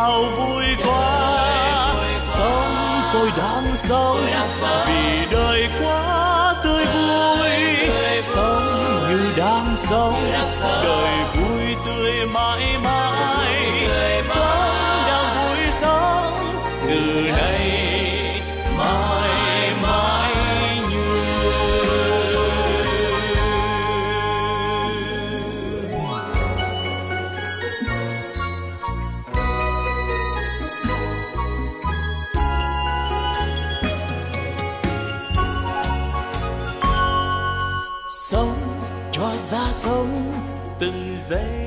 sao vui quá. Sống tôi đang sống vì đời quá tươi vui. Sống như đang sống, đời vui từng giây.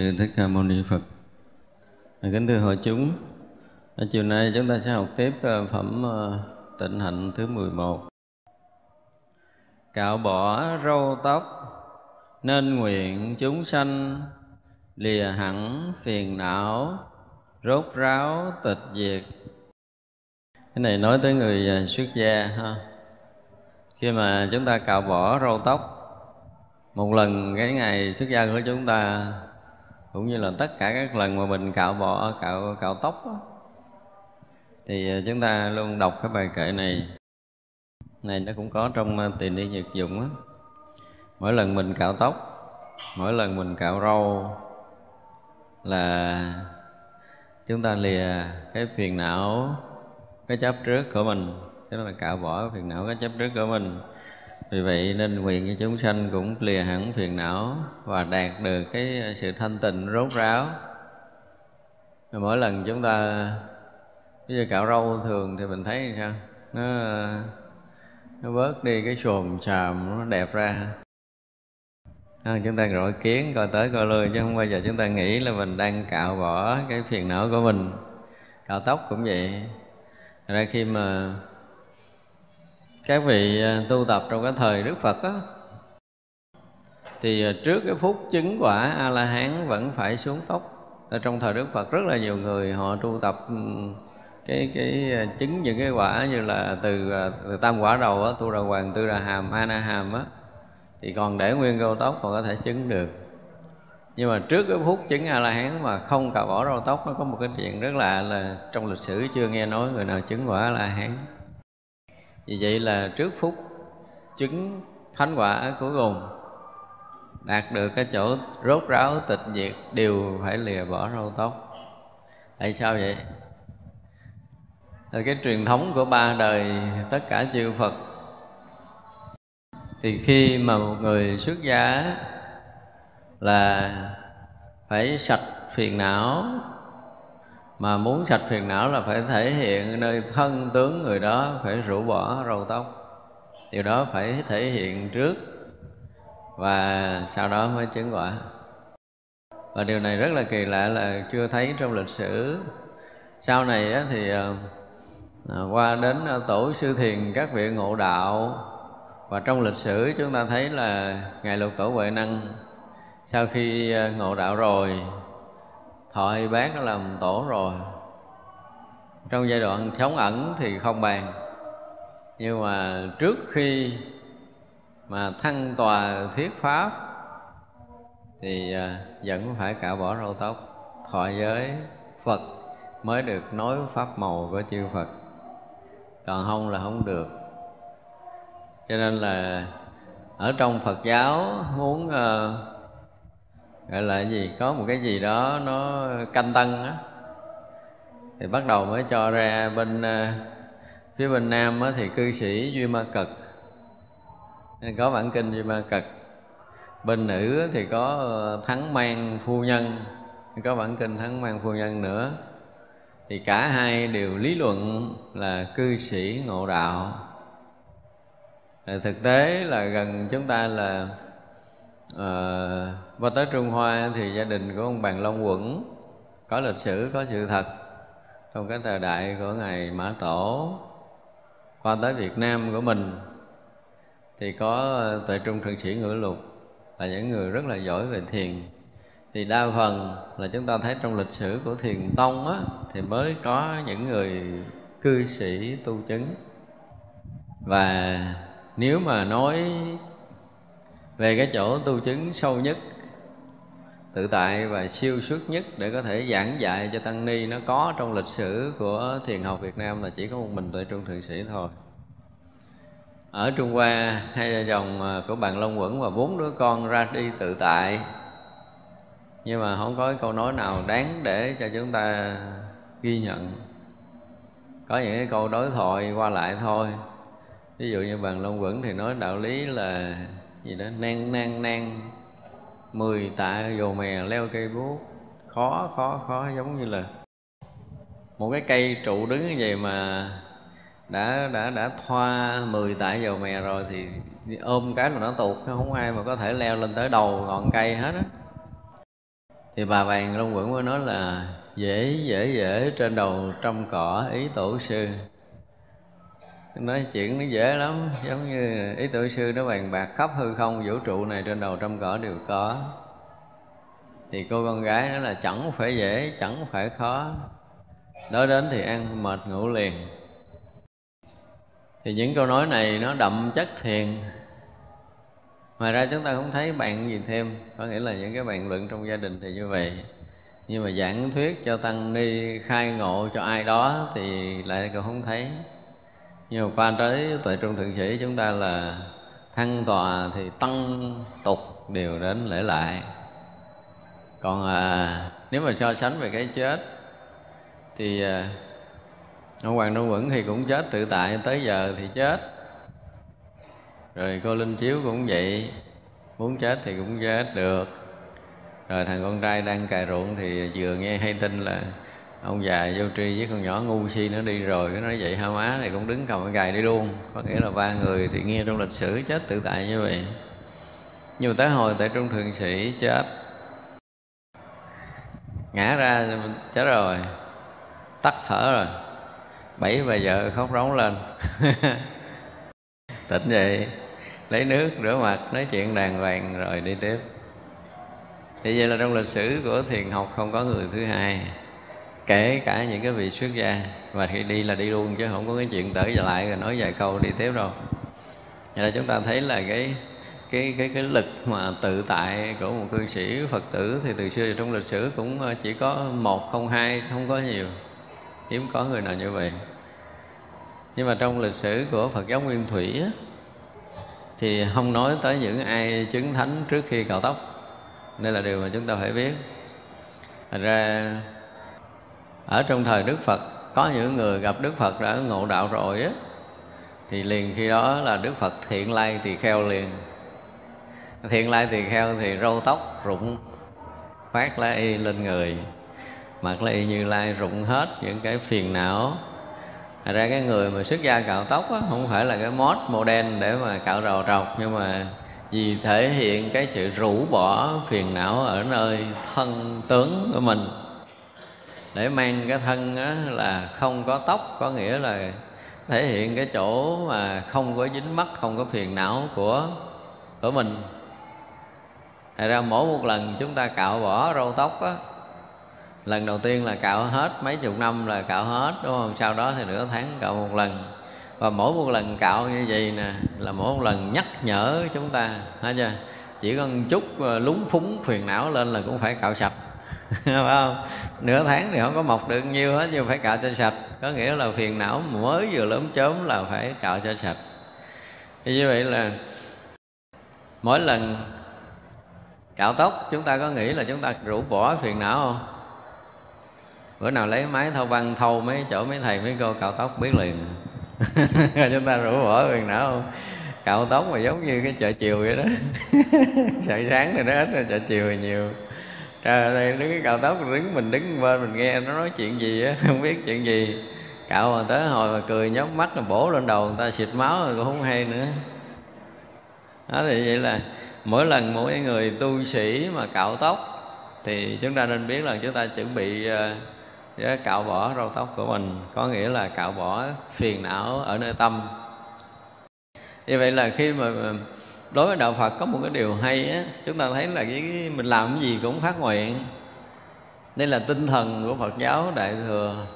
Sư thích ca mâu ni phật. Kính thưa hội chúng. Ở chiều nay chúng ta sẽ học tiếp ờ, phẩm ờ, tịnh hạnh thứ 11 cạo bỏ râu tóc, nên nguyện chúng sanh, lìa hẳn phiền não, rốt ráo tịch diệt. Cái này nói tới người ờ, xuất gia, ha. Khi mà chúng ta cạo bỏ râu tóc, một lần cái ngày xuất gia của chúng ta cũng như là tất cả các lần mà mình cạo bỏ cạo cạo tóc đó, thì à, chúng ta luôn đọc cái bài kệ này. Này nó cũng có trong à, tiền đi nhật dụng á. Mỗi lần mình cạo tóc mỗi lần mình cạo râu là chúng ta lìa cái phiền não cái chấp trước của mình. Tức là cạo bỏ cái phiền não cái chấp trước của mình vì vậy nên nguyện cho chúng sanh cũng lìa hẳn phiền não và đạt được cái sự thanh tịnh rốt ráo. Mỗi lần chúng ta bây giờ cạo râu thường thì mình thấy sao? Nó nó bớt đi cái xồm xàm nó đẹp ra. À, chúng ta gọi kiến coi tới coi lui chứ không bao giờ chúng ta nghĩ là mình đang cạo bỏ cái phiền não của mình. Cạo tóc cũng vậy. Thật ra khi mà các vị à, tu tập trong cái thời Đức Phật á thì à, trước cái phút chứng quả a la hán vẫn phải xuống tóc. Ở trong thời Đức Phật rất là nhiều người họ tu tập cái cái à, chứng những cái quả như là từ, từ tam quả đầu á tu đà hoàng tư đà hàm a na hàm á thì còn để nguyên râu tóc còn có thể chứng được. Nhưng mà trước cái phút chứng a la hán mà không cạo bỏ râu tóc nó có một cái chuyện rất lạ là trong lịch sử chưa nghe nói người nào chứng quả a la hán vì vậy là trước phút chứng thánh quả cuối cùng, đạt được cái chỗ rốt ráo tịch diệt, đều phải lìa bỏ râu tóc. Tại sao vậy? Là cái truyền thống của ba đời tất cả chư phật, thì khi mà một người xuất gia là phải sạch phiền não mà muốn sạch phiền não là phải thể hiện nơi thân tướng người đó, phải rũ bỏ râu tóc. Điều đó phải thể hiện trước, và sau đó mới chứng quả. Và điều này rất là kỳ lạ là chưa thấy trong lịch sử. Sau này thì ờ, ờ, qua đến ờ, tổ sư thiền các vị ngộ đạo, và trong lịch sử chúng ta thấy là ngài lục tổ huệ năng, sau khi ngộ đạo rồi thọ y bác đã làm tổ rồi. Trong giai đoạn sống ẩn thì không bàn. Nhưng mà trước khi mà thăng tòa thuyết pháp thì à, vẫn phải cạo bỏ râu tóc. Thọ giới phật mới được nói pháp màu của chư phật. Còn không là không được. Cho nên là ở trong phật giáo muốn uh, gọi là gì? Có một cái gì đó nó canh tân á. Thì bắt đầu mới cho ra bên ờ, phía bên nam á, thì cư sĩ duy ma cực. Có bản kinh duy ma cực. Bên nữ thì có ờ, thắng mang phu nhân. Có bản kinh thắng mang phu nhân nữa. Thì cả hai đều lý luận là cư sĩ ngộ đạo. Thực tế là gần chúng ta là uh, và tới Trung Hoa thì gia đình của ông Bàn Long Quẩn có lịch sử, có sự thật. Trong cái thời đại của ngài Mã Tổ, qua tới Việt Nam của mình, thì có ờ, tuệ trung thượng sĩ ngữ lục là những người rất là giỏi về thiền. Thì đa phần là chúng ta thấy trong lịch sử của thiền tông á, thì mới có những người cư sĩ tu chứng. Và nếu mà nói về cái chỗ tu chứng sâu nhất tự tại và siêu xuất nhất để có thể giảng dạy cho tăng ni nó có trong lịch sử của thiền học Việt Nam là chỉ có một mình tuệ trung thượng sĩ thôi. Ở Trung Hoa, hai vợ chồng à, của bạn Long Quẩn và bốn đứa con ra đi tự tại. Nhưng mà không có câu nói nào đáng để cho chúng ta ghi nhận. Có những cái câu đối thoại qua lại thôi. Ví dụ như bạn Long Quẩn thì nói đạo lý là gì đó nan nan nan mười tạ dồ mè leo cây bút. Khó khó khó, giống như là một cái cây trụ đứng như vậy mà đã đã đã thoa 10 tạ dầu mè rồi thì ôm cái là nó tuột không ai mà có thể leo lên tới đầu ngọn cây hết á. Thì bà vàng long quẩn mới nói là dễ dễ dễ trên đầu trăm cỏ, ý tổ sư nói chuyện nó dễ lắm, giống như ý tổ sư nó bàn bạc khắp hư không, vũ trụ này trên đầu trăm cỏ đều có. Thì cô con gái nó là chẳng phải dễ, chẳng phải khó. Nói đến thì ăn mệt ngủ liền. Thì những câu nói này nó đậm chất thiền. Ngoài ra chúng ta không thấy bạn gì thêm, có nghĩa là những cái bạn luận trong gia đình thì như vậy. Nhưng mà giảng thuyết cho tăng ni khai ngộ cho ai đó thì lại còn không thấy nhưng mà qua tới tuệ trung thượng sĩ chúng ta là thăng tòa thì tăng tục đều đến lễ lại. Còn à, nếu mà so sánh về cái chết thì à, ông hoàng đông quẩn thì cũng chết tự tại tới giờ thì chết. Rồi cô linh chiếu cũng vậy muốn chết thì cũng chết được. Rồi thằng con trai đang cài ruộng thì vừa nghe hay tin là ông già vô tri với con nhỏ ngu si nó đi rồi, cái nói vậy, ha má này cũng đứng cầm cái gài đi luôn. Có nghĩa là ba người thì nghe trong lịch sử chết tự tại như vậy. Nhưng mà tới hồi tại trung thượng sĩ chết. Ngã ra chết rồi. Tắt thở rồi. Bảy bà vợ khóc rống lên. Tỉnh dậy, lấy nước rửa mặt, nói chuyện đàng hoàng rồi đi tiếp. Thì vậy là trong lịch sử của thiền học không có người thứ hai kể cả những cái vị xuất gia. Và khi đi là đi luôn chứ không có cái chuyện tới trở lại rồi nói vài câu đi tiếp đâu. Vậy là chúng ta thấy là cái cái cái cái lực mà tự tại của một cư sĩ phật tử thì từ xưa trong lịch sử cũng ờ, chỉ có một không hai không có nhiều. Hiếm có người nào như vậy. Nhưng mà trong lịch sử của phật giáo nguyên thủy á, thì không nói tới những ai chứng thánh trước khi cạo tóc. Đây là điều mà chúng ta phải biết. Thành ra ở trong thời Đức Phật có những người gặp Đức Phật đã ngộ đạo rồi á thì liền khi đó là Đức Phật thiện lai tỳ kheo liền. Thiện lai tỳ kheo thì râu tóc rụng phát lá y lên người mặc lá y như lai rụng hết những cái phiền não. Thật ra cái người mà xuất gia cạo tóc á, không phải là cái mod đen để mà cạo rầu trọc nhưng mà vì thể hiện cái sự rũ bỏ phiền não ở nơi thân tướng của mình để mang cái thân á, là không có tóc có nghĩa là thể hiện cái chỗ mà không có dính mắt không có phiền não của của mình. Thật ra mỗi một lần chúng ta cạo bỏ râu tóc á lần đầu tiên là cạo hết mấy chục năm là cạo hết đúng không? Sau đó thì nửa tháng cạo một lần. Và mỗi một lần cạo như vậy nè là mỗi một lần nhắc nhở chúng ta hả chưa? Chỉ cần chút ờ, lúng phúng phiền não lên là cũng phải cạo sạch. phải không? Nửa tháng thì không có mọc được nhiêu hết, nhưng phải cạo cho sạch. Có nghĩa là phiền não mới vừa lớn chớm là phải cạo cho sạch. Thì như vậy là mỗi lần cạo tóc, chúng ta có nghĩ là chúng ta rũ bỏ phiền não không? Bữa nào lấy máy thâu băng, thâu mấy chỗ mấy thầy, mấy cô cạo tóc biết liền. Chúng ta rũ bỏ phiền não không? Cạo tóc mà giống như cái chợ chiều vậy đó. Sợi sáng thì nó ít rồi chợ chiều thì nhiều trời ơi đứng cái cạo tóc, đứng, mình đứng bên mình nghe nó nói chuyện gì á, không biết chuyện gì. Cạo mà tới hồi mà cười nhắm mắt là bổ lên đầu người ta, xịt máu rồi cũng không hay nữa. Đó thì vậy là mỗi lần mỗi người tu sĩ mà cạo tóc thì chúng ta nên biết là chúng ta chuẩn bị ờ, để cạo bỏ râu tóc của mình. Có nghĩa là cạo bỏ phiền não ở nơi tâm. Như vậy là khi mà đối với đạo Phật có một cái điều hay á chúng ta thấy là cái mình làm cái gì cũng phát nguyện. Đây là tinh thần của Phật giáo Đại thừa.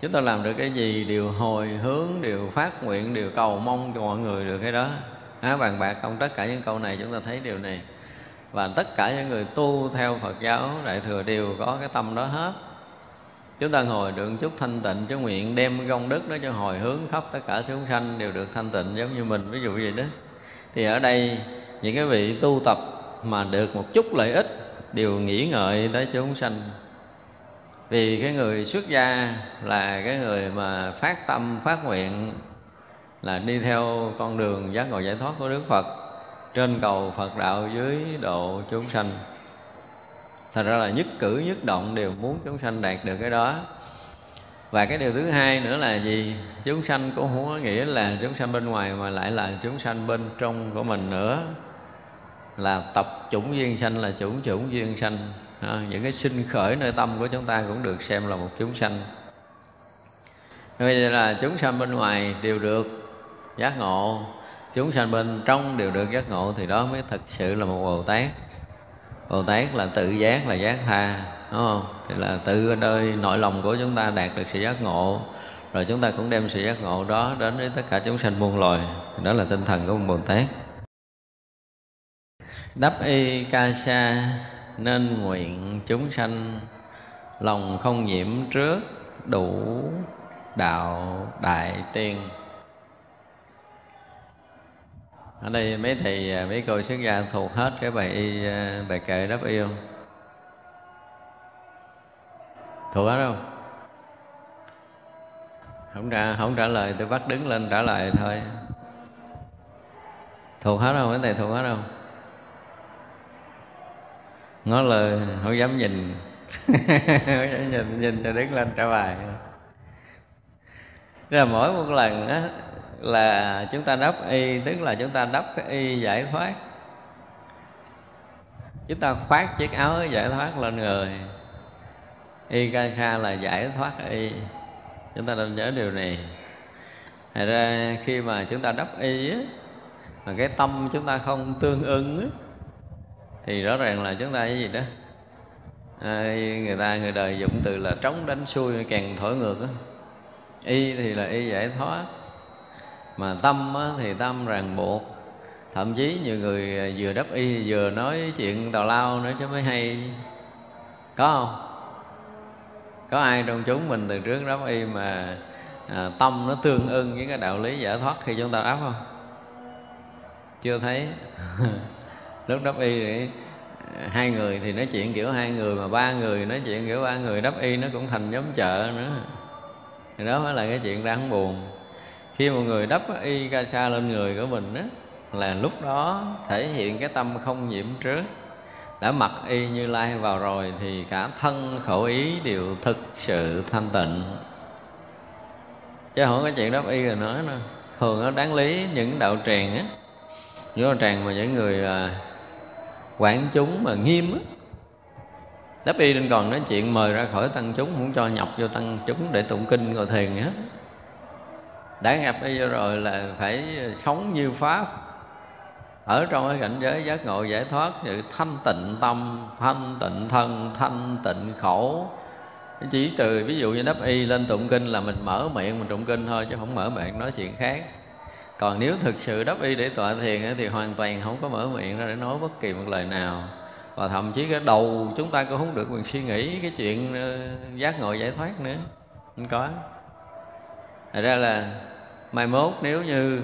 Chúng ta làm được cái gì đều hồi hướng đều phát nguyện đều cầu mong cho mọi người được cái đó. À, bàn bạc trong tất cả những câu này chúng ta thấy điều này. Và tất cả những người tu theo Phật giáo Đại thừa đều có cái tâm đó hết. Chúng ta ngồi được chút thanh tịnh cho nguyện đem công đức đó cho hồi hướng khắp tất cả chúng sanh đều được thanh tịnh giống như mình. Ví dụ vậy đó thì ở đây, những cái vị tu tập mà được một chút lợi ích đều nghĩ ngợi tới chúng sanh. Vì cái người xuất gia là cái người mà phát tâm, phát nguyện là đi theo con đường giác ngộ giải thoát của Đức Phật trên cầu Phật đạo dưới độ chúng sanh. Thật ra là nhất cử nhất động đều muốn chúng sanh đạt được cái đó và cái điều thứ hai nữa là gì? Chúng sanh cũng không có nghĩa là chúng sanh bên ngoài mà lại là chúng sanh bên trong của mình nữa. Là tập chủng duyên sanh là chủng chủng duyên sanh. À, những cái sinh khởi nơi tâm của chúng ta cũng được xem là một chúng sanh. Bây giờ là chúng sanh bên ngoài đều được giác ngộ. Chúng sanh bên trong đều được giác ngộ thì đó mới thật sự là một bồ tát bồ tát là tự giác, là giác tha, đúng không? Thì là tự nơi nội lòng của chúng ta đạt được sự giác ngộ. Rồi chúng ta cũng đem sự giác ngộ đó đến với tất cả chúng sanh muôn loài. Đó là tinh thần của một bồ tát. Đắp y ca sa nên nguyện chúng sanh lòng không nhiễm trước đủ đạo đại tiên ở đây mấy thầy à, mấy cô xuất gia thuộc hết cái bài y à, bài kệ đáp yêu thuộc hết không? Không trả không trả lời tôi bắt đứng lên trả lời thôi. Thuộc hết không? Mấy thầy thuộc hết không? Ngó lời không dám nhìn. Không dám nhìn nhìn cho đứng lên trả bài. Thế là mỗi một lần á, là chúng ta đắp y tức là chúng ta đắp cái y giải thoát. Chúng ta khoác chiếc áo giải thoát lên người. Y ca sa là giải thoát y. Chúng ta nên nhớ điều này. Thật ra khi mà chúng ta đắp y á mà cái tâm chúng ta không tương ưng á thì rõ ràng là chúng ta cái gì đó à, người ta người đời dụng từ là trống đánh xuôi càng thổi ngược á. Y thì là y giải thoát mà tâm thì tâm ràng buộc. Thậm chí nhiều người à, vừa đắp y vừa nói chuyện tào lao nữa chứ mới hay. Có không? Có ai trong chúng mình từ trước đắp y mà à, tâm nó tương ưng với cái đạo lý giải thoát khi chúng ta đắp không? Chưa thấy. Lúc đắp y thì à, hai người thì nói chuyện kiểu hai người mà ba người nói chuyện kiểu ba người đắp y nó cũng thành nhóm chợ nữa. Thì đó mới là cái chuyện đáng buồn khi một người đắp y ca sa lên người của mình á, là lúc đó thể hiện cái tâm không nhiễm trước. Đã mặc y như lai vào rồi thì cả thân khẩu ý đều thực sự thanh tịnh. Chứ không có chuyện đắp y rồi nói nữa. Thường nó đáng lý những đạo tràng á, những đạo tràng mà những người à, quản chúng mà nghiêm á, đắp y nên còn nói chuyện mời ra khỏi tăng chúng, không cho nhập vô tăng chúng để tụng kinh ngồi thiền hết đã gặp giờ rồi là phải sống như pháp. Ở trong cái cảnh giới giác ngộ giải thoát sự thanh tịnh tâm, thanh tịnh thân, thanh tịnh khẩu. Chỉ từ ví dụ như đắp y lên tụng kinh là mình mở miệng mình tụng kinh thôi, chứ không mở miệng nói chuyện khác. Còn nếu thực sự đắp y để tọa thiền thì hoàn toàn không có mở miệng ra để nói bất kỳ một lời nào. Và thậm chí cái đầu chúng ta cũng không được quyền suy nghĩ cái chuyện ờ, giác ngộ giải thoát nữa. Không có. Thật ra là mai mốt nếu như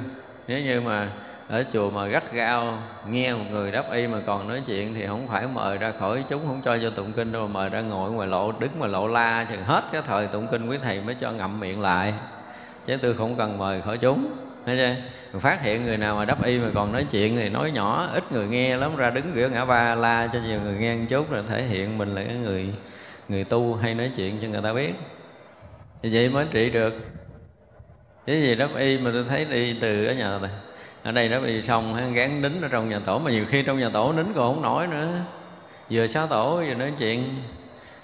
nếu như mà ở chùa mà gắt gao nghe một người đáp y mà còn nói chuyện thì không phải mời ra khỏi chúng, không cho vô tụng kinh đâu, mà mời ra ngồi ngoài lộ, đứng mà lộ la chừng hết cái thời tụng kinh quý thầy mới cho ngậm miệng lại. Chứ tôi không cần mời khỏi chúng, thấy chưa? Phát hiện người nào mà đáp y mà còn nói chuyện thì nói nhỏ, ít người nghe lắm, ra đứng giữa ngã ba la cho nhiều người nghe một chút rồi thể hiện mình là cái người người tu hay nói chuyện cho người ta biết. Thì vậy mới trị được cái gì đó y mà tôi thấy đi từ ở nhà này. Ở đây đáp y xong hắn gán nín ở trong nhà tổ, mà nhiều khi trong nhà tổ nín còn không nổi nữa. Vừa sáu tổ, vừa nói chuyện.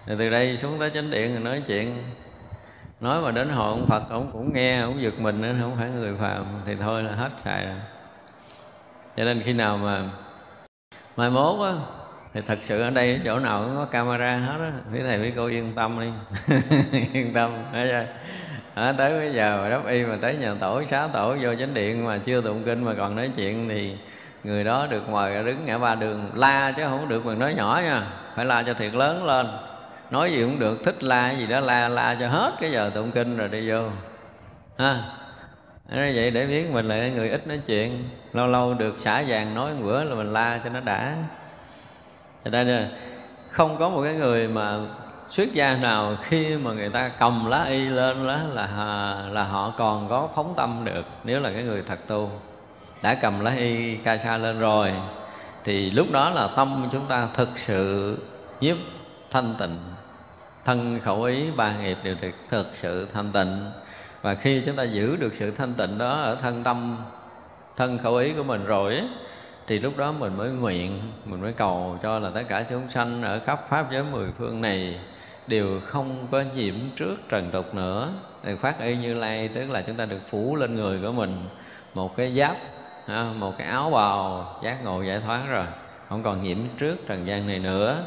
Rồi từ đây xuống tới chánh điện rồi nói chuyện. Nói mà đến hội ông phật, ông cũng nghe, ông giật mình nữa, không phải người phàm, thì thôi là hết xài rồi. Cho nên khi nào mà mai mốt á, thì thật sự ở đây chỗ nào cũng có camera hết á. Quý thầy quý cô yên tâm đi. Yên tâm, thấy chưa? À, tới bây giờ mà đắp y mà tới nhà tổ xá tổ vô chánh điện mà chưa tụng kinh mà còn nói chuyện thì người đó được mời đứng ngã ba đường. La chứ không được mình nói nhỏ nha phải la cho thiệt lớn lên. Nói gì cũng được thích la gì đó la la cho hết cái giờ tụng kinh rồi đi vô. Ha nói vậy để biết mình là người ít nói chuyện lâu lâu được xả vàng nói một bữa là mình la cho nó đã. Cho nên không có một cái người mà xuất gia nào khi mà người ta cầm lá y lên đó là là họ còn có phóng tâm được nếu là cái người thật tu đã cầm lá y ca sa lên rồi thì lúc đó là tâm chúng ta thực sự nhiếp thanh tịnh thân khẩu ý ba nghiệp đều thực, thực sự thanh tịnh. Và khi chúng ta giữ được sự thanh tịnh đó ở thân tâm thân khẩu ý của mình rồi ấy, thì lúc đó mình mới nguyện mình mới cầu cho là tất cả chúng sanh ở khắp pháp giới mười phương này đều không có nhiễm trước trần tục nữa. Thì phát y như lai, tức là chúng ta được phủ lên người của mình một cái giáp một cái áo bào giác ngộ giải thoát rồi. Không còn nhiễm trước trần gian này nữa.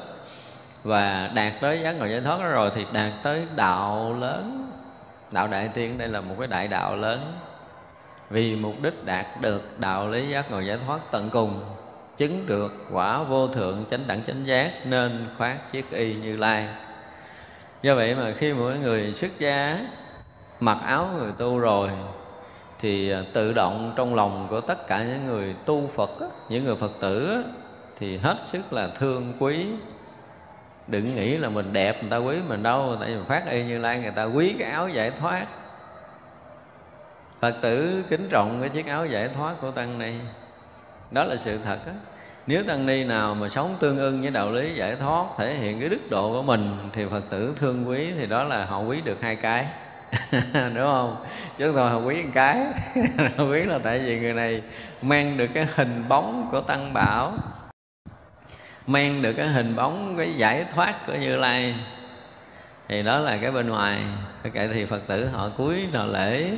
Và đạt tới giác ngộ giải thoát đó rồi thì đạt tới đạo lớn. Đạo đại tiên, đây là một cái đại đạo lớn. Vì mục đích đạt được đạo lý giác ngộ giải thoát tận cùng, chứng được quả vô thượng chánh đẳng chánh giác, nên khoát chiếc y như lai do vậy mà khi mỗi người xuất gia mặc áo người tu rồi thì à, tự động trong lòng của tất cả những người tu Phật những người Phật tử thì hết sức là thương quý. Đừng nghĩ là mình đẹp người ta quý mình đâu tại vì phát y như lai người ta quý cái áo giải thoát. Phật tử kính trọng cái chiếc áo giải thoát của tăng này, đó là sự thật á nếu tăng ni nào mà sống tương ưng với đạo lý giải thoát, thể hiện cái đức độ của mình, thì phật tử thương quý, thì đó là họ quý được hai cái. Đúng không? Chứ thôi, họ quý một cái. Họ quý là tại vì người này mang được cái hình bóng của tăng bảo, mang được cái hình bóng, cái giải thoát của như lai. Thì đó là cái bên ngoài. Cái thì phật tử họ cúi họ lễ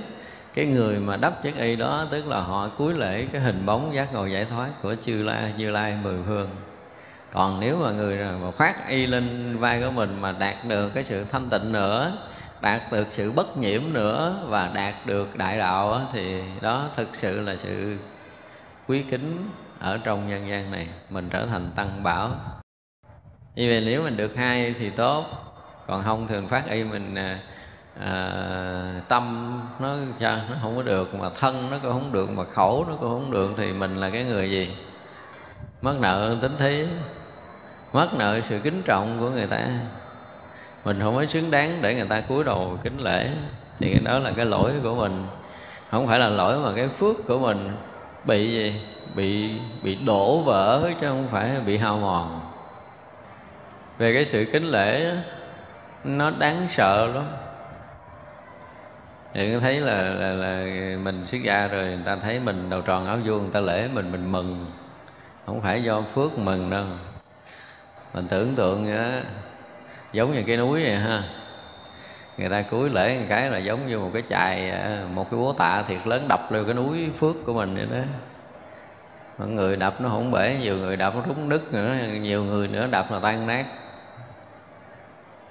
cái người mà đắp chiếc y đó, tức là họ cúi lễ cái hình bóng giác ngộ giải thoát của chư la, như lai mười phương. Còn nếu mà người mà khoác y lên vai của mình mà đạt được cái sự thanh tịnh nữa, đạt được sự bất nhiễm nữa và đạt được đại đạo thì đó thực sự là sự quý kính ở trong nhân gian này. Mình trở thành tăng bảo. Như vậy nếu mình được hai thì tốt, còn không thường phát y mình à, à, tâm nó sao? Nó không có được mà thân nó cũng không được mà khẩu nó cũng không được thì mình là cái người gì? Mất nợ tính thí. Mất nợ sự kính trọng của người ta. Mình không có xứng đáng để người ta cúi đầu kính lễ. Thì cái đó là cái lỗi của mình. Không phải là lỗi mà cái phước của mình bị gì? Bị bị đổ vỡ chứ không phải bị hao mòn. Về cái sự kính lễ nó đáng sợ lắm thì thấy là, là, là mình xuất gia rồi người ta thấy mình đầu tròn áo vuông người ta lễ mình mình mừng. Không phải do phước mừng đâu. Mình tưởng tượng đó, giống như cái núi vậy ha. Người ta cúi lễ một cái là giống như một cái chài à, một cái búa tạ thiệt lớn đập lên cái núi phước của mình vậy đó. Mọi người đập nó không bể nhiều người đập nó rúng nứt nữa nhiều người nữa đập là tan nát.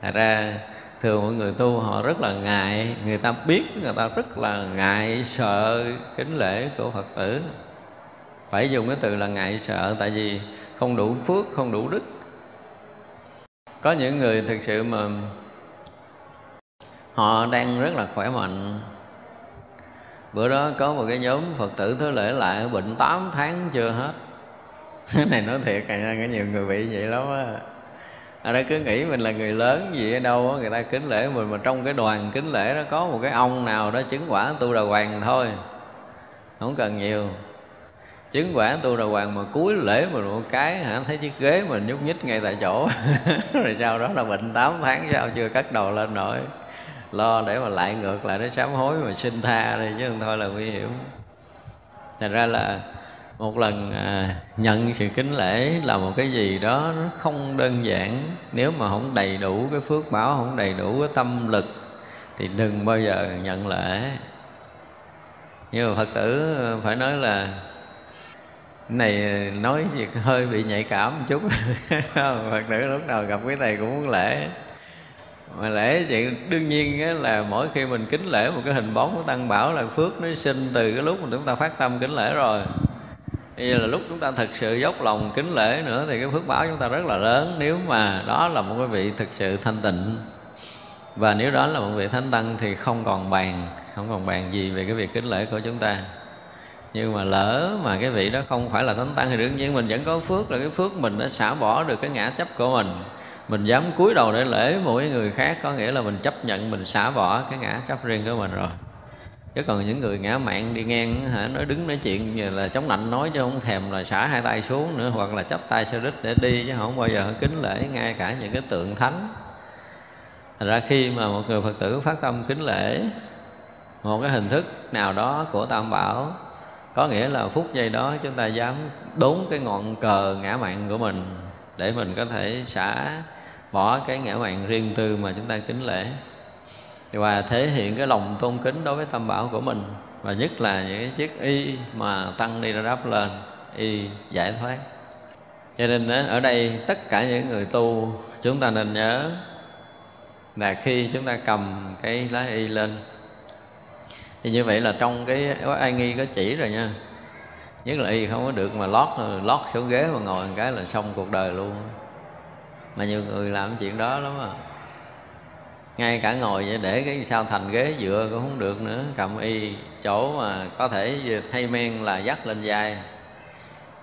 Thật ra thường mọi người tu họ rất là ngại, người ta biết người ta rất là ngại sợ kính lễ của phật tử. Phải dùng cái từ là ngại sợ, tại vì không đủ phước, không đủ đức. Có những người thực sự mà họ đang rất là khỏe mạnh. Bữa đó có một cái nhóm phật tử thứ lễ lại bệnh 8 tháng chưa hết. Cái này nói thiệt này có nhiều người bị vậy lắm á ở đó cứ nghĩ mình là người lớn gì ở đâu đó, người ta kính lễ mình mà trong cái đoàn kính lễ đó có một cái ông nào đó chứng quả tu đà hoàng thôi. Không cần nhiều. Chứng quả tu đà hoàng mà cuối lễ mình một cái hả thấy chiếc ghế mình nhúc nhích ngay tại chỗ. Rồi sau đó là bệnh 8 tháng sao chưa cắt đầu lên nổi. Lo để mà lại ngược lại nó sám hối mà xin tha đi chứ không thôi là nguy hiểm. Thành ra là một lần à, nhận sự kính lễ là một cái gì đó nó không đơn giản. Nếu mà không đầy đủ cái phước báo không đầy đủ cái tâm lực thì đừng bao giờ nhận lễ. Nhưng mà phật tử phải nói là này nói việc hơi bị nhạy cảm một chút. Phật tử lúc nào gặp cái này cũng muốn lễ. Mà lễ vậy đương nhiên á, là mỗi khi mình kính lễ một cái hình bóng của tăng bảo là phước nó sinh từ cái lúc mà chúng ta phát tâm kính lễ rồi. Bây giờ là lúc chúng ta thực sự dốc lòng kính lễ nữa thì cái phước báo chúng ta rất là lớn. Nếu mà đó là một cái vị thực sự thanh tịnh, và nếu đó là một vị thánh tăng thì không còn bàn, không còn bàn gì về cái việc kính lễ của chúng ta. Nhưng mà lỡ mà cái vị đó không phải là thánh tăng thì đương nhiên mình vẫn có phước, là cái phước mình đã xả bỏ được cái ngã chấp của mình. Mình dám cúi đầu để lễ mỗi người khác có nghĩa là mình chấp nhận mình xả bỏ cái ngã chấp riêng của mình rồi chứ còn những người ngã mạng đi ngang hả, nói đứng nói chuyện như là chống lạnh nói chứ không thèm là xả hai tay xuống nữa, hoặc là chấp tay xe đít để đi chứ không bao giờ kính lễ ngay cả những cái tượng thánh. Thành ra khi mà một người Phật tử phát tâm kính lễ, một cái hình thức nào đó của Tam Bảo, có nghĩa là phút giây đó chúng ta dám đốn cái ngọn cờ ngã mạng của mình để mình có thể xả bỏ cái ngã mạng riêng tư mà chúng ta kính lễ và thể hiện cái lòng tôn kính đối với tâm bảo của mình. Và nhất là những cái chiếc y mà tăng đi ra đáp lên, y giải thoát. Cho nên ở đây tất cả những người tu, chúng ta nên nhớ là khi chúng ta cầm cái lá y lên. Thì như vậy là trong cái ai nghi có chỉ rồi nha. Nhất là y không có được mà lót lót xuống ghế mà ngồi một cái là xong cuộc đời luôn. Mà nhiều người làm chuyện đó lắm à ngay cả ngồi vậy để cái sao thành ghế dựa cũng không được nữa. Cầm y chỗ mà có thể thay men là dắt lên vai.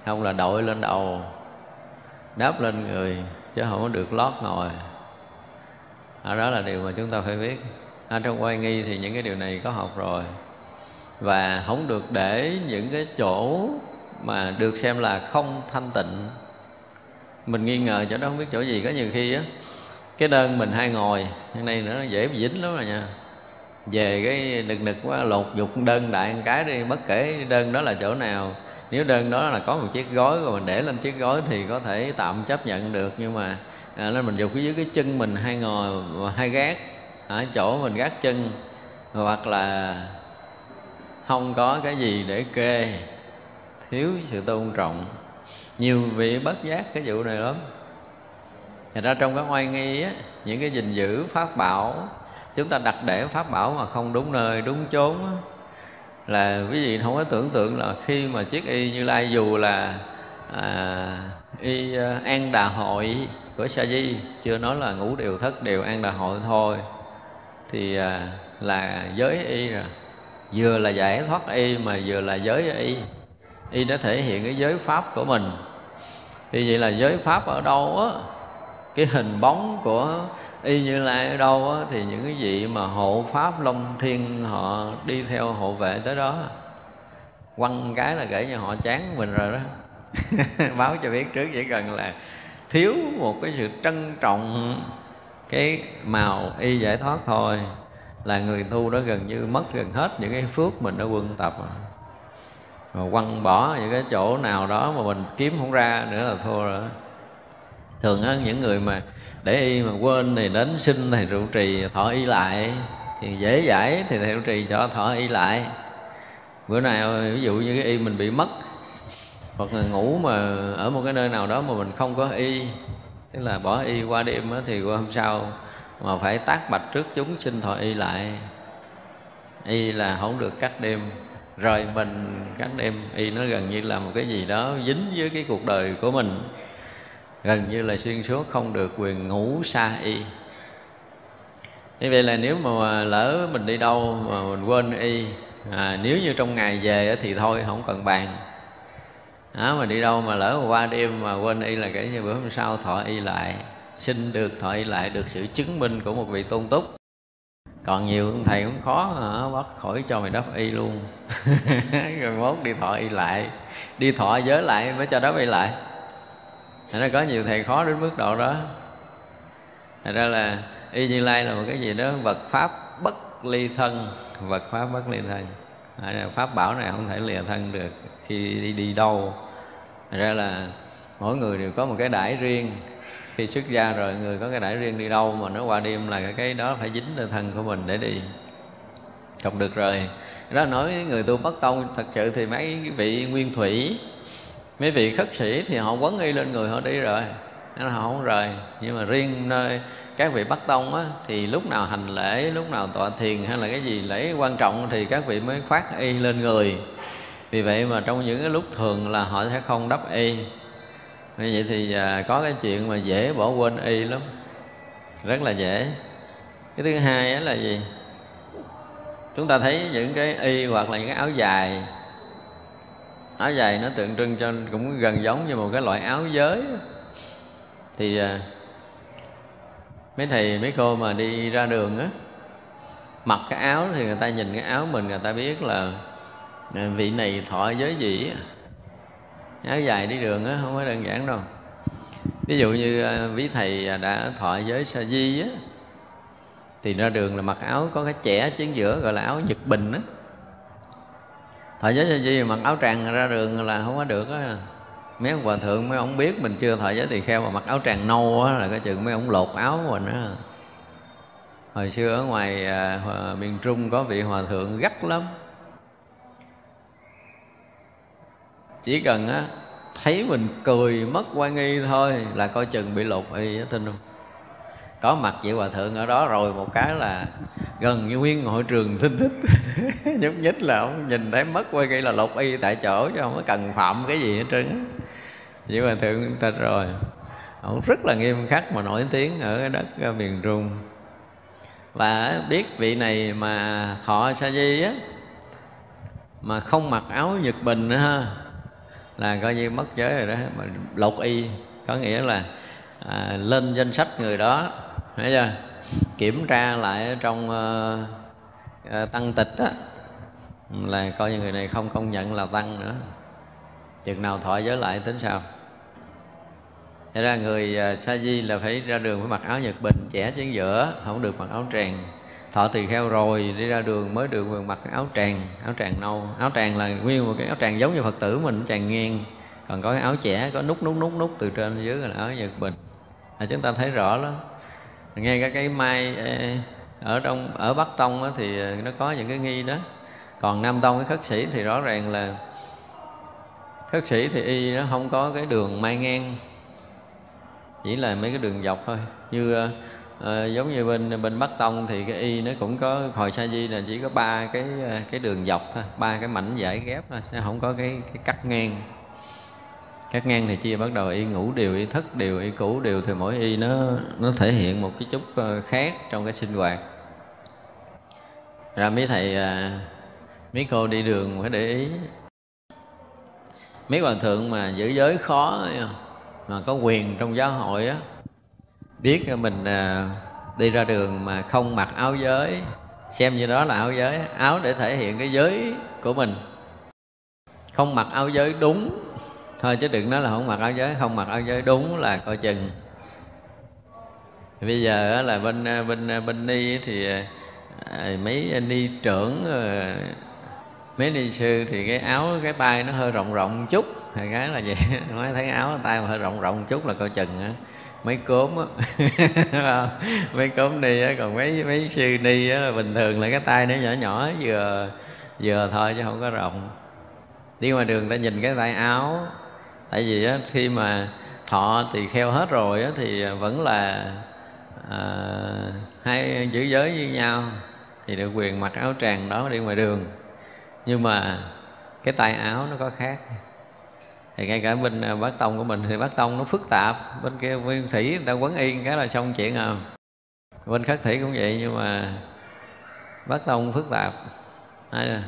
Không là đội lên đầu đáp lên người chứ không có được lót ngồi. À, đó là điều mà chúng ta phải biết. Ở trong quay nghi thì những cái điều này có học rồi. Và không được để những cái chỗ mà được xem là không thanh tịnh. Mình nghi ngờ chỗ đó không biết chỗ gì. Có nhiều khi á cái đơn mình hay ngồi cái này nữa nó dễ bị dính lắm rồi nha. Về cái đực nực quá lột dục đơn đại một cái đi bất kể đơn đó là chỗ nào. Nếu đơn đó là có một chiếc gối rồi mình để lên chiếc gối thì có thể tạm chấp nhận được nhưng mà à, nên mình dục dưới cái chân mình hay ngồi hay gác ở chỗ mình gác chân hoặc là không có cái gì để kê thiếu sự tôn trọng. Nhiều vị bất giác cái vụ này lắm. Thật ra trong cái oai nghi á, những cái gìn giữ pháp bảo chúng ta đặt để pháp bảo mà không đúng nơi đúng chốn á, là quý vị không có tưởng tượng là khi mà chiếc y như lai dù là à, y à, an đà hội của sa di chưa nói là ngũ điều thất điều an đà hội thôi thì à, là giới y rồi. Vừa là giải thoát y mà vừa là giới y. Y đã thể hiện cái giới pháp của mình. Thì vậy là giới pháp ở đâu á cái hình bóng của y như lai ở đâu á, thì những cái vị mà hộ pháp long thiên họ đi theo hộ vệ tới đó, quăng cái là kể cho họ chán mình rồi đó. Báo cho biết trước chỉ cần là thiếu một cái sự trân trọng cái màu y giải thoát thôi, là người tu đó gần như mất gần hết những cái phước mình đã quân tập mà quăng bỏ những cái chỗ nào đó mà mình kiếm không ra nữa là thua rồi thường á những người mà để y mà quên thì đến xin thầy trụ trì thọ y lại. Thì dễ giải thì thầy trụ trì cho thọ y lại. Bữa nào ví dụ như cái y mình bị mất hoặc là ngủ mà ở một cái nơi nào đó mà mình không có y tức là bỏ y qua đêm á, thì qua hôm sau mà phải tác bạch trước chúng xin thọ y lại. Y là không được cắt đêm. Rồi mình cắt đêm y nó gần như là một cái gì đó dính với cái cuộc đời của mình gần như là xuyên suốt không được quyền ngủ xa y. Như vậy là nếu mà lỡ mình đi đâu mà mình quên y à, nếu như trong ngày về thì thôi không cần bàn. À, mà đi đâu mà lỡ mà qua đêm mà quên y là kể như bữa hôm sau thọ y lại xin được thọ y lại được sự chứng minh của một vị tôn túc. Còn nhiều ông thầy cũng khó à, hả bắt khỏi cho mày đắp y luôn. Rồi mốt đi thọ y lại đi thọ giới lại mới cho đắp y lại. Thành ra có nhiều thầy khó đến mức độ đó. Thành ra là y như lai là một cái gì đó vật pháp bất ly thân. Vật pháp bất ly thân. Pháp bảo này không thể lìa thân được khi đi đi đâu. Thành ra là mỗi người đều có một cái đãi riêng. Khi xuất gia rồi, người có cái đãi riêng đi đâu mà nó qua đêm là cái đó phải dính lên thân của mình để đi. Không được rồi. Đó, nói người tu bất tông, thật sự thì mấy vị nguyên thủy mấy vị khất sĩ thì họ quấn y lên người họ đi rồi nên họ không rời. Nhưng mà riêng nơi các vị bắc tông á, thì lúc nào hành lễ lúc nào tọa thiền hay là cái gì lễ quan trọng thì các vị mới khoác y lên người. Vì vậy mà trong những cái lúc thường là họ sẽ không đắp y. Như vậy thì à, có cái chuyện mà dễ bỏ quên y lắm. Rất là dễ. Cái thứ hai là gì? Chúng ta thấy những cái y hoặc là những cái áo dài áo dài nó tượng trưng cho cũng gần giống như một cái loại áo giới thì à, mấy thầy mấy cô mà đi ra đường á mặc cái áo thì người ta nhìn cái áo mình người ta biết là à, vị này thọ giới gì áo dài đi đường á không có đơn giản đâu. Ví dụ như à, ví thầy à, đã thọ giới sa di á thì ra đường là mặc áo có cái chẻ chính giữa gọi là áo nhật bình á thọ giới sa di mặc áo tràng ra đường là không có được á. Mấy ông hòa thượng mấy ông biết mình chưa? Thọ giới tỳ kheo mà mặc áo tràng nâu á là cái chừng mấy ông lột áo mình á. Hồi xưa ở ngoài à, miền trung có vị hòa thượng gắt lắm. Chỉ cần á thấy mình cười mất quan nghi thôi là coi chừng bị lột y á tin không? Có mặt vị hòa thượng ở đó rồi một cái là gần như nguyên hội trường thinh thích nhúc nhích là ông nhìn thấy mất quay nghi là lột y tại chỗ chứ không có cần phạm cái gì hết trơn vị hòa thượng ta rồi. Ông rất là nghiêm khắc mà nổi tiếng ở cái đất ở miền trung. Và biết vị này mà thọ sa di á mà không mặc áo nhật bình nữa ha là coi như mất giới rồi đó. Mà lột y có nghĩa là à, lên danh sách người đó thấy chưa? Kiểm tra lại trong uh, tăng tịch á là coi như người này không công nhận là tăng nữa. Chừng nào thọ giới lại tính sao? Thế ra người uh, sa di là phải ra đường phải mặc áo nhật bình trẻ chính giữa không được mặc áo tràng. Thọ tỳ kheo rồi đi ra đường mới được quyền mặc áo tràng áo tràng nâu. Áo tràng là nguyên một cái áo tràng giống như phật tử mình tràng ngang còn có cái áo trẻ có nút nút nút nút từ trên dưới là áo nhật bình. Là chúng ta thấy rõ lắm ngay cả cái mai ở trong ở bắc tông thì ờ, nó có những cái nghi đó. Còn nam tông cái khất sĩ thì rõ ràng là khất sĩ thì y nó không có cái đường mai ngang. Chỉ là mấy cái đường dọc thôi. Như à, giống như bên bên bắc tông thì cái y nó cũng có hồi sa di là chỉ có ba cái cái đường dọc thôi ba cái mảnh giải ghép thôi nó không có cái cái cắt ngang các ngang thì chia bắt đầu y ngủ đều, y thất đều, y cũ đều, thì mỗi y nó nó thể hiện một cái chút ờ, khác trong cái sinh hoạt. Ra mấy thầy à, mấy cô đi đường phải để ý. Mấy hòa thượng mà giữ giới khó mà có quyền trong giáo hội á, biết mình à, đi ra đường mà không mặc áo giới, xem như đó là áo giới, áo để thể hiện cái giới của mình. Không mặc áo giới đúng thôi chứ đừng nói là không mặc áo giới không mặc áo giới đúng là coi chừng. Bây giờ là bên bên bên ni thì à, mấy ni trưởng ờ, mấy ni sư thì cái áo, cái tay nó hơi rộng rộng một chút. Thì cái là vậy nói thấy áo tay mà hơi rộng rộng một chút là coi chừng á. Mấy cốm á, mấy cốm ni á, còn mấy mấy sư ni á bình thường là cái tay nó nhỏ nhỏ, vừa vừa thôi chứ không có rộng. Đi ngoài đường ta nhìn cái tay áo tại vì á, khi mà thọ thì kheo hết rồi á, thì vẫn là à, hai giữ giới với nhau thì được quyền mặc áo tràng đó đi ngoài đường. Nhưng mà cái tay áo nó có khác. Thì ngay cả bên à, bát tông của mình thì bát tông nó phức tạp. Bên kia nguyên thủy người ta quấn yên cái là xong chuyện à. Bên khắc thủy cũng vậy nhưng mà bát tông phức tạp. Hay là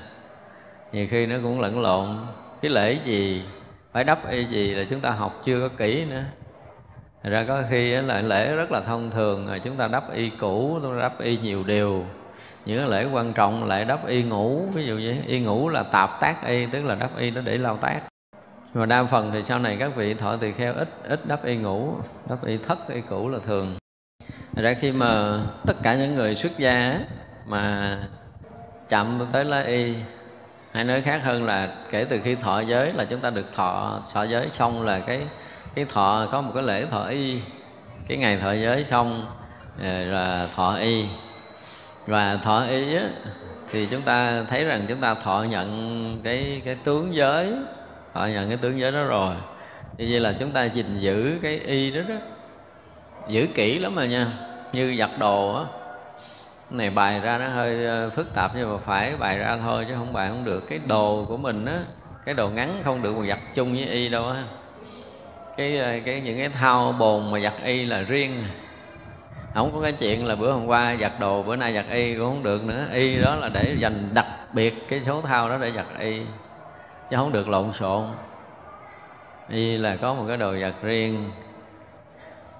nhiều khi nó cũng lẫn lộn. Cái lễ gì phải đắp y gì là chúng ta học chưa có kỹ nữa. Thật ra có khi là lễ rất là thông thường, rồi chúng ta đắp y cũ, chúng ta đắp y nhiều điều. Những lễ quan trọng lại đắp y ngủ, ví dụ như y ngủ là tạp tác y, tức là đắp y nó để lao tác. Mà đa phần thì sau này các vị thọ tỳ kheo ít ít đắp y ngủ, đắp y thất, y cũ là thường. Thật ra khi mà tất cả những người xuất gia mà chậm tới lá y hay nói khác hơn là kể từ khi thọ giới là chúng ta được thọ thọ giới xong là cái cái thọ có một cái lễ thọ y. Cái ngày thọ giới xong à, là thọ y. Và thọ y á, thì chúng ta thấy rằng chúng ta thọ nhận cái cái tướng giới thọ nhận cái tướng giới đó rồi. Như vậy là chúng ta gìn giữ cái y đó đó. Giữ kỹ lắm rồi nha. Như giặt đồ á này bài ra nó hơi ờ, phức tạp nhưng mà phải bài ra thôi chứ không bài không được. Cái đồ của mình á, cái đồ ngắn không được mà giặt chung với y đâu á. Cái ờ, cái những cái thao bồn mà giặt y là riêng. Không có cái chuyện là bữa hôm qua giặt đồ, bữa nay giặt y cũng không được nữa. Y đó là để dành đặc biệt cái số thao đó để giặt y, chứ không được lộn xộn. Y là có một cái đồ giặt riêng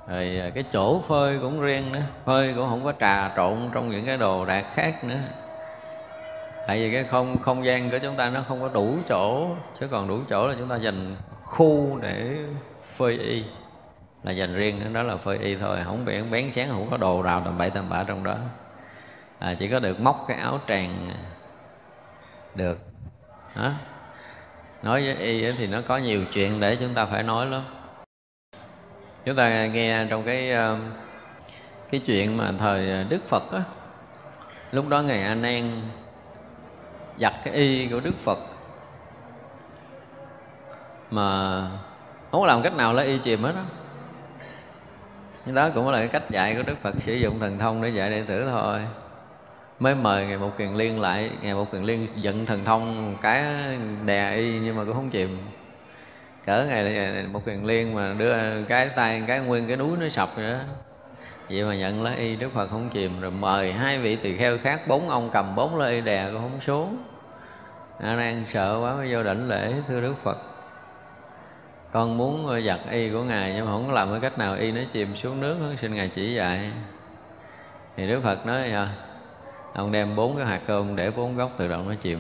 rồi à, cái chỗ phơi cũng riêng nữa. Phơi cũng không có trà trộn trong những cái đồ đạc khác nữa. Tại vì cái không không gian của chúng ta nó không có đủ chỗ chứ còn đủ chỗ là chúng ta dành khu để phơi y. Là dành riêng đó là phơi y thôi không bị bén sáng không có đồ rào tầm bậy tầm bạ trong đó. À, chỉ có được móc cái áo tràng được. Hả? Nói với y thì nó có nhiều chuyện để chúng ta phải nói lắm chúng ta nghe trong cái um, cái chuyện mà thời đức phật á, lúc đó ngài a nan giặt cái y của đức phật mà không có làm cách nào lấy y chìm hết á. Đó cũng là cái cách dạy của đức phật, sử dụng thần thông để dạy đệ tử thôi. Mới mời ngày một kiền liên lại, ngày một kiền liên giận thần thông một cái, đè y nhưng mà cũng không chìm cỡ ngày một quyền liên mà đưa cái tay cái nguyên cái núi nó sập vậy đó. Vậy mà nhận lá y đức phật không chìm rồi mời hai vị tỳ kheo khác bốn ông cầm bốn lá y đè cũng không xuống. A nan sợ quá mới vô đảnh lễ thưa đức phật. Con muốn giặt y của ngài nhưng mà không có làm cái cách nào y nó chìm xuống nước xin ngài chỉ dạy. Thì đức phật nói à, ông đem bốn cái hạt cơm để bốn góc tự động nó chìm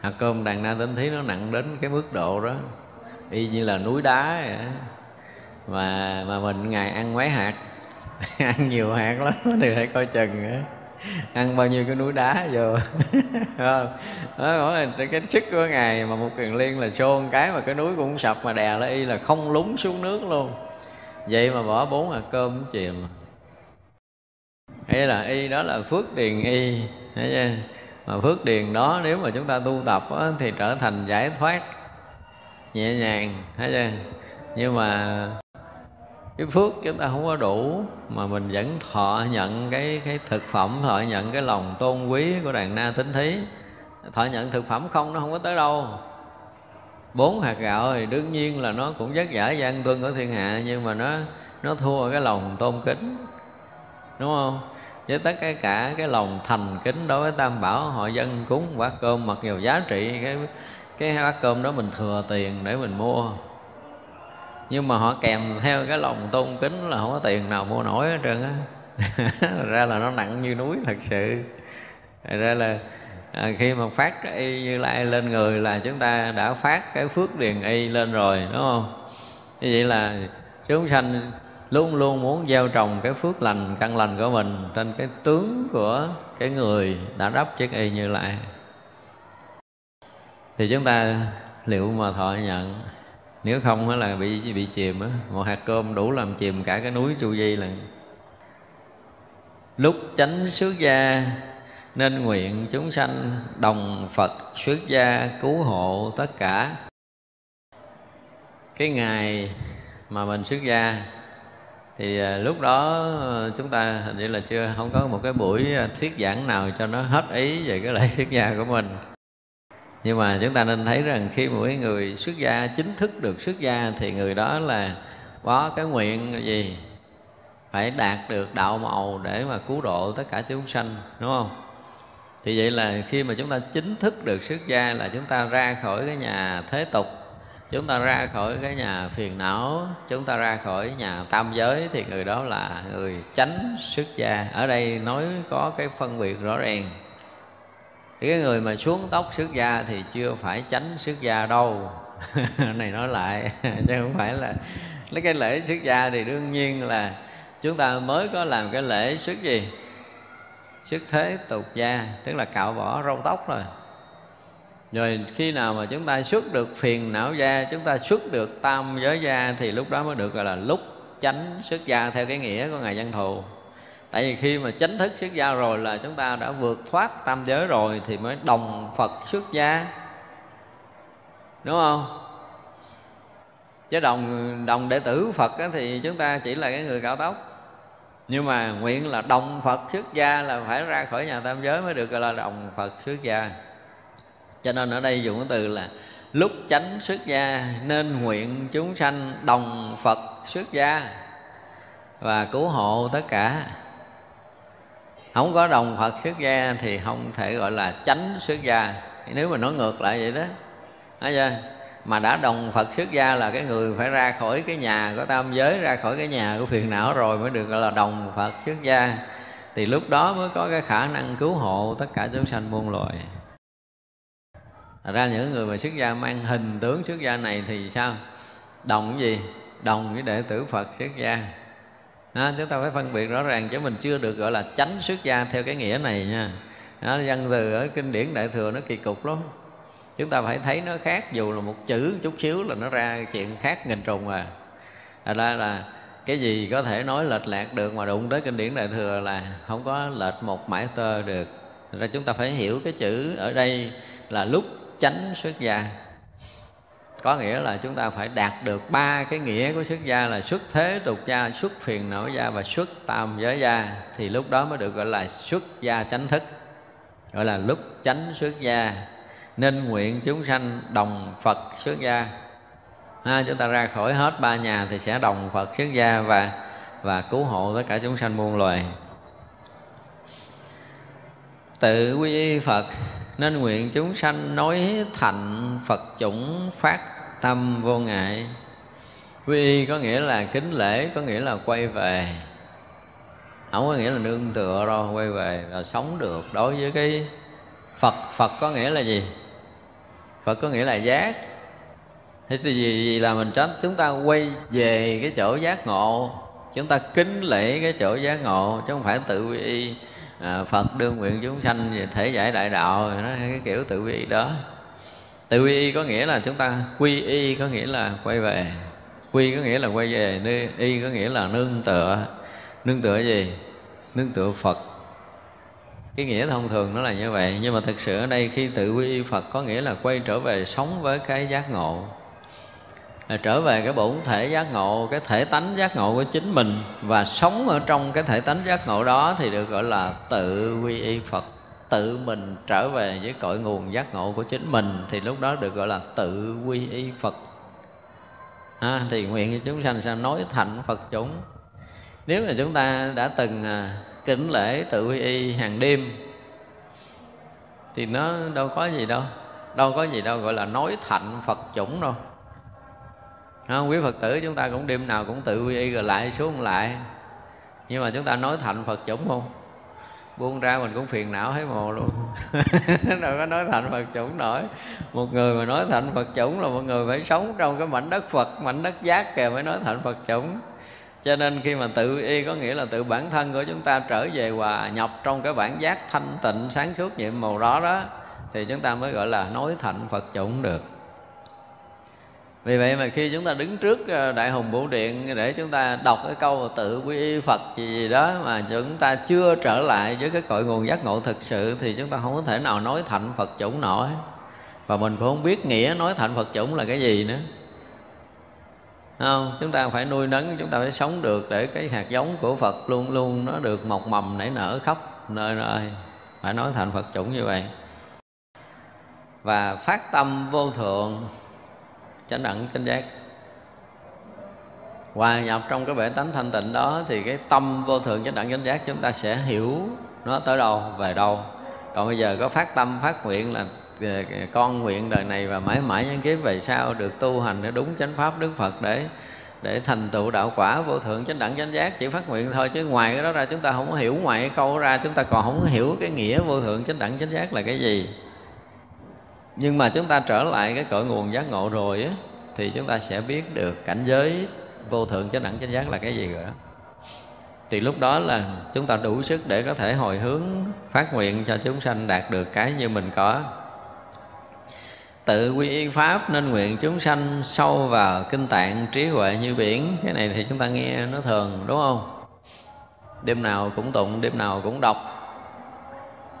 hạt cơm đàn na tính thí nó nặng đến cái mức độ đó. Y như là núi đá vậy mà mà mình ngày ăn mấy hạt ăn nhiều hạt lắm thì phải coi chừng ăn bao nhiêu cái núi đá vô. Đó, đó cái sức của ngài mà một kiền liên là xôn cái mà cái núi cũng sập mà đè lấy y là không lún xuống nước luôn. Vậy mà bỏ bốn hạt cơm chìm. Ấy là y đó là phước điền y thấy chưa? Mà phước điền đó nếu mà chúng ta tu tập á, thì trở thành giải thoát nhẹ nhàng thấy chưa? Nhưng mà cái phước chúng ta không có đủ mà mình vẫn thọ nhận cái cái thực phẩm thọ nhận cái lòng tôn quý của đàn na tính thí. Thọ nhận thực phẩm không nó không có tới đâu. Bốn hạt gạo thì đương nhiên là nó cũng rất giả gian tuân ở thiên hạ nhưng mà nó nó thua cái lòng tôn kính. Đúng không? Với tất cả cả cái lòng thành kính đối với tam bảo họ dân cúng bát cơm mặc dù giá trị cái cái bát cơm đó mình thừa tiền để mình mua. Nhưng mà họ kèm theo cái lòng tôn kính là không có tiền nào mua nổi hết trơn á. Ra là nó nặng như núi thật sự. Ra là à, khi mà phát cái y như lai lên người là chúng ta đã phát cái phước điền y lên rồi đúng không? Như vậy là chúng sanh luôn luôn muốn gieo trồng cái phước lành, căn lành của mình trên cái tướng của cái người đã đắp chiếc y như lại. Thì chúng ta liệu mà thọ nhận, nếu không là bị bị chìm á, một hạt cơm đủ làm chìm cả cái núi chu di lần lúc chánh xuất gia nên nguyện chúng sanh đồng phật xuất gia cứu hộ tất cả. Cái ngày mà mình xuất gia thì à, lúc đó ờ, chúng ta hình như là chưa, không có một cái buổi à, thuyết giảng nào cho nó hết ý về cái lễ xuất gia của mình. Nhưng mà chúng ta nên thấy rằng khi mỗi người xuất gia, chính thức được xuất gia thì người đó là có cái nguyện là gì? Phải đạt được đạo màu để mà cứu độ tất cả chúng sanh, đúng không? Thì vậy là khi mà chúng ta chính thức được xuất gia là chúng ta ra khỏi cái nhà thế tục chúng ta ra khỏi cái nhà phiền não, chúng ta ra khỏi nhà tam giới thì người đó là người tránh xuất gia. Ở đây nói có cái phân biệt rõ ràng. Thì cái người mà xuống tóc xuất gia thì chưa phải tránh xuất gia đâu. Này nói lại, chứ không phải là lấy cái lễ xuất gia thì đương nhiên là chúng ta mới có làm cái lễ xuất gì? Xuất thế tục gia, tức là cạo bỏ râu tóc rồi rồi khi nào mà chúng ta xuất được phiền não ra, chúng ta xuất được tam giới ra thì lúc đó mới được gọi là lúc chánh xuất gia theo cái nghĩa của ngài văn thù. Tại vì khi mà chánh thức xuất gia rồi là chúng ta đã vượt thoát tam giới rồi thì mới đồng phật xuất gia. Đúng không? Chứ đồng đồng đệ tử phật thì chúng ta chỉ là cái người cạo tóc nhưng mà nguyện là đồng phật xuất gia là phải ra khỏi nhà tam giới mới được gọi là đồng phật xuất gia cho nên ở đây dùng cái từ là lúc chánh xuất gia nên nguyện chúng sanh đồng phật xuất gia và cứu hộ tất cả. Không có đồng phật xuất gia thì không thể gọi là chánh xuất gia. Nếu mà nói ngược lại vậy đó, thấy chưa? Mà đã đồng Phật xuất gia là cái người phải ra khỏi cái nhà của tam giới, ra khỏi cái nhà của phiền não rồi mới được gọi là đồng Phật xuất gia. Thì lúc đó mới có cái khả năng cứu hộ tất cả chúng sanh muôn loài. Thật ra những người mà xuất gia mang hình tướng xuất gia này thì sao? Đồng cái gì? Đồng với đệ tử Phật xuất gia. Đó, chúng ta phải phân biệt rõ ràng chứ mình chưa được gọi là chánh xuất gia theo cái nghĩa này nha. Đó, văn từ ở kinh điển đại thừa nó kỳ cục lắm. Chúng ta phải thấy nó khác dù là một chữ chút xíu là nó ra chuyện khác nghìn trùng à. Thật ra là cái gì có thể nói lệch lạc được mà đụng tới kinh điển đại thừa là không có lệch một mãi tơ được. Thật ra chúng ta phải hiểu cái chữ ở đây là lúc chánh xuất gia. Có nghĩa là chúng ta phải đạt được ba cái nghĩa của xuất gia là xuất thế tục gia xuất phiền não gia và xuất tam giới gia. Thì lúc đó mới được gọi là xuất gia chánh thức gọi là lúc chánh xuất gia. Nên nguyện chúng sanh đồng Phật xuất gia. Ha, chúng ta ra khỏi hết ba nhà thì sẽ đồng Phật xuất gia và và cứu hộ tất cả chúng sanh muôn loài. Tự quy y Phật nên nguyện chúng sanh nói thành Phật chủng phát tâm vô ngại. Quy y có nghĩa là kính lễ có nghĩa là quay về. Không có nghĩa là nương tựa đâu quay về là sống được. Đối với cái Phật Phật có nghĩa là gì? Phật có nghĩa là giác. Thế thì gì, gì là mình tránh chúng ta quay về cái chỗ giác ngộ. Chúng ta kính lễ cái chỗ giác ngộ Chứ không phải tự quy y à, Phật đương nguyện chúng sanh về thể giải đại đạo nó cái kiểu tự quy y đó. Tự quy y có nghĩa là chúng ta quy y có nghĩa là quay về. Quy có nghĩa là quay về y có nghĩa là nương tựa. Nương tựa gì? Nương tựa phật. Cái nghĩa thông thường nó là như vậy nhưng mà thực sự ở đây khi tự quy y phật có nghĩa là quay trở về sống với cái giác ngộ trở về cái bổn thể giác ngộ cái thể tánh giác ngộ của chính mình. Và sống ở trong cái thể tánh giác ngộ đó thì được gọi là tự quy y phật. Tự mình trở về với cội nguồn giác ngộ của chính mình thì lúc đó được gọi là tự quy y phật. À, thì nguyện cho chúng sanh sẽ nói thành phật chúng. Nếu mà chúng ta đã từng à, kính lễ tự quy y hàng đêm thì nó đâu có gì đâu. Đâu có gì đâu gọi là nói thạnh phật chủng đâu không, quý phật tử chúng ta cũng đêm nào cũng tự quy y rồi lại xuống lại. Nhưng mà chúng ta nói thành phật chủng không? Buông ra mình cũng phiền não thấy mồ luôn. Đâu có nói thành phật chủng nổi. Một người mà nói thành phật chủng là một người phải sống trong cái mảnh đất phật mảnh đất giác kìa mới nói thành phật chủng. Cho nên khi mà tự y có nghĩa là tự bản thân của chúng ta trở về hòa nhập trong cái bản giác thanh tịnh sáng suốt nhiệm màu đó đó thì chúng ta mới gọi là nói thành phật chủng được vì vậy mà khi chúng ta đứng trước ờ, đại hùng bổ điện để chúng ta đọc cái câu tự quy y phật gì, gì đó mà chúng ta chưa trở lại với cái cội nguồn giác ngộ thực sự thì chúng ta không có thể nào nói thành phật chủng nổi. Và mình cũng không biết nghĩa nói thành phật chủng là cái gì nữa. Không? Chúng ta phải nuôi nấng chúng ta phải sống được để cái hạt giống của phật luôn luôn nó được mọc mầm nảy nở khắp nơi nơi. Phải nói thành phật chủng như vậy. Và phát tâm vô thượng chánh đẳng, chánh giác. Hòa nhập trong cái bể tánh thanh tịnh đó thì cái tâm vô thượng chánh đẳng, chánh giác chúng ta sẽ hiểu nó tới đâu, về đâu. Còn bây giờ có phát tâm, phát nguyện là ờ, con nguyện đời này và mãi mãi những kiếp về sau được tu hành để đúng chánh pháp, đức phật để để thành tựu đạo quả vô thượng chánh đẳng, chánh giác? Chỉ phát nguyện thôi chứ ngoài cái đó ra chúng ta không có hiểu, ngoài cái câu đó ra chúng ta còn không có hiểu cái nghĩa vô thượng chánh đẳng, chánh giác là cái gì? Nhưng mà chúng ta trở lại cái cội nguồn giác ngộ rồi á, thì chúng ta sẽ biết được cảnh giới vô thượng chánh đẳng chánh giác là cái gì rồi đó. Thì lúc đó là chúng ta đủ sức để có thể hồi hướng, phát nguyện cho chúng sanh đạt được cái như mình có. Tự quy y pháp nên nguyện chúng sanh sâu vào kinh tạng trí huệ như biển. Cái này thì chúng ta nghe nó thường, đúng không? Đêm nào cũng tụng, đêm nào cũng đọc.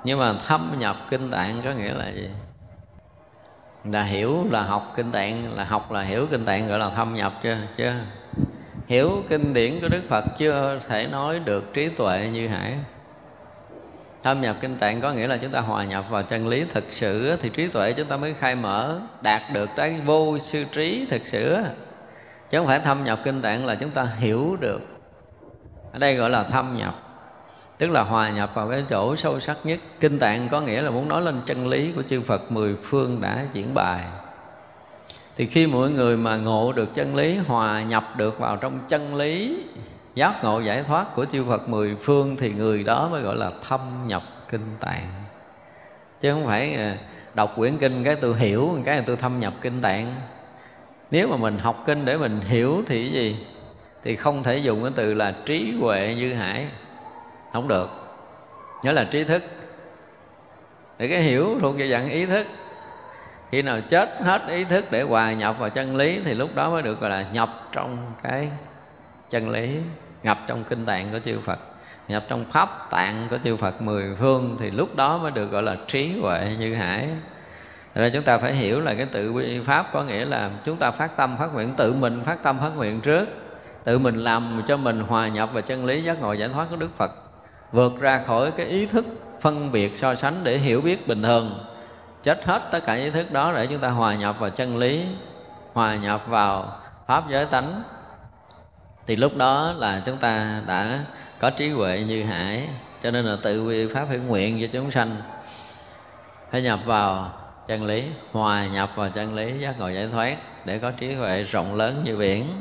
Nhưng mà thâm nhập kinh tạng có nghĩa là gì? Là hiểu là học kinh tạng, là học là hiểu kinh tạng gọi là thâm nhập chưa chưa hiểu kinh điển của đức phật chưa thể nói được trí tuệ như hải. Thâm nhập kinh tạng có nghĩa là chúng ta hòa nhập vào chân lý thực sự thì trí tuệ chúng ta mới khai mở, đạt được cái vô sư trí thực sự chứ không phải thâm nhập kinh tạng là chúng ta hiểu được. Ở đây gọi là thâm nhập tức là hòa nhập vào cái chỗ sâu sắc nhất. Kinh tạng có nghĩa là muốn nói lên chân lý của chư Phật, mười phương đã diễn bài. Thì khi mỗi người mà ngộ được chân lý, hòa nhập được vào trong chân lý, giác ngộ giải thoát của chư Phật mười phương, thì người đó mới gọi là thâm nhập kinh tạng. Chứ không phải ờ, đọc quyển kinh cái tôi hiểu, cái là tôi thâm nhập kinh tạng. Nếu mà mình học kinh để mình hiểu thì cái gì? Thì không thể dùng cái từ là trí huệ như hải không được. Nhớ là trí thức. Để cái hiểu thuộc về dạng ý thức. Khi nào chết hết ý thức để hòa nhập vào chân lý thì lúc đó mới được gọi là nhập trong cái chân lý, nhập trong kinh tạng của chư Phật. Nhập trong pháp tạng của chư Phật mười phương thì lúc đó mới được gọi là trí huệ như hải. Thật ra chúng ta phải hiểu là cái tự quy pháp có nghĩa là chúng ta phát tâm, phát nguyện tự mình, phát tâm, phát nguyện trước. Tự mình làm cho mình hòa nhập vào chân lý, giác ngộ, giải thoát của Đức Phật vượt ra khỏi cái ý thức phân biệt so sánh để hiểu biết bình thường. Chết hết tất cả ý thức đó để chúng ta hòa nhập vào chân lý, hòa nhập vào pháp giới tánh. Thì lúc đó là chúng ta đã có trí huệ như hải, cho nên là tự quy pháp hiển nguyện cho chúng sanh. Phải nhập vào chân lý, hòa nhập vào chân lý, giác ngộ giải thoát để có trí huệ rộng lớn như biển.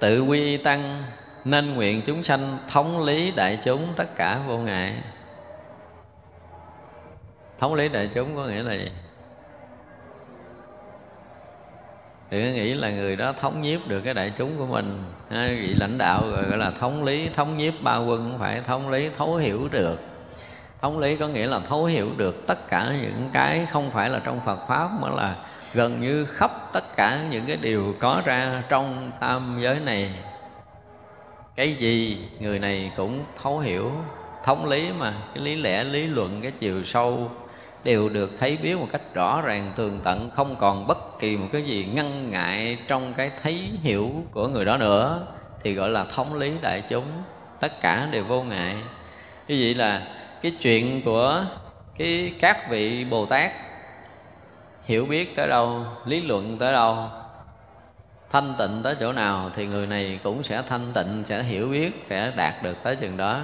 Tự quy tăng nên nguyện chúng sanh thống lý đại chúng tất cả vô ngại. Thống lý đại chúng có nghĩa là gì? Đừng nghĩ là người đó thống nhiếp được cái đại chúng của mình. Vị lãnh đạo gọi là thống lý, thống nhiếp ba quân không phải thống lý, thấu hiểu được. Thống lý có nghĩa là thấu hiểu được tất cả những cái không phải là trong phật pháp, mà là gần như khắp tất cả những cái điều có ra trong tam giới này cái gì? Người này cũng thấu hiểu, thống lý mà. Cái lý lẽ, lý luận, cái chiều sâu đều được thấy biết một cách rõ ràng, tường tận, không còn bất kỳ một cái gì ngăn ngại trong cái thấy hiểu của người đó nữa. Thì gọi là thống lý đại chúng. Tất cả đều vô ngại. Như vậy là cái chuyện của cái các vị bồ tát hiểu biết tới đâu, lý luận tới đâu thanh tịnh tới chỗ nào thì người này cũng sẽ thanh tịnh, sẽ hiểu biết, sẽ đạt được tới chừng đó.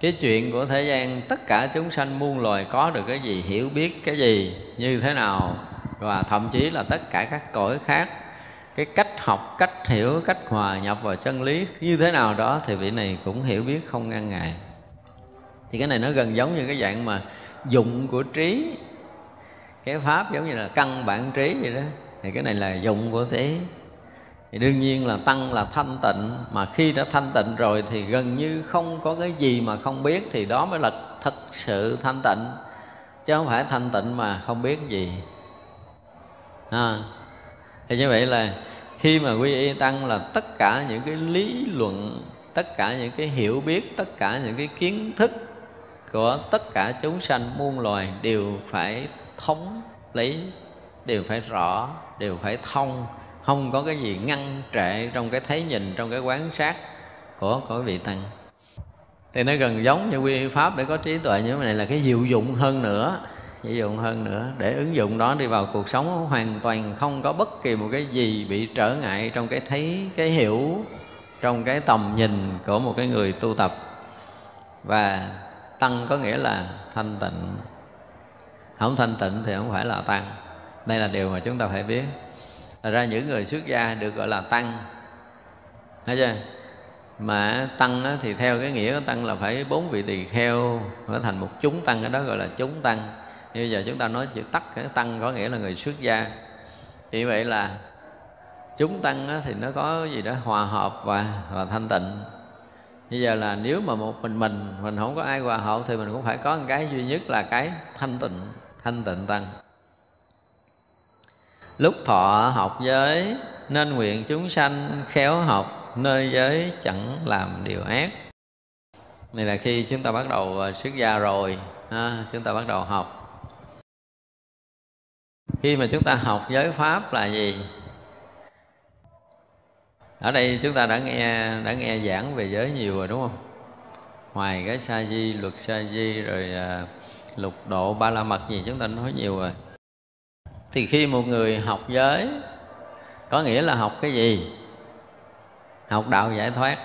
Cái chuyện của thế gian, tất cả chúng sanh muôn loài có được cái gì, hiểu biết cái gì, như thế nào, và thậm chí là tất cả các cõi khác, cái cách học, cách hiểu, cách hòa nhập vào chân lý như thế nào đó thì vị này cũng hiểu biết không ngăn ngại thì cái này nó gần giống như cái dạng mà dụng của trí. Cái pháp giống như là căn bản trí vậy đó. Thì cái này là dụng của trí thì đương nhiên là tăng là thanh tịnh mà khi đã thanh tịnh rồi thì gần như không có cái gì mà không biết thì đó mới là thật sự thanh tịnh. Chứ không phải thanh tịnh mà không biết gì. À, thì như vậy là khi mà quy y tăng là tất cả những cái lý luận tất cả những cái hiểu biết tất cả những cái kiến thức của tất cả chúng sanh muôn loài đều phải thống lý đều phải rõ đều phải thông không có cái gì ngăn trệ trong cái thấy nhìn, trong cái quán sát của của vị tăng. Thì nó gần giống như quy pháp để có trí tuệ như thế này là cái diệu dụng hơn nữa, diệu dụng hơn nữa. Để ứng dụng đó đi vào cuộc sống hoàn toàn không có bất kỳ một cái gì bị trở ngại trong cái thấy, cái hiểu, trong cái tầm nhìn của một cái người tu tập. Và tăng có nghĩa là thanh tịnh. Không thanh tịnh thì không phải là tăng. Đây là điều mà chúng ta phải biết. Thật ra những người xuất gia được gọi là tăng. Thấy chưa? Mà tăng thì theo cái nghĩa của tăng là phải bốn vị tỳ kheo nó thành một chúng tăng, cái đó gọi là chúng tăng. Như bây giờ chúng ta nói chữ tắc, cái tăng có nghĩa là người xuất gia. Vì vậy là chúng tăng thì nó có gì đó hòa hợp và và thanh tịnh. Bây giờ là nếu mà một mình mình mình không có ai hòa hợp thì mình cũng phải có một cái duy nhất là cái thanh tịnh thanh tịnh tăng lúc thọ học giới nên nguyện chúng sanh khéo học nơi giới chẳng làm điều ác. Này là khi chúng ta bắt đầu à, xuất gia rồi ha, chúng ta bắt đầu học. Khi mà chúng ta học giới pháp là gì? Ở đây chúng ta đã nghe đã nghe giảng về giới nhiều rồi đúng không? Ngoài cái sa di luật sa di rồi à, lục độ ba la mật gì chúng ta nói nhiều rồi thì khi một người học giới, có nghĩa là học cái gì? Học đạo giải thoát.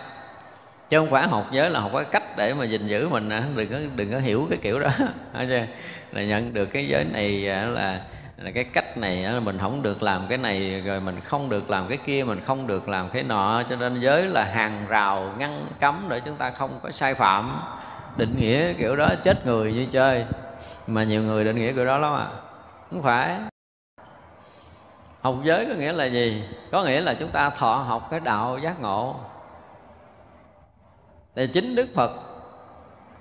Chứ không phải học giới là học cái cách để mà gìn giữ mình đừng có đừng có hiểu cái kiểu đó. Là nhận được cái giới này à, là là cái cách này à, là mình không được làm cái này, rồi mình không được làm cái kia, mình không được làm cái nọ. Cho nên giới là hàng rào ngăn cấm để chúng ta không có sai phạm. Định nghĩa kiểu đó chết người như chơi. Mà nhiều người định nghĩa kiểu đó lắm à. Không phải học giới có nghĩa là gì? Có nghĩa là chúng ta thọ học cái đạo giác ngộ. Thì chính đức phật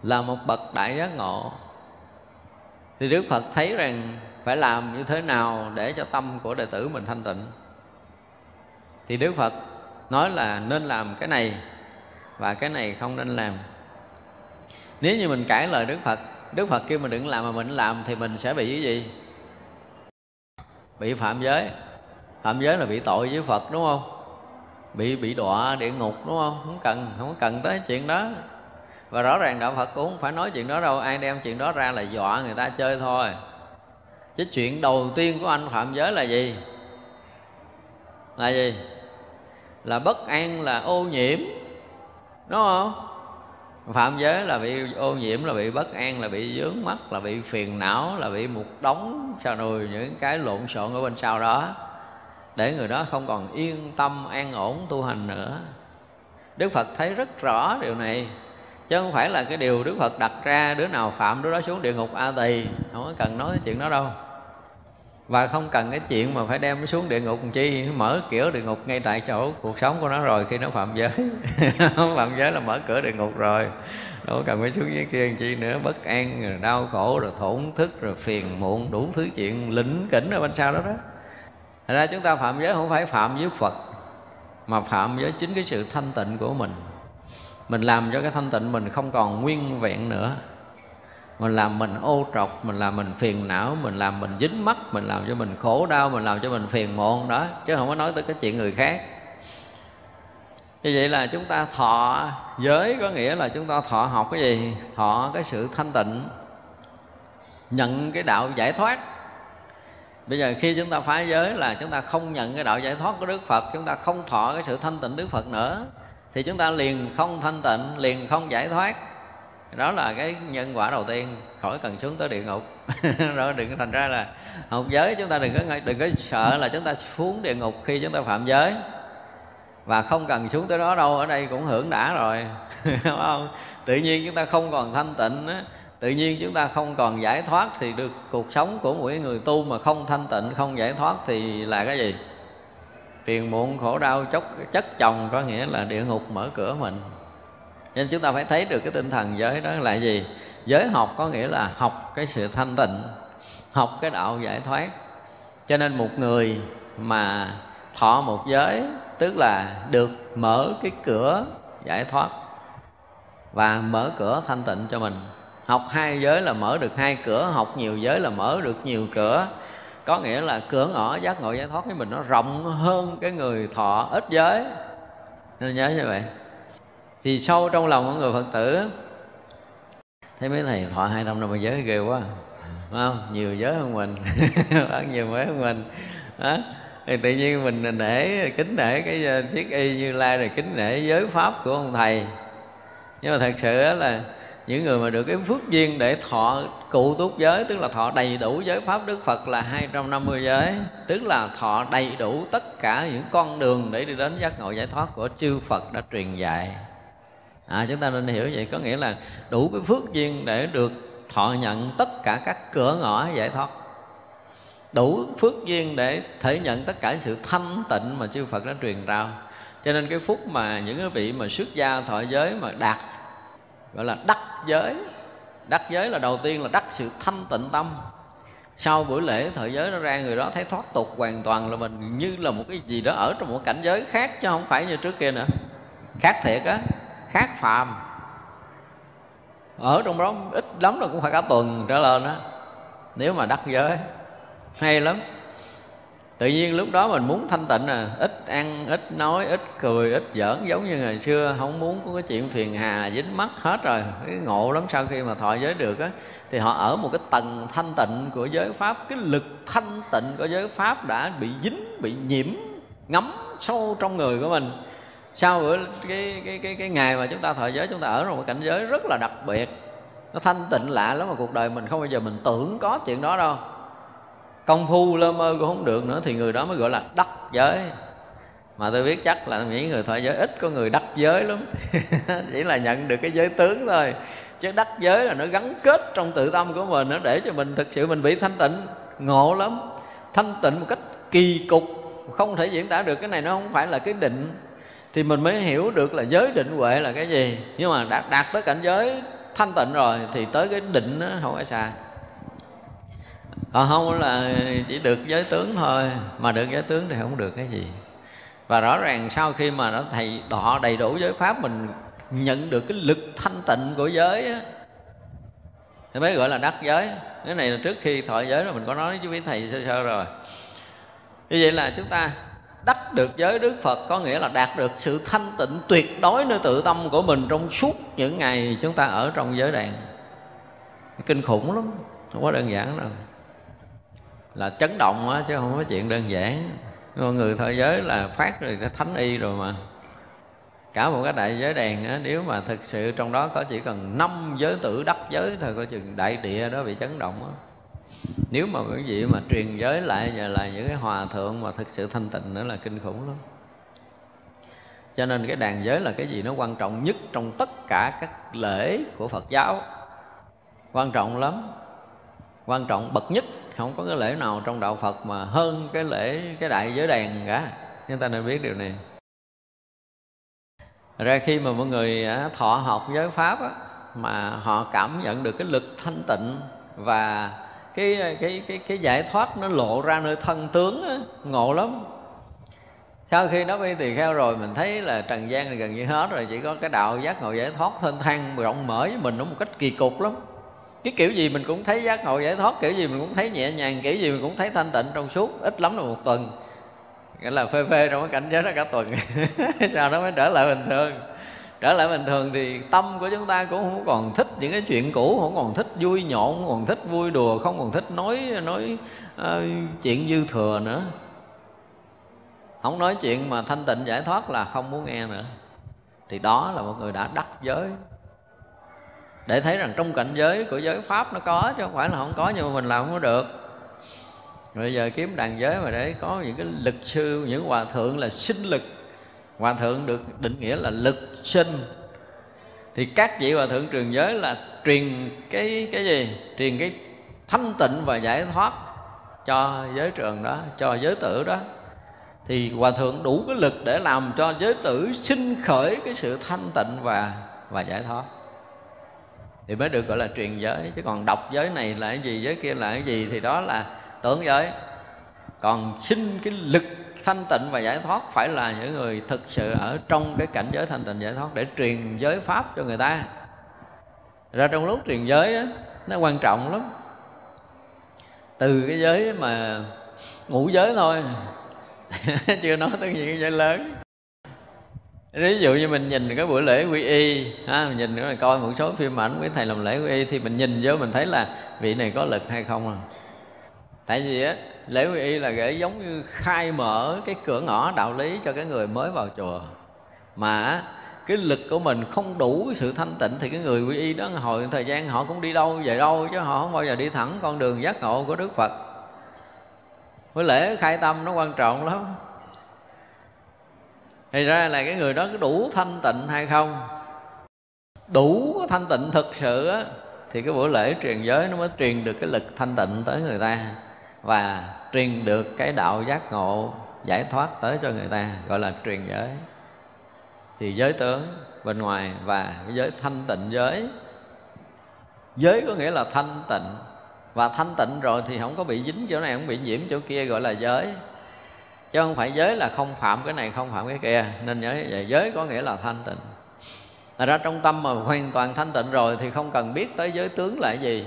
là một bậc đại giác ngộ. Thì đức phật thấy rằng phải làm như thế nào để cho tâm của đệ tử mình thanh tịnh. Thì đức phật nói là nên làm cái này và cái này không nên làm. Nếu như mình cãi lời đức phật đức phật kêu mình đừng làm mà mình làm thì mình sẽ bị cái gì? Bị phạm giới phạm giới là bị tội với phật, đúng không? Bị bị đọa địa ngục, đúng không? Không cần không cần tới chuyện đó. Và rõ ràng đạo phật cũng không phải nói chuyện đó đâu. Ai đem chuyện đó ra là dọa người ta chơi thôi. Chứ chuyện đầu tiên của anh phạm giới là gì? Là gì? Là bất an, là ô nhiễm, đúng không? Phạm giới là bị ô nhiễm, là bị bất an, là bị dướng mắt là bị phiền não, là bị một đống sao nùi những cái lộn xộn ở bên sau đó để người đó không còn yên tâm, an ổn, tu hành nữa. Đức phật thấy rất rõ điều này, chứ không phải là cái điều đức phật đặt ra, đứa nào phạm đứa đó xuống địa ngục a tỳ không có cần nói cái chuyện đó đâu. Và không cần cái chuyện mà phải đem nó xuống địa ngục chi mở kiểu địa ngục ngay tại chỗ cuộc sống của nó rồi, khi nó phạm giới. Phạm giới là mở cửa địa ngục rồi. Đâu cần phải xuống dưới kia chi nữa, bất an, rồi đau khổ, rồi thổn thức, rồi phiền muộn, đủ thứ chuyện lĩnh kỉnh ở bên sau đó đó. Thật ra chúng ta phạm giới không phải phạm với Phật, Mà phạm với chính cái sự thanh tịnh của mình. Mình làm cho cái thanh tịnh mình không còn nguyên vẹn nữa. Mình làm mình ô trọc, mình làm mình phiền não, mình làm mình dính mắt, mình làm cho mình khổ đau, mình làm cho mình phiền muộn đó, chứ không có nói tới cái chuyện người khác. Như vậy là chúng ta thọ giới, có nghĩa là chúng ta thọ học cái gì? Thọ cái sự thanh tịnh, nhận cái đạo giải thoát bây giờ khi chúng ta phá giới là chúng ta không nhận cái đạo giải thoát của đức phật, chúng ta không thọ cái sự thanh tịnh đức phật nữa, thì chúng ta liền không thanh tịnh, liền không giải thoát. Đó là cái nhân quả đầu tiên, khỏi cần xuống tới địa ngục. Rồi đừng có thành ra là học giới, chúng ta đừng có đừng có sợ là chúng ta xuống địa ngục khi chúng ta phạm giới. Và không cần xuống tới đó đâu, ở đây cũng hưởng đã rồi. Đúng không? Tự nhiên chúng ta không còn thanh tịnh á tự nhiên chúng ta không còn giải thoát thì được cuộc sống của mỗi người tu mà không thanh tịnh, không giải thoát thì là cái gì? Phiền muộn, khổ đau, chốc, chất chồng có nghĩa là địa ngục mở cửa mình. Nên chúng ta phải thấy được cái tinh thần giới đó là gì? Giới học có nghĩa là học cái sự thanh tịnh, học cái đạo giải thoát. Cho nên một người mà thọ một giới, tức là được mở cái cửa giải thoát và mở cửa thanh tịnh cho mình học hai giới là mở được hai cửa, học nhiều giới là mở được nhiều cửa. Có nghĩa là cửa ngõ, giác ngộ, giải thoát với mình nó rộng hơn cái người thọ ít giới. Nên nhớ như vậy. Thì sâu trong lòng của người phật tử, thấy mấy thầy thọ hai trăm năm mươi giới ghê quá. Đúng không? Nhiều giới hơn mình. Ăn nhiều giới hơn mình. Đó thì tự nhiên mình nể, kính nể cái ờ, chiếc y như lai rồi kính nể giới pháp của ông thầy. Nhưng mà thật sự là những người mà được cái phước duyên để thọ cụ túc giới tức là thọ đầy đủ giới pháp Đức Phật là 250 giới tức là thọ đầy đủ tất cả những con đường để đi đến giác ngộ giải thoát của chư Phật đã truyền dạy. À, chúng ta nên hiểu vậy có nghĩa là đủ cái phước duyên để được thọ nhận tất cả các cửa ngõ giải thoát. Đủ phước duyên để thể nhận tất cả sự thanh tịnh mà chư Phật đã truyền rao. Cho nên cái phút mà những cái vị mà xuất gia thọ giới mà đạt gọi là đắc giới. Đắc giới là đầu tiên là đắc sự thanh tịnh tâm. Sau buổi lễ, thời giới nó ra, người đó thấy thoát tục hoàn toàn là mình như là một cái gì đó ở trong một cảnh giới khác chứ không phải như trước kia nữa. Khác thiệt á, khác phàm. Ở trong đó ít lắm rồi cũng phải cả tuần trở lên á, nếu mà đắc giới. Hay lắm tự nhiên lúc đó mình muốn thanh tịnh à ít ăn, ít nói, ít cười, ít giỡn, giống như ngày xưa, không muốn có cái chuyện phiền hà, dính mắt hết rồi. Cái ngộ lắm, sau khi mà thọ giới được á, thì họ ở một cái tầng thanh tịnh của giới pháp. Cái lực thanh tịnh của giới pháp đã bị dính, bị nhiễm, ngấm sâu trong người của mình. Sau bữa, cái cái cái cái ngày mà chúng ta thọ giới, chúng ta ở trong một cảnh giới rất là đặc biệt. Nó thanh tịnh lạ lắm mà cuộc đời mình không bao giờ mình tưởng có chuyện đó đâu công phu lơ mơ cũng không được nữa thì người đó mới gọi là đắc giới. Mà tôi biết chắc là những người thoại giới ít có người đắc giới lắm. Chỉ là nhận được cái giới tướng thôi. Chứ đắc giới là nó gắn kết trong tự tâm của mình nó để cho mình thực sự mình bị thanh tịnh. Ngộ lắm. Thanh tịnh một cách kỳ cục. Không thể diễn tả được cái này nó không phải là cái định. Thì mình mới hiểu được là giới định huệ là cái gì. Nhưng mà đạt, đạt tới cảnh giới thanh tịnh rồi thì tới cái định nó không phải xa còn không, là chỉ được giới tướng thôi. Mà được giới tướng thì không được cái gì. Và rõ ràng sau khi mà nó thầy đọ đầy đủ giới pháp, mình nhận được cái lực thanh tịnh của giới á, thì mới gọi là đắc giới. Cái này là trước khi thọ giới rồi, mình có nói với thầy sơ sơ rồi. Như vậy là chúng ta đắc được giới Đức Phật, có nghĩa là đạt được sự thanh tịnh tuyệt đối nơi tự tâm của mình trong suốt những ngày chúng ta ở trong giới đàn. Kinh khủng lắm, không có đơn giản đâu là chấn động á, chứ không có chuyện đơn giản. Con người thế giới là phát rồi cái thánh y rồi mà. Cả một cái đại giới đèn á, nếu mà thực sự trong đó có chỉ cần năm giới tử đắc giới thôi, coi chừng đại địa đó bị chấn động á. Nếu mà quý vị mà truyền giới lại và là những cái hòa thượng mà thực sự thanh tịnh nữa là kinh khủng lắm. Cho nên cái đàn giới là cái gì nó quan trọng nhất trong tất cả các lễ của Phật giáo. Quan trọng lắm quan trọng bậc nhất. Không có cái lễ nào trong đạo Phật mà hơn cái lễ cái đại giới đàn cả. Chúng ta nên biết điều này. Ra khi mà mọi người à, thọ học giới pháp á, mà họ cảm nhận được cái lực thanh tịnh và cái cái cái cái giải thoát nó lộ ra nơi thân tướng á, ngộ lắm. Sau khi nó đi tỳ kheo rồi mình thấy là trần gian thì gần như hết rồi. Chỉ có cái đạo giác ngộ giải thoát thênh thang rộng mở với mình nó một cách kỳ cục lắm cái kiểu gì mình cũng thấy giác ngộ giải thoát kiểu gì mình cũng thấy nhẹ nhàng kiểu gì mình cũng thấy thanh tịnh trong suốt ít lắm là một tuần. Nghĩa là phê phê trong cái cảnh giới đó cả tuần. Sau đó mới trở lại bình thường. Trở lại bình thường thì tâm của chúng ta cũng không còn thích những cái chuyện cũ không còn thích vui nhộn không còn thích vui đùa không còn thích nói nói uh, chuyện dư thừa nữa. Không nói chuyện mà thanh tịnh giải thoát là không muốn nghe nữa. Thì đó là một người đã đắc giới để thấy rằng trong cảnh giới của giới pháp nó có, chứ không phải là không có, nhưng mà mình làm không có được. Bây giờ kiếm đàn giới mà để có những cái lực sư, những hòa thượng là sinh lực. Hòa thượng được định nghĩa là lực sinh. Thì các vị hòa thượng truyền giới là truyền cái cái gì? Truyền cái thanh tịnh và giải thoát cho giới trường đó, cho giới tử đó. Thì hòa thượng đủ cái lực để làm cho giới tử sinh khởi cái sự thanh tịnh và và giải thoát thì mới được gọi là truyền giới. Chứ còn đọc giới này là cái gì giới kia là cái gì thì đó là tưởng giới. Còn sinh cái lực thanh tịnh và giải thoát phải là những người thực sự ở trong cái cảnh giới thanh tịnh giải thoát để truyền giới pháp cho người ta. Ra trong lúc truyền giới á, nó quan trọng lắm. Từ cái giới mà ngũ giới thôi. Chưa nói tới những cái giới lớn ví dụ như mình nhìn cái buổi lễ quy y ha, mình nhìn mình coi một số phim ảnh với thầy làm lễ quy y thì mình nhìn vô mình thấy là vị này có lực hay không à. Tại vì á lễ quy y là để giống như khai mở cái cửa ngõ đạo lý cho cái người mới vào chùa. Mà cái lực của mình không đủ sự thanh tịnh thì cái người quy y đó hồi thời gian họ cũng đi đâu về đâu chứ họ không bao giờ đi thẳng con đường giác ngộ của Đức Phật. Với lễ khai tâm nó quan trọng lắm thì ra là cái người đó có đủ thanh tịnh hay không? Đủ thanh tịnh thực sự á, thì cái buổi lễ truyền giới nó mới truyền được cái lực thanh tịnh tới người ta và truyền được cái đạo giác ngộ giải thoát tới cho người ta, gọi là truyền giới. Thì giới tướng bên ngoài và cái giới thanh tịnh giới giới có nghĩa là thanh tịnh. Và thanh tịnh rồi thì không có bị dính chỗ này, không bị nhiễm chỗ kia, gọi là giới chứ không phải giới là không phạm cái này, không phạm cái kia. Nên nhớ vậy, giới có nghĩa là thanh tịnh. Thật ra trong tâm mà hoàn toàn thanh tịnh rồi thì không cần biết tới giới tướng là gì.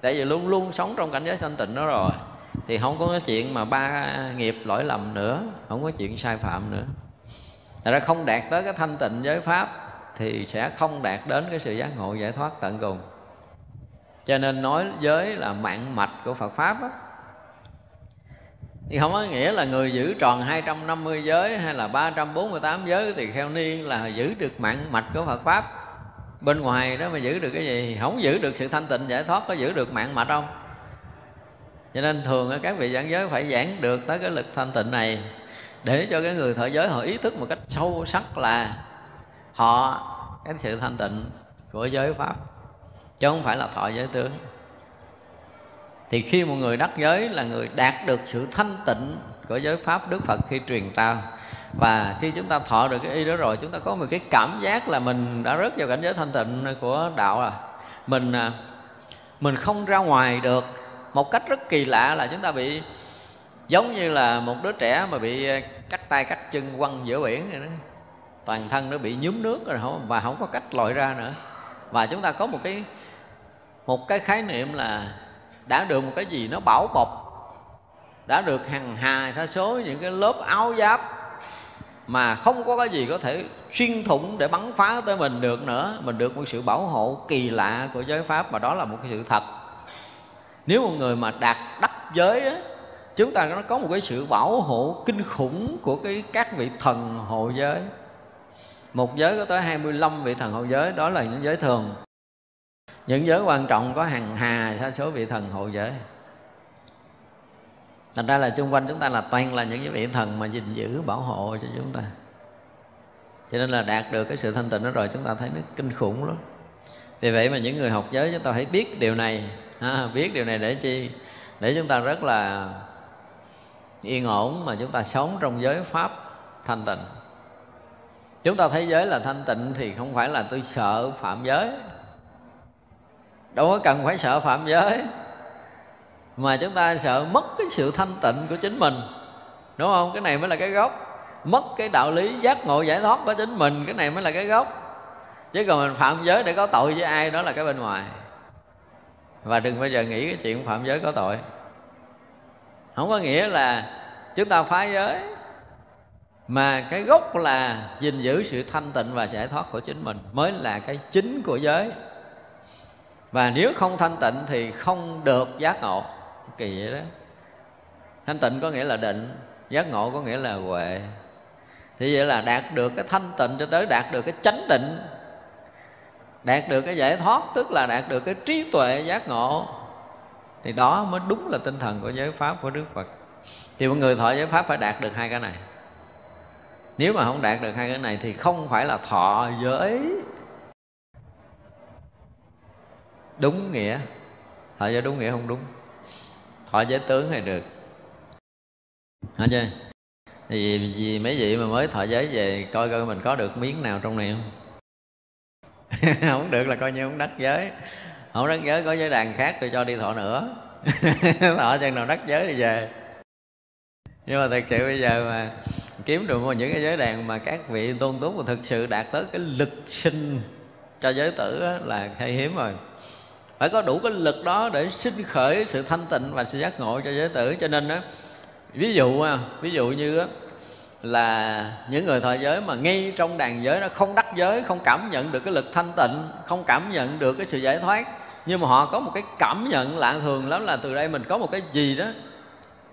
Tại vì luôn luôn sống trong cảnh giới thanh tịnh đó rồi. Thì không có cái chuyện mà ba nghiệp lỗi lầm nữa, Không có chuyện sai phạm nữa. Thật ra không đạt tới cái thanh tịnh giới pháp Thì sẽ không đạt đến cái sự giác ngộ giải thoát tận cùng. Cho nên nói giới là mạng mạch của Phật Pháp á thì không có nghĩa là người giữ tròn 250 giới hay là 348 giới thì kheo niên là giữ được mạng mạch của Phật Pháp. Bên ngoài đó mà giữ được cái gì? Không giữ được sự thanh tịnh giải thoát, có giữ được mạng mạch không? Cho nên thường các vị giảng giới phải giảng được tới cái lực thanh tịnh này để cho cái người thọ giới họ ý thức một cách sâu sắc là họ cái sự thanh tịnh của giới pháp, chứ không phải là thọ giới tướng thì khi một người đắc giới là người đạt được sự thanh tịnh của giới pháp, đức phật khi truyền trao. Và khi chúng ta thọ được cái y đó rồi, chúng ta có một cái cảm giác là mình đã rớt vào cảnh giới thanh tịnh của đạo rồi mình à, mình không ra ngoài được. Một cách rất kỳ lạ là chúng ta bị, giống như là một đứa trẻ mà bị à, cắt tay, cắt chân, quăng giữa biển rồi đó. Toàn thân nó bị nhúm nước rồi không, và không có cách lội ra nữa. Và chúng ta có một cái một cái khái niệm là đã được một cái gì nó bảo bọc. Đã được hằng hà sa số những cái lớp áo giáp mà không có cái gì có thể xuyên thủng để bắn phá tới mình được nữa. Mình được một sự bảo hộ kỳ lạ của giới pháp và đó là một cái sự thật. Nếu một người mà đạt đắc giới á, chúng ta nó có một cái sự bảo hộ kinh khủng của cái các vị thần hộ giới. Một giới có tới 25 vị thần hộ giới đó là những giới thường những giới quan trọng có hàng hà sa số vị thần hộ giới thành ra là xung quanh chúng ta là toàn là những cái vị thần mà gìn giữ bảo hộ cho chúng ta. Cho nên là đạt được cái sự thanh tịnh đó rồi chúng ta thấy nó kinh khủng lắm. Vì vậy mà những người học giới chúng ta phải biết điều này. Ha, biết điều này để chi? Để chúng ta rất là yên ổn mà chúng ta sống trong giới pháp thanh tịnh. Chúng ta thấy giới là thanh tịnh thì không phải là tôi sợ phạm giới đâu có cần phải sợ phạm giới. Mà chúng ta sợ mất cái sự thanh tịnh của chính mình. Đúng không? Cái này mới là cái gốc. Mất cái đạo lý giác ngộ giải thoát của chính mình, cái này mới là cái gốc. Chứ còn mình phạm giới để có tội với ai, đó là cái bên ngoài. Và đừng bao giờ nghĩ cái chuyện phạm giới có tội. Không có nghĩa là chúng ta phá giới, mà cái gốc là gìn giữ sự thanh tịnh và giải thoát của chính mình mới là cái chính của giới và nếu không thanh tịnh thì không được giác ngộ. Kỳ vậy đó. Thanh tịnh có nghĩa là định, giác ngộ có nghĩa là huệ. Thì vậy là đạt được cái thanh tịnh cho tới đạt được cái chánh định. Đạt được cái giải thoát, tức là đạt được cái trí tuệ giác ngộ. Thì đó mới đúng là tinh thần của giới pháp, của đức phật. Thì một người thọ giới pháp phải đạt được hai cái này. Nếu mà không đạt được hai cái này thì không phải là thọ giới đúng nghĩa. Thọ giới đúng nghĩa không đúng. Thọ giới tướng hay được. Hả chưa thì vì, vì mấy vị mà mới thọ giới về coi coi mình có được miếng nào trong này không? Không được là coi như không đắc giới. Không đắc giới có giới đàn khác tôi cho đi thọ nữa. Thọ chừng nào đắc giới thì về. Nhưng mà thật sự bây giờ mà kiếm được một những cái giới đàn mà các vị tôn túc mà thực sự đạt tới cái lực sinh cho giới tử là hay hiếm rồi phải có đủ cái lực đó để sinh khởi sự thanh tịnh và sự giác ngộ cho giới tử. Cho nên đó ví dụ ví dụ như là những người thọ giới mà ngay trong đàn giới nó không đắc giới, không cảm nhận được cái lực thanh tịnh, không cảm nhận được cái sự giải thoát. Nhưng mà họ có một cái cảm nhận lạ thường lắm là từ đây mình có một cái gì đó,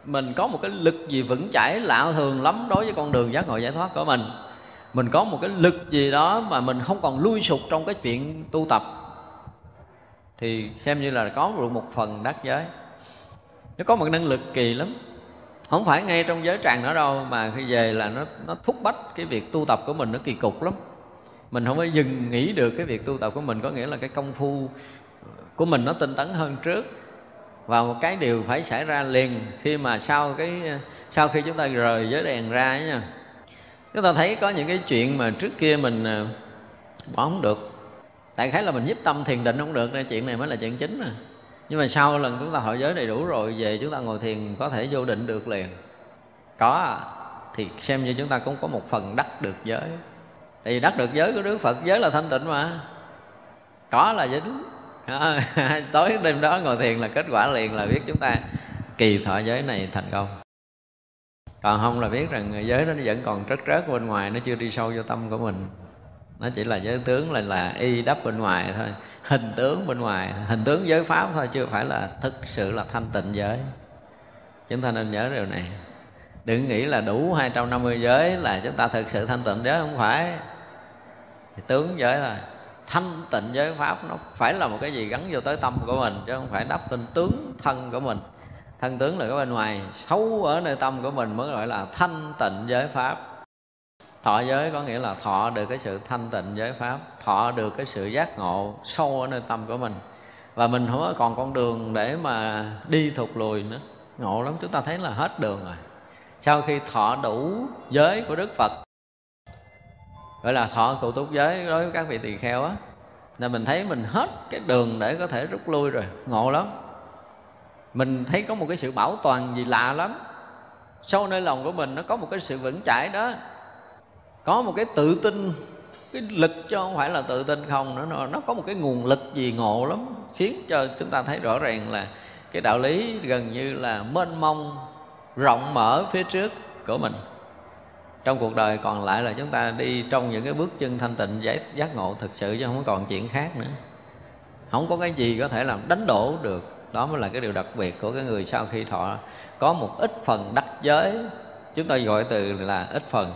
mình có một cái lực gì vững chãi lạ thường lắm đối với con đường giác ngộ giải thoát của mình. Mình có một cái lực gì đó mà mình không còn lui sụt trong cái chuyện tu tập thì xem như là có được một phần đắc giới. Nó có một năng lực kỳ lắm. Không phải ngay trong giới tràng nữa đâu, mà khi về là nó nó thúc bách cái việc tu tập của mình nó kỳ cục lắm. Mình không có dừng nghĩ được cái việc tu tập của mình, có nghĩa là cái công phu của mình nó tinh tấn hơn trước. Và một cái điều phải xảy ra liền khi mà sau cái, sau khi chúng ta rời giới đèn ra nha. Chúng ta thấy có những cái chuyện mà trước kia mình à, bỏ không được tại khái là mình nhiếp tâm thiền định không được nên chuyện này mới là chuyện chính mà. Nhưng mà sau lần chúng ta hội giới đầy đủ rồi về chúng ta ngồi thiền có thể vô định được liền. Có à, thì xem như chúng ta cũng có một phần đắc được giới. Tại vì đắc được giới của đức phật giới là thanh tịnh mà. Có là dính. Tối đêm đó ngồi thiền là kết quả liền là biết chúng ta kỳ thọ giới này thành công. Còn không là biết rằng giới đó nó vẫn còn trớt rớt bên ngoài nó chưa đi sâu vô tâm của mình nó chỉ là giới tướng là là y đắp bên ngoài thôi. Hình tướng bên ngoài. Hình tướng giới pháp thôi chưa phải là thực sự là thanh tịnh giới. Chúng ta nên nhớ điều này. Đừng nghĩ là đủ 250 giới là chúng ta thực sự thanh tịnh giới, không phải. Thì tướng giới thôi. Thanh tịnh giới pháp nó phải là một cái gì gắn vô tới tâm của mình, chứ không phải đắp lên tướng thân của mình. Thân tướng là cái bên ngoài, xấu ở nơi tâm của mình mới gọi là thanh tịnh giới pháp thọ giới có nghĩa là thọ được cái sự thanh tịnh giới pháp, thọ được cái sự giác ngộ sâu ở nơi tâm của mình. Và mình không có còn con đường để mà đi thụt lùi nữa. Ngộ lắm, chúng ta thấy là hết đường rồi. Sau khi thọ đủ giới của đức phật, gọi là thọ cụ túc giới đối với các vị tỳ kheo á, là mình thấy mình hết cái đường để có thể rút lui rồi. Ngộ lắm. Mình thấy có một cái sự bảo toàn gì lạ lắm. Sâu nơi lòng của mình nó có một cái sự vững chãi đó có một cái tự tin cái lực cho không phải là tự tin không nữa nó, nó có một cái nguồn lực gì ngộ lắm khiến cho chúng ta thấy rõ ràng là cái đạo lý gần như là mênh mông rộng mở phía trước của mình. Trong cuộc đời còn lại là chúng ta đi trong những cái bước chân thanh tịnh giải giác ngộ thực sự chứ không còn chuyện khác nữa. Không có cái gì có thể làm đánh đổ được. Đó mới là cái điều đặc biệt của cái người sau khi thọ. Có một ít phần đắc giới chúng ta gọi từ là ít phần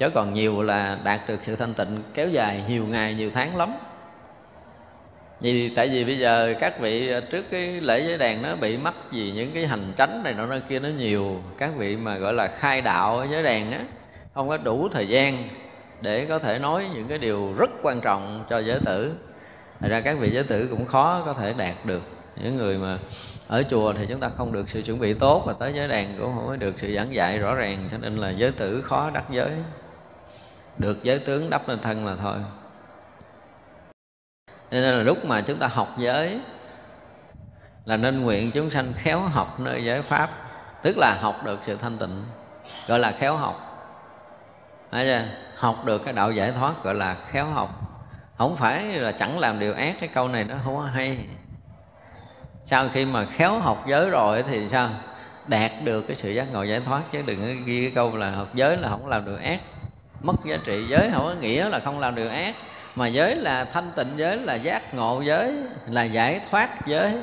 chứ còn nhiều là đạt được sự thanh tịnh kéo dài nhiều ngày, nhiều tháng lắm. Vì, tại vì bây giờ các vị à, trước cái lễ giới đàn nó bị mắc gì những cái hành tránh này nọ nơi kia nó nhiều. Các vị mà gọi là khai đạo giới đàn á, không có đủ thời gian để có thể nói những cái điều rất quan trọng cho giới tử. Thật ra các vị giới tử cũng khó có thể đạt được. Những người mà ở chùa thì chúng ta không được sự chuẩn bị tốt và tới giới đàn cũng không có được sự giảng dạy rõ ràng, cho nên là giới tử khó đắc giới được giới tướng đắp lên thân là thôi. Nên là lúc mà chúng ta học giới, là nên nguyện chúng sanh khéo học nơi giới pháp. Tức là học được sự thanh tịnh, gọi là khéo học. Thấy chưa? học được cái đạo giải thoát, gọi là khéo học. Không phải là chẳng làm điều ác, cái câu này nó không có hay. Sau khi mà khéo học giới rồi thì sao? Đạt được cái sự giác ngộ giải thoát, chứ đừng có ghi cái câu là học giới là không làm được ác mất giá trị giới không có nghĩa là không làm điều ác. Mà giới là thanh tịnh giới là giác ngộ giới là giải thoát giới.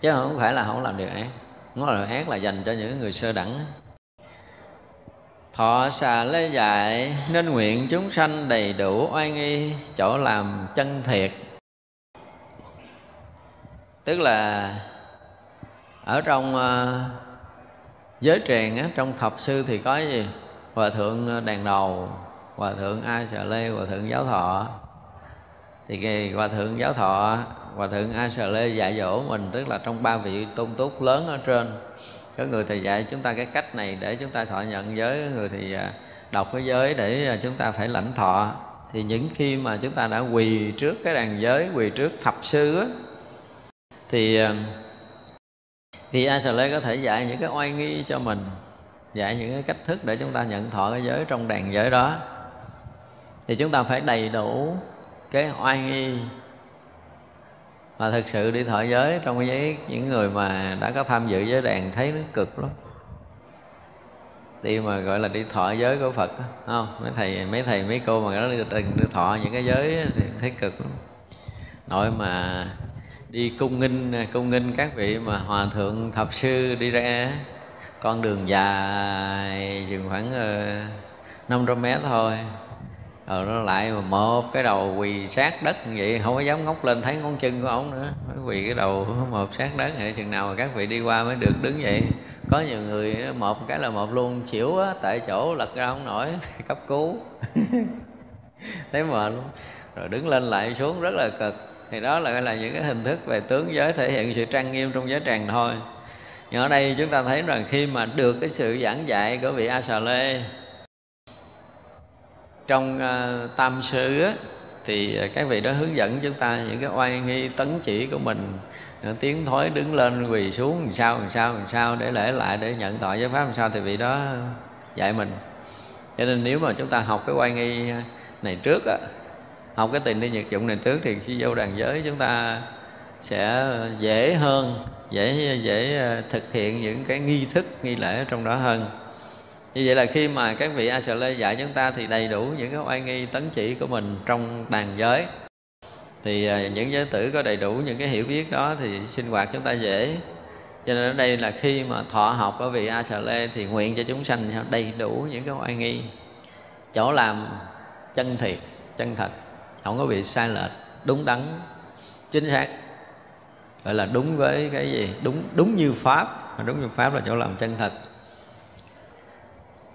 Chứ không phải là không làm điều ác. Nó là điều ác là dành cho những người sơ đẳng. Thọ xà lê dạy nên nguyện chúng sanh đầy đủ oai nghi chỗ làm chân thiệt. Tức là ở trong uh, giới tràng á, trong thập sư thì có gì? Hòa thượng ờ, đàn đầu hòa thượng a sà lê hòa thượng giáo thọ. Thì cái hòa thượng giáo thọ hòa thượng a sà lê dạy dỗ mình tức là trong ba vị tôn túc lớn ở trên. Có người thì dạy chúng ta cái cách này để chúng ta thọ nhận giới người thì ờ, đọc cái giới để ờ, chúng ta phải lãnh thọ. Thì những khi mà chúng ta đã quỳ trước cái đàn giới quỳ trước thập sư á, thì thì a sà lê có thể dạy những cái oai nghi cho mình dạy những cái cách thức để chúng ta nhận thọ cái giới trong đàn giới đó. Thì chúng ta phải đầy đủ cái oai nghi mà thực sự đi thọ giới trong cái giới những người mà đã có tham dự giới đàn thấy nó cực lắm. Đi mà gọi là đi thọ giới của Phật không? Mấy thầy mấy thầy, mấy cô mà nó đừng đi thọ những cái giới thì thấy cực lắm. Nội mà đi cung nghinh cung nghinh các vị mà hòa thượng thập sư đi ra con đường dài chừng khoảng ờ, uh, 500 mét thôi. Rồi nó lại mà một cái đầu quỳ sát đất như vậy không có dám ngóc lên thấy ngón chân của ông nữa. Quỳ cái đầu một sát đất vậy chừng nào mà các vị đi qua mới được đứng vậy. Có nhiều người ờ, một cái là một luôn chịu á tại chỗ lật ra không nổi cấp cứu. Thấy mệt luôn rồi đứng lên lại xuống rất là cực. Thì đó là là những cái hình thức về tướng giới thể hiện sự trang nghiêm trong giới tràng thôi nhưng ở đây chúng ta thấy rằng khi mà được cái sự giảng dạy của vị a xà lê trong uh, tam sư á, thì các vị đó hướng dẫn chúng ta những cái oai nghi tấn chỉ của mình à, tiếng tiến thối đứng lên quỳ xuống làm sao làm sao làm sao để lễ lại để nhận tội giáo pháp làm sao thì vị đó dạy mình. Cho nên nếu mà chúng ta học cái oai nghi này trước á học cái tình đi nhật dụng này trước thì khi vô đàn giới chúng ta sẽ dễ hơn dễ dễ ờ, thực hiện những cái nghi thức, nghi lễ trong đó hơn. Như vậy là khi mà các vị a lê dạy chúng ta thì đầy đủ những cái oai nghi tấn chỉ của mình trong đàn giới. Thì ờ, những giới tử có đầy đủ những cái hiểu biết đó thì sinh hoạt chúng ta dễ. Cho nên ở đây là khi mà thọ học ở vị a lê thì nguyện cho chúng sanh đầy đủ những cái oai nghi. Chỗ làm chân thiệt, chân thật, không có bị sai lệch, đúng đắn, chính xác gọi là đúng với cái gì? Đúng đúng như pháp. Đúng như pháp là chỗ làm chân thật.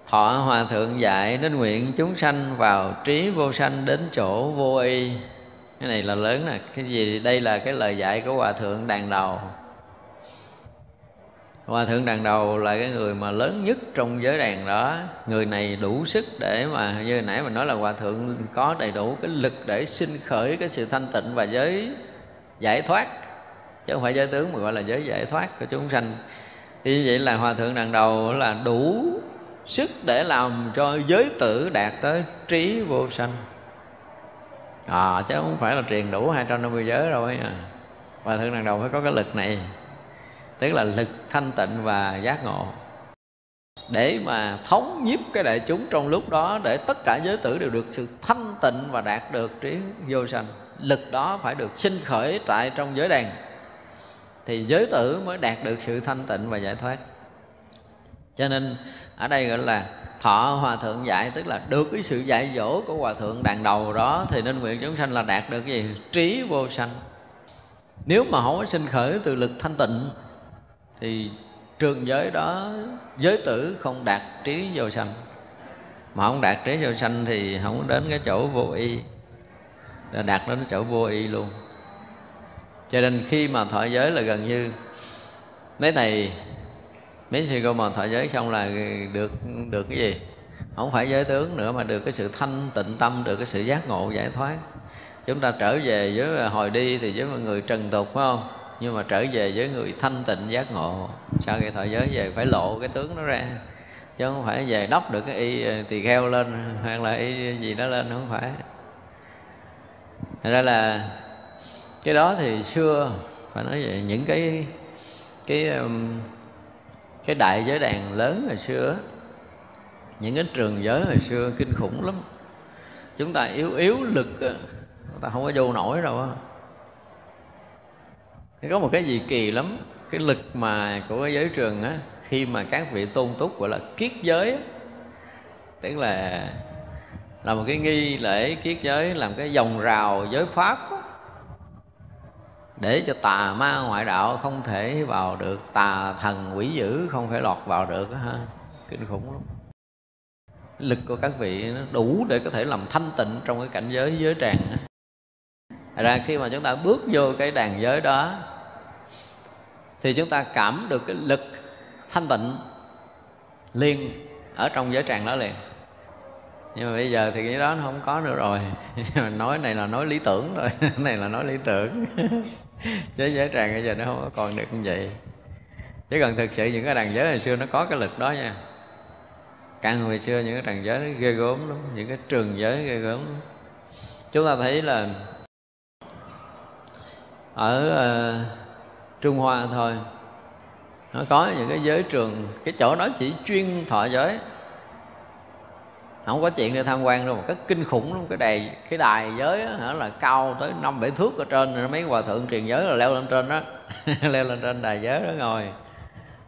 Thọ hòa thượng dạy đến nguyện chúng sanh vào trí vô sanh đến chỗ vô y. Cái này là lớn nè. Cái gì? Đây là cái lời dạy của hòa thượng đàn đầu. Hòa thượng đàn đầu là cái người mà lớn nhất trong giới đàn đó. Người này đủ sức để mà, như nãy mình nói là Hòa thượng có đầy đủ cái lực để sinh khởi cái sự thanh tịnh và giới giải thoát. Chứ không phải giới tướng mà gọi là giới giải thoát của chúng sanh. Thì như vậy là Hòa thượng đằng đầu là đủ sức để làm cho giới tử đạt tới trí vô sanh. À, chứ không phải là truyền đủ 250 giới đâu ấy à. Hòa thượng đằng đầu phải có cái lực này. Tức là lực thanh tịnh và giác ngộ. Để mà thống nhiếp cái đại chúng trong lúc đó để tất cả giới tử đều được sự thanh tịnh và đạt được trí vô sanh. Lực đó phải được sinh khởi tại trong giới đàn thì giới tử mới đạt được sự thanh tịnh và giải thoát. Cho nên, ở đây gọi là thọ hòa thượng dạy tức là được cái sự dạy dỗ của hòa thượng đàn đầu đó, thì nên nguyện chúng sanh là đạt được gì? Trí vô sanh. Nếu mà không có sinh khởi từ lực thanh tịnh, thì trường giới đó, giới tử không đạt trí vô sanh. Mà không đạt trí vô sanh thì không đến cái chỗ vô y, là đạt đến chỗ vô y luôn cho nên khi mà thọ giới là gần như, mấy thầy, mấy sư cô mà thọ giới xong là được được cái gì? Không phải giới tướng nữa mà được cái sự thanh tịnh tâm, được cái sự giác ngộ, giải thoát. Chúng ta trở về với hồi đi thì với mọi người trần tục, phải không? Nhưng mà trở về với người thanh tịnh giác ngộ, sau khi thọ giới về phải lộ cái tướng nó ra. Chứ không phải về đắp được cái y ờ, tỳ kheo lên, hoặc là y gì đó lên, không phải. Thật ra là cái đó thì xưa phải nói về những cái cái um, cái đại giới đàn lớn hồi xưa những cái trường giới hồi xưa kinh khủng lắm. Chúng ta yếu yếu lực chúng ta không có vô nổi đâu á. Có một cái gì kỳ lắm cái lực mà của cái giới trường á khi mà các vị tôn túc gọi là kiết giới á, tức là là một cái nghi lễ kiết giới làm cái dòng rào giới pháp á, để cho tà ma ngoại đạo không thể vào được, tà thần quỷ dữ không thể lọt vào được ha. Kinh khủng lắm. Lực của các vị nó đủ để có thể làm thanh tịnh trong cái cảnh giới giới tràng ra khi mà chúng ta bước vô cái đàn giới đó, thì chúng ta cảm được cái lực thanh tịnh liền ở trong giới tràng đó liền. Nhưng mà bây giờ thì cái đó nó không có nữa rồi. Nói này là nói lý tưởng rồi này là nói lý tưởng. giới giới tràng bây giờ nó không có còn được như vậy. Chứ còn thực sự những cái đàn giới hồi xưa nó có cái lực đó nha. Càng hồi xưa những cái đàn giới nó ghê gớm lắm những cái trường giới ghê gớm lắm. Chúng ta thấy là ở uh, Trung Hoa thôi nó có những cái giới trường cái chỗ đó chỉ chuyên thọ giới không có chuyện đi tham quan đâu mà cái kinh khủng luôn cái đài cái đài giới á, là cao tới năm bảy thước ở trên rồi mấy hòa thượng truyền giới là leo lên trên đó. Leo lên trên đài giới đó ngồi.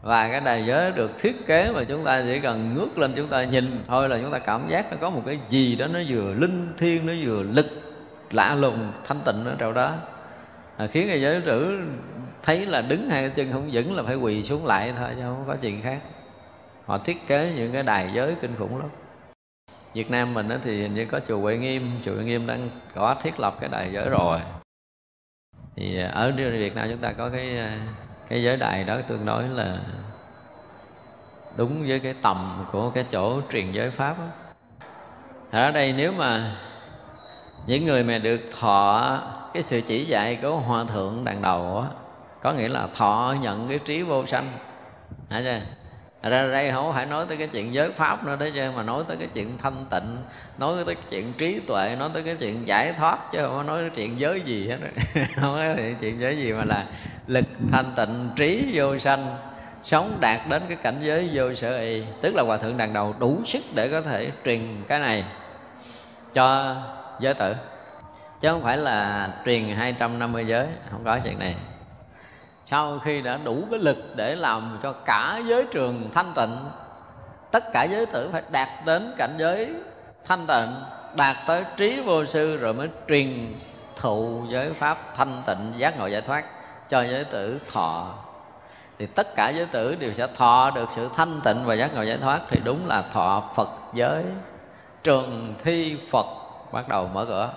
Và cái đài giới được thiết kế mà chúng ta chỉ cần ngước lên chúng ta nhìn thôi là chúng ta cảm giác nó có một cái gì đó nó vừa linh thiêng nó vừa lực lạ lùng thanh tịnh ở trong đó. À, khiến người giới tử thấy là đứng hai chân không vững là phải quỳ xuống lại thôi chứ không có chuyện khác. Họ thiết kế những cái đài giới kinh khủng lắm. Việt Nam mình thì hình như có chùa Huệ Nghiêm. Chùa Huệ Nghiêm đang có thiết lập cái đài giới rồi. Thì à, ở Việt Nam chúng ta có cái à, cái giới đài đó tương đối là đúng với cái tầm của cái chỗ truyền giới pháp đó. ở đây nếu mà những người mà được thọ cái sự chỉ dạy của hòa thượng đàn đầu đó, có nghĩa là thọ nhận cái trí vô sanh. Hả chưa? Ra đây không phải nói tới cái chuyện giới pháp nữa đấy chứ, mà nói tới cái chuyện thanh tịnh, nói tới cái chuyện trí tuệ, nói tới cái chuyện giải thoát chứ không có nói cái chuyện giới gì hết không có chuyện giới gì mà là lực thanh tịnh, trí vô sanh, sống đạt đến cái cảnh giới vô sở y. Tức là hòa thượng đàn đầu đủ sức để có thể truyền cái này cho giới tử. Chứ không phải là truyền 250 giới, không có chuyện này sau khi đã đủ cái lực để làm cho cả giới trường thanh tịnh, tất cả giới tử phải đạt đến cảnh giới thanh tịnh, đạt tới trí vô sư rồi mới truyền thụ giới pháp thanh tịnh, giác ngộ giải thoát cho giới tử thọ. Thì tất cả giới tử đều sẽ thọ được sự thanh tịnh và giác ngộ giải thoát. Thì đúng là thọ phật giới. Trường thi phật bắt đầu mở cửa.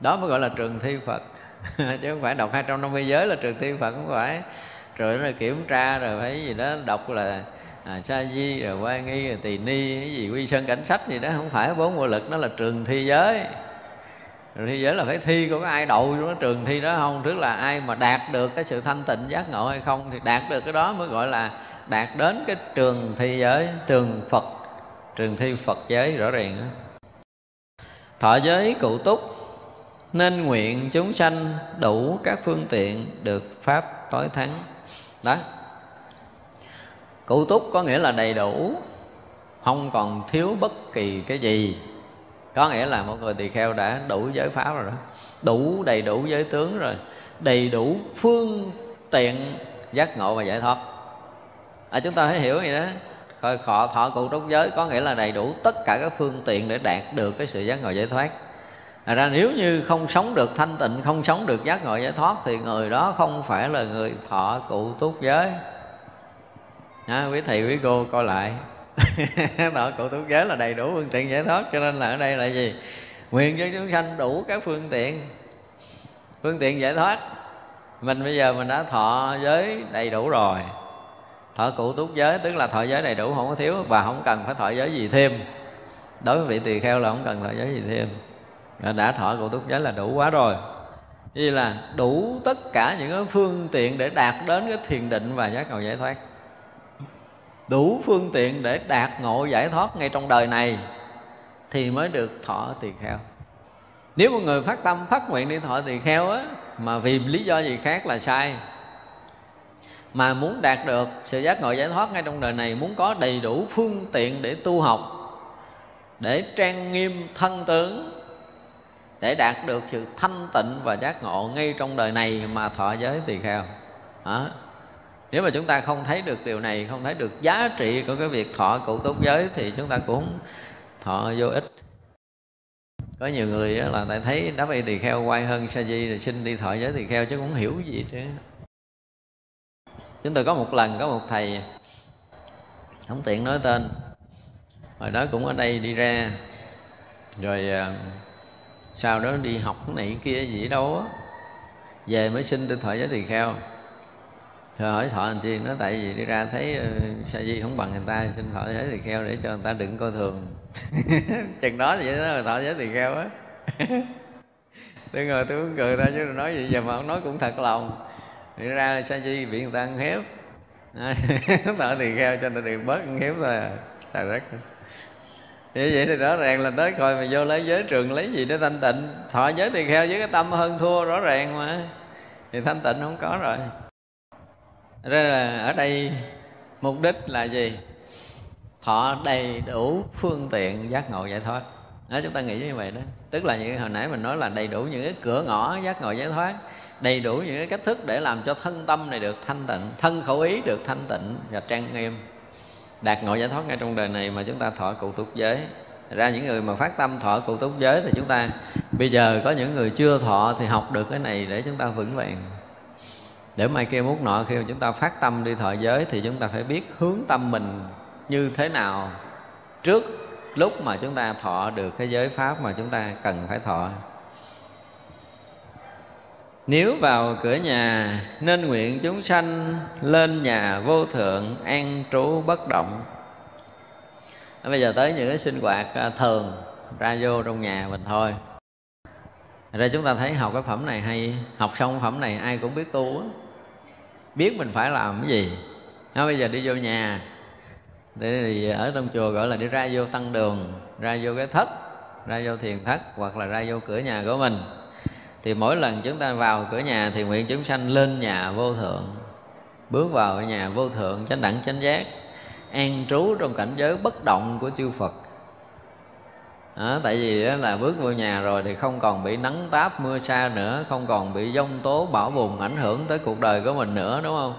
Đó mới gọi là trường thi phật. chứ không phải đọc 250 giới là trường thi phật không phải. Rồi rồi kiểm tra rồi phải gì đó đọc là à, sa di rồi quan nghi rồi tỳ ni cái gì quy sơn cảnh sách gì đó không phải bốn mùa lực nó là trường thi giới. Trường thi giới là phải thi có ai đậu trong cái trường thi đó không? Tức là ai mà đạt được cái sự thanh tịnh giác ngộ hay không thì đạt được cái đó mới gọi là đạt đến cái trường thi giới trường phật trường thi phật giới rõ ràng đó. Thọ giới cụ túc nên nguyện chúng sanh đủ các phương tiện được pháp tối thắng. Đó. Cụ túc có nghĩa là đầy đủ không còn thiếu bất kỳ cái gì. Có nghĩa là một người tỳ kheo đã đủ giới pháp rồi đó. Đủ đầy đủ giới tướng rồi. Đầy đủ phương tiện giác ngộ và giải thoát. À, chúng ta phải hiểu gì đó. Khỏi khọ thọ cụ túc giới có nghĩa là đầy đủ tất cả các phương tiện để đạt được cái sự giác ngộ giải thoát. Thật ra nếu như không sống được thanh tịnh Không sống được giác ngộ giải thoát Thì người đó không phải là người thọ cụ túc giới. À, Quý thầy quý cô coi lại. Thọ cụ túc giới là đầy đủ phương tiện giải thoát Cho nên là ở đây là gì? Nguyện cho chúng sanh đủ các phương tiện Phương tiện giải thoát. Mình bây giờ mình đã thọ giới đầy đủ rồi. Thọ cụ túc giới Tức là thọ giới đầy đủ không có thiếu Và không cần phải thọ giới gì thêm. Đối với vị tỳ kheo là không cần thọ giới gì thêm đã thọ cụ túc giới là đủ quá rồi. Như là đủ tất cả những cái phương tiện để đạt đến cái thiền định và giác ngộ giải thoát. Đủ phương tiện để đạt ngộ giải thoát ngay trong đời này thì mới được thọ tỳ kheo. Nếu một người phát tâm, phát nguyện đi thọ tỳ kheo á, mà vì lý do gì khác là sai. Mà muốn đạt được sự giác ngộ giải thoát ngay trong đời này, muốn có đầy đủ phương tiện để tu học, để trang nghiêm thân tướng để đạt được sự thanh tịnh và giác ngộ ngay trong đời này mà thọ giới tỳ kheo đó. nếu mà chúng ta không thấy được điều này, không thấy được giá trị của cái việc thọ cụ túc giới thì chúng ta cũng thọ vô ích. Có nhiều người là tại thấy đáp y tỳ kheo quay hơn sa di rồi xin đi thọ giới tỳ kheo chứ cũng hiểu gì chứ chúng tôi có một lần có một thầy không tiện nói tên, hồi đó cũng ở đây đi ra, rồi ờ, sau đó đi học cái này kia gì đâu á. Về mới xin tôi thọ giới tỳ kheo. Rồi hỏi thọ làm chi? Nó tại vì đi ra thấy uh, sa di không bằng người ta xin thọ giới tỳ kheo để cho người ta đừng coi thường. Chừng đó vậy đó là thọ giới tỳ kheo á. Tôi ngồi tôi cũng cười ra chứ nói gì giờ mà ông nói cũng thật lòng. Đi ra sa di bị người ta ăn hiếp thọ tỳ kheo cho người ta bớt ăn hiếp thôi à. Trời đất như vậy thì rõ ràng là tới coi mà vô lấy giới trường lấy gì để thanh tịnh. Thọ giới tỳ kheo với cái tâm hơn thua, rõ ràng mà. Thì thanh tịnh không có rồi. Ra là ở đây mục đích là gì? Thọ đầy đủ phương tiện giác ngộ giải thoát. Đó, chúng ta nghĩ như vậy đó. Tức là những hồi nãy mình nói là đầy đủ những cái cửa ngõ giác ngộ giải thoát. Đầy đủ những cái cách thức để làm cho thân tâm này được thanh tịnh, thân khẩu ý được thanh tịnh và trang nghiêm đạt ngộ giải thoát ngay trong đời này mà chúng ta thọ cụ túc giới. Ra những người mà phát tâm thọ cụ túc giới thì chúng ta, bây giờ có những người chưa thọ thì học được cái này để chúng ta vững vàng. Để mai kia muốn nọ khi mà chúng ta phát tâm đi thọ giới thì chúng ta phải biết hướng tâm mình như thế nào trước lúc mà chúng ta thọ được cái giới pháp mà chúng ta cần phải thọ nếu vào cửa nhà nên nguyện chúng sanh lên nhà vô thượng an trú bất động. À, bây giờ tới những cái sinh hoạt à, thường ra vô trong nhà mình thôi. Ra chúng ta thấy học cái phẩm này hay học xong phẩm này ai cũng biết tu á, biết mình phải làm cái gì. Nó bây giờ đi vô nhà để ở trong chùa gọi là đi ra vô tăng đường ra vô cái thất ra vô thiền thất hoặc là ra vô cửa nhà của mình thì mỗi lần chúng ta vào cửa nhà thì nguyện chúng sanh lên nhà vô thượng. Bước vào nhà vô thượng chánh đẳng chánh giác an trú trong cảnh giới bất động của chư Phật. Đó, tại vì đó là bước vô nhà rồi thì không còn bị nắng táp mưa xa nữa không còn bị giông tố bão bùng ảnh hưởng tới cuộc đời của mình nữa đúng không?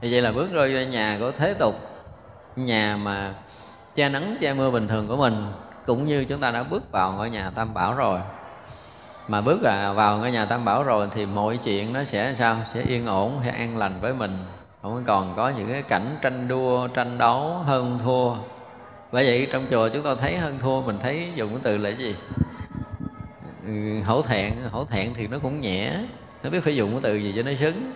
Thì vậy là bước vô nhà của thế tục nhà mà che nắng che mưa bình thường của mình cũng như chúng ta đã bước vào ngôi nhà tam bảo rồi mà bước à, vào ngôi nhà tam bảo rồi thì mọi chuyện nó sẽ sao? Sẽ yên ổn sẽ an lành với mình. Không còn có những cái cảnh tranh đua tranh đấu hơn thua. Bởi vậy trong chùa chúng ta thấy hơn thua mình thấy dùng cái từ là cái gì? Ừ, hổ thẹn. Hổ thẹn thì nó cũng nhẹ. Nó biết phải dùng cái từ gì cho nó xứng.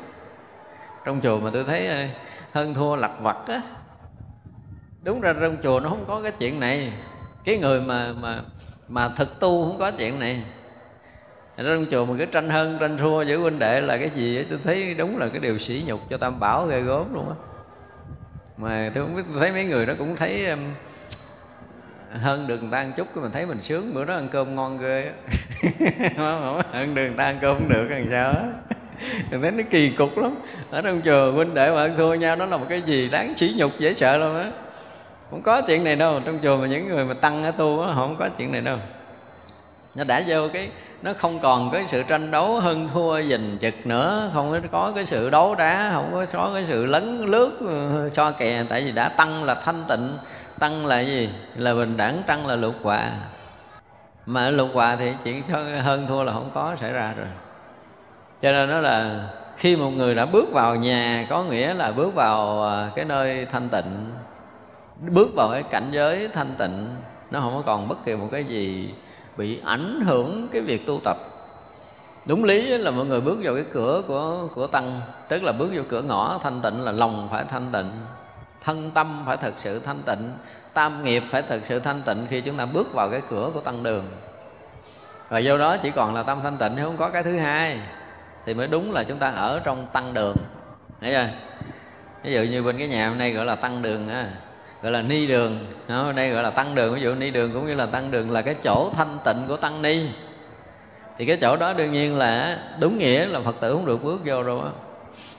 Trong chùa mà tôi thấy ờ, hơn thua lặt vặt á. Đúng ra trong chùa nó không có cái chuyện này. Cái người mà mà mà thực tu không có chuyện này trong chùa mà cứ tranh hơn tranh thua giữa huynh đệ là cái gì tôi thấy đúng là cái điều sỉ nhục cho tam bảo ghê gớm luôn á. Mà tôi không biết tôi thấy mấy người đó cũng thấy um, hơn được người ta ăn chút cái mình thấy mình sướng bữa đó ăn cơm ngon ghê á. Hơn được người ta ăn cơm không được làm sao á. Mình thấy nó kỳ cục lắm. Ở trong chùa huynh đệ mà ăn thua nhau nó là một cái gì đáng sỉ nhục dễ sợ luôn á. Không có chuyện này đâu. Trong chùa mà những người mà tăng ở tu á họ không có chuyện này đâu nó đã vô cái, nó không còn cái sự tranh đấu hơn thua giành giật nữa, không có cái sự đấu đá, không có có cái sự lấn lướt ờ, cho kè. Tại vì đã tăng là thanh tịnh, tăng là gì? Là bình đẳng, tăng là lục hòa. Mà lục hòa thì chuyện hơn thua là không có, xảy ra rồi. Cho nên nó là khi một người đã bước vào nhà, có nghĩa là bước vào ờ, cái nơi thanh tịnh, bước vào cái cảnh giới thanh tịnh, nó không có còn bất kỳ một cái gì bị ảnh hưởng cái việc tu tập. Đúng lý là mọi người bước vào cái cửa của của tăng, tức là bước vào cửa ngõ thanh tịnh là lòng phải thanh tịnh, thân tâm phải thực sự thanh tịnh, tam nghiệp phải thực sự thanh tịnh khi chúng ta bước vào cái cửa của tăng đường. Và do đó chỉ còn là tâm thanh tịnh, không có cái thứ hai, thì mới đúng là chúng ta ở trong tăng đường. Thấy chưa? Ví dụ như bên cái nhà hôm nay gọi là tăng đường á gọi là ni đường. Đó, đây gọi là tăng đường. Ví dụ ni đường cũng như là tăng đường là cái chỗ thanh tịnh của tăng ni. Thì cái chỗ đó đương nhiên là đúng nghĩa là phật tử không được bước vô đâu á.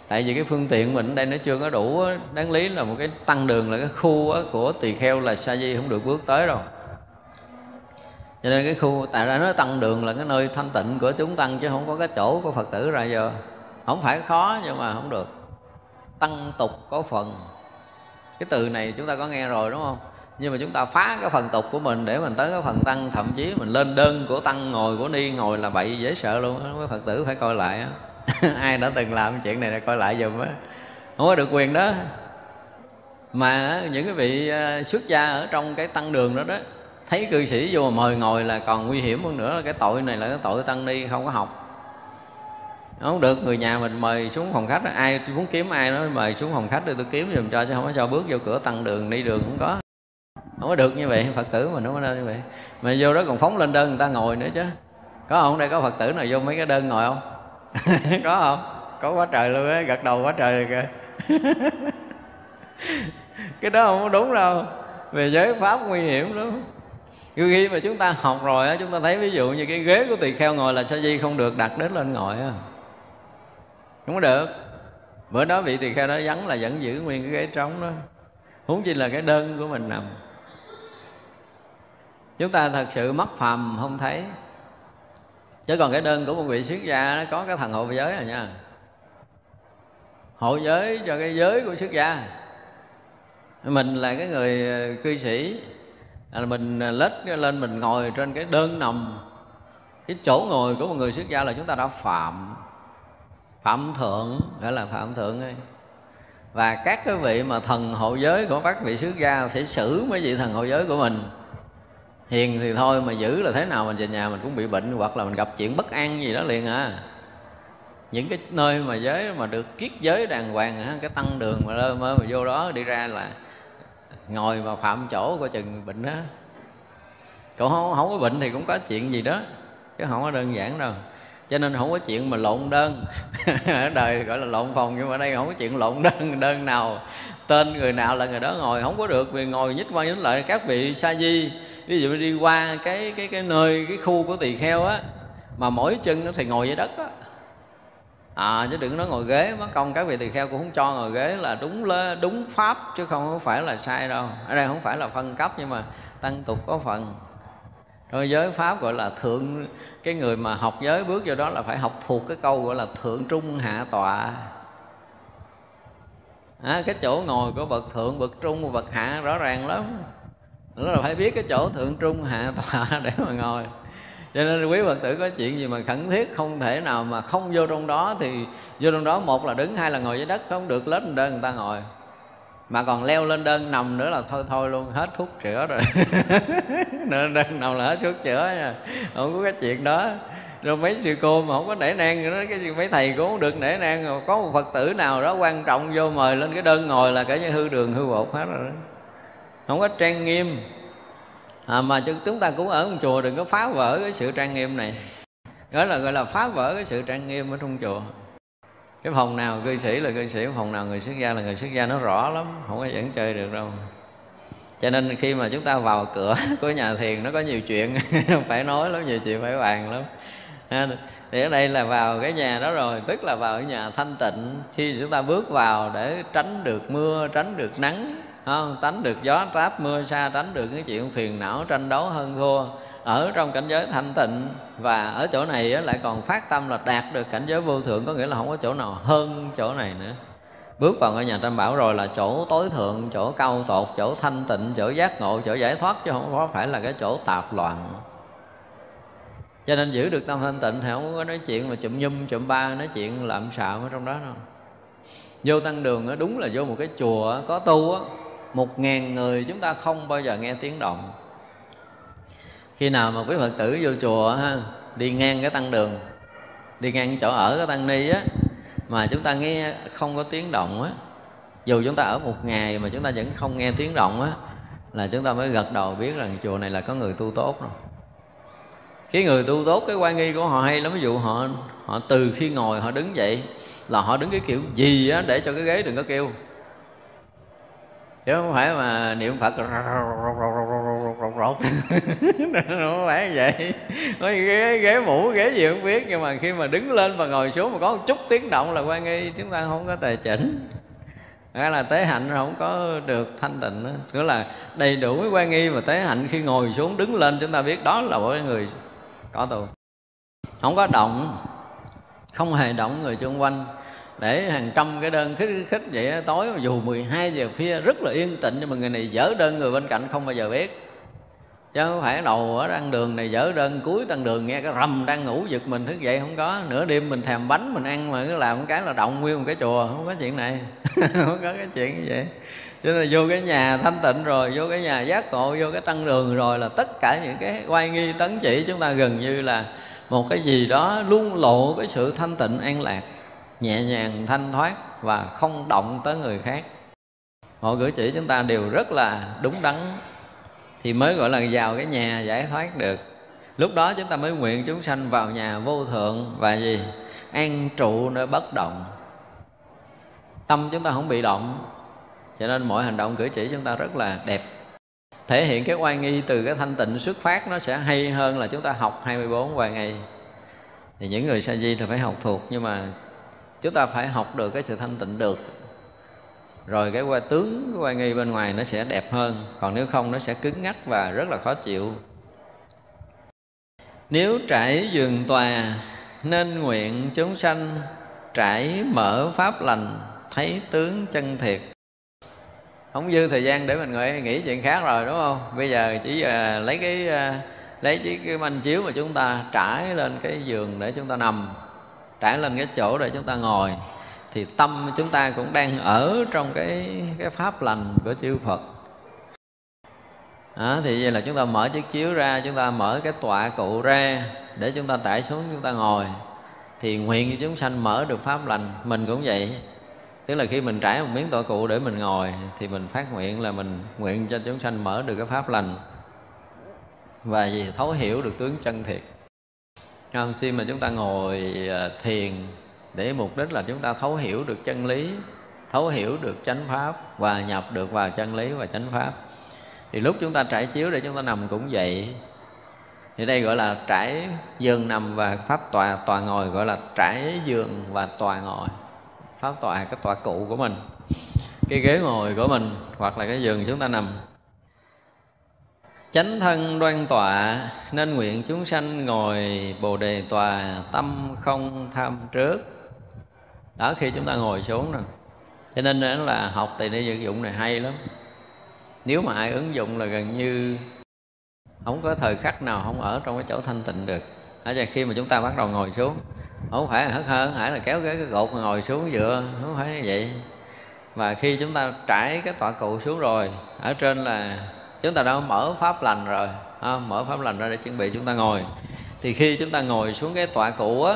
Tại vì cái phương tiện mình ở đây nó chưa có đủ đáng lý là một cái tăng đường là cái khu của tỳ kheo là sa di không được bước tới đâu. Cho nên cái khu tại ra nó tăng đường là cái nơi thanh tịnh của chúng tăng chứ không có cái chỗ của phật tử ra vô. Không phải khó nhưng mà không được. Tăng tục có phần cái từ này chúng ta có nghe rồi, đúng không? Nhưng mà chúng ta phá cái phần tục của mình để mình tới cái phần tăng, thậm chí mình lên đơn của tăng ngồi của ni ngồi là bậy dễ sợ luôn á. Phật tử phải coi lại á. Ai đã từng làm chuyện này là coi lại giùm á. Không có được quyền đó. Mà những cái vị à, xuất gia ở trong cái tăng đường đó đó, thấy cư sĩ vô mà mời ngồi là còn nguy hiểm hơn nữa. Cái tội này là cái tội tăng ni, không có học không được, người nhà mình mời xuống phòng khách ai muốn kiếm ai nó mời xuống phòng khách để tôi kiếm giùm cho, chứ không có cho bước vô cửa tăng đường, đi đường không có. Không có được như vậy, phật tử mình không có nên như vậy. Mà vô đó còn phóng lên đơn người ta ngồi nữa chứ. Có không? Đây có phật tử nào vô mấy cái đơn ngồi không? Có không? Có quá trời luôn á, gật đầu quá trời rồi kìa. Cái đó không đúng đâu. Về giới pháp nguy hiểm lắm. Khi mà chúng ta học rồi á, chúng ta thấy ví dụ như cái ghế của tỳ kheo ngồi là sa di không được đặt đến lên ngồi á? Không có được. Bữa đó vị tỳ kheo đó vắng là vẫn giữ nguyên cái ghế trống đó. Huống chi là cái đơn của mình nằm. Chúng ta thật sự mất phàm không thấy. Chứ còn cái đơn của một vị xuất gia nó có cái thần hộ giới rồi nha. Hộ giới cho cái giới của xuất gia. Mình là cái người ờ, cư sĩ. Là mình ờ, lết lên mình ngồi trên cái đơn nằm. Cái chỗ ngồi của một người xuất gia là chúng ta đã phạm phạm thượng gọi là phạm thượng ấy và các cái vị mà thần hộ giới của các vị xuất gia sẽ xử mấy vị thần hộ giới của mình. Hiền thì thôi mà giữ là thế nào mình về nhà mình cũng bị bệnh hoặc là mình gặp chuyện bất an gì đó liền à. Những cái nơi mà giới mà được kiết giới đàng hoàng cái tăng đường mà lơ mơ mà vô đó đi ra là ngồi mà phạm chỗ coi chừng bệnh đó cậu không, không có bệnh thì cũng có chuyện gì đó chứ không có đơn giản đâu cho nên không có chuyện mà lộn đơn. Ở đời gọi là lộn phòng nhưng mà ở đây không có chuyện lộn đơn đơn nào. Tên người nào là người đó ngồi không có được vì ngồi nhích qua nhích lại các vị sa di. Ví dụ đi qua cái cái cái nơi cái khu của tỳ kheo á mà mỗi chân nó thì ngồi dưới đất á. À chứ đừng nói ngồi ghế mất công các vị tỳ kheo cũng không cho ngồi ghế là đúng lê, đúng pháp chứ không phải là sai đâu. Ở đây không phải là phân cấp nhưng mà tăng tục có phần rồi giới pháp gọi là thượng cái người mà học giới bước vô đó là phải học thuộc cái câu gọi là thượng trung hạ tọa. À, cái chỗ ngồi của bậc thượng bậc trung và bậc hạ rõ ràng lắm. Đó là phải biết cái chỗ thượng trung hạ tọa để mà ngồi. Cho nên quý phật tử có chuyện gì mà khẩn thiết không thể nào mà không vô trong đó thì vô trong đó một là đứng hai là ngồi dưới đất không được lết đơn người ta ngồi mà còn leo lên đơn nằm nữa là thôi thôi luôn hết thuốc chữa rồi. Nên đơn nằm là hết thuốc chữa nha. Không có cái chuyện đó. Rồi mấy sư cô mà không có nể nang nữa cái gì mấy thầy cũng không được nể nang có một phật tử nào đó quan trọng vô mời lên cái đơn ngồi là cả như hư đường hư bột hết rồi đó. Không có trang nghiêm. À, mà chúng ta cũng ở trong chùa đừng có phá vỡ cái sự trang nghiêm này. Đó là gọi là phá vỡ cái sự trang nghiêm ở trong chùa cái phòng nào cư sĩ là cư sĩ, phòng nào người xuất gia là người xuất gia, nó rõ lắm, không có dẫn chơi được đâu. Cho nên khi mà chúng ta vào cửa của nhà thiền, nó có nhiều chuyện phải nói lắm, nhiều chuyện phải bàn lắm. Thì ở đây là vào cái nhà đó rồi, tức là vào cái nhà thanh tịnh. Khi chúng ta bước vào để tránh được mưa, tránh được nắng không tránh được gió tráp mưa xa tránh được cái chuyện phiền não tranh đấu hơn thua. Ở trong cảnh giới thanh tịnh và ở chỗ này lại còn phát tâm là đạt được cảnh giới vô thượng có nghĩa là không có chỗ nào hơn chỗ này nữa. Bước vào ngôi nhà tam bảo rồi là chỗ tối thượng chỗ cao tột chỗ thanh tịnh chỗ giác ngộ chỗ giải thoát chứ không có phải là cái chỗ tạp loạn. Cho nên giữ được tâm thanh tịnh thì không có nói chuyện mà chụm nhum chụm ba nói chuyện lạm xạo ở trong đó đâu. Vô tăng đường đó, đúng là vô một cái chùa có tu á một ngàn người chúng ta không bao giờ nghe tiếng động. Khi nào mà quý phật tử vô chùa ha, đi ngang cái tăng đường, đi ngang chỗ ở cái tăng ni á, mà chúng ta nghe không có tiếng động á, dù chúng ta ở một ngày mà chúng ta vẫn không nghe tiếng động á, là chúng ta mới gật đầu biết rằng chùa này là có người tu tốt rồi. Cái người tu tốt, cái quan nghi của họ hay lắm. Ví dụ họ họ từ khi ngồi, họ đứng dậy là họ đứng cái kiểu gì á để cho cái ghế đừng có kêu chứ không phải mà niệm phật rột không phải vậy nói ghế ghế mũ ghế gì không biết nhưng mà khi mà đứng lên và ngồi xuống mà có một chút tiếng động là quan nghi chúng ta không có tài chỉnh hay là tế hạnh không có được thanh tịnh đó. nghĩa là đầy đủ cái quan nghi mà tế hạnh khi ngồi xuống đứng lên chúng ta biết đó là một cái người có tu không có động không hề động người xung quanh để hàng trăm cái đơn khích khích vậy tối dù 12 giờ khuya rất là yên tĩnh, nhưng mà người này dở đơn, người bên cạnh không bao giờ biết. Chứ không phải đầu ở đăng đường này dở đơn, cuối tăng đường nghe cái rầm đang ngủ giật mình, thức dậy không có. Nửa đêm mình thèm bánh mình ăn mà cứ làm cái là động nguyên một cái chùa, không có chuyện này. Không có cái chuyện như vậy. Cho nên vô cái nhà thanh tịnh rồi, vô cái nhà giác ngộ, vô cái tăng đường rồi là tất cả những cái oai nghi tấn chỉ chúng ta gần như là một cái gì đó luôn lộ cái sự thanh tịnh an lạc nhẹ nhàng, thanh thoát và không động tới người khác. Mọi cử chỉ chúng ta đều rất là đúng đắn thì mới, gọi là, vào cái nhà giải thoát được. Lúc đó chúng ta mới nguyện chúng sanh vào nhà vô thượng và gì? An trụ nơi bất động. Tâm chúng ta không bị động, cho nên mọi hành động cử chỉ chúng ta rất là đẹp. Thể hiện cái oai nghi từ cái thanh tịnh xuất phát, nó sẽ hay hơn là chúng ta học 24 vài ngày. Thì những người sa di thì phải học thuộc, nhưng mà chúng ta phải học được cái sự thanh tịnh được. Rồi cái qua tướng cái qua nghi bên ngoài nó sẽ đẹp hơn. Còn nếu không nó sẽ cứng ngắc và rất là khó chịu. Nếu trải giường tòa nên nguyện chúng sanh trải mở pháp lành thấy tướng chân thiệt. Không dư thời gian để mình ngồi nghĩ chuyện khác rồi đúng không? Bây giờ chỉ uh, lấy cái uh, lấy chỉ cái manh chiếu mà chúng ta trải lên cái giường để chúng ta nằm trải lên cái chỗ để chúng ta ngồi thì tâm chúng ta cũng đang ở trong cái cái pháp lành của chư Phật. À, thì vậy là chúng ta mở chiếc chiếu ra chúng ta mở cái tọa cụ ra để chúng ta tải xuống chúng ta ngồi. Thì nguyện cho chúng sanh mở được pháp lành mình cũng vậy. Tức là khi mình trải một miếng tọa cụ để mình ngồi thì mình phát nguyện là mình nguyện cho chúng sanh mở được cái pháp lành. Và gì? Thấu hiểu được tướng chân thiệt không, khi mà chúng ta ngồi à, thiền, để mục đích là chúng ta thấu hiểu được chân lý, thấu hiểu được chánh pháp và nhập được vào chân lý và chánh pháp. Thì lúc chúng ta trải chiếu để chúng ta nằm cũng vậy. Thì đây gọi là trải giường nằm và pháp tòa tòa ngồi gọi là trải giường và tòa ngồi. Pháp tòa cái tòa cụ của mình, cái ghế ngồi của mình hoặc là cái giường chúng ta nằm chánh thân đoan tọa nên nguyện chúng sanh ngồi bồ đề tòa tâm không tham trước. Đó khi chúng ta ngồi xuống rồi cho nên là học tỳ ni dược dụng này hay lắm. Nếu mà ai ứng dụng là gần như không có thời khắc nào không ở trong cái chỗ thanh tịnh được. Ở giờ khi mà chúng ta bắt đầu ngồi xuống không phải là hất không phải là kéo cái, cái gột mà ngồi xuống dựa không phải như vậy. Và khi chúng ta trải cái tọa cụ xuống rồi ở trên là chúng ta đã mở pháp lành rồi. À, mở pháp lành ra để chuẩn bị chúng ta ngồi. Thì khi chúng ta ngồi xuống cái tọa cụ á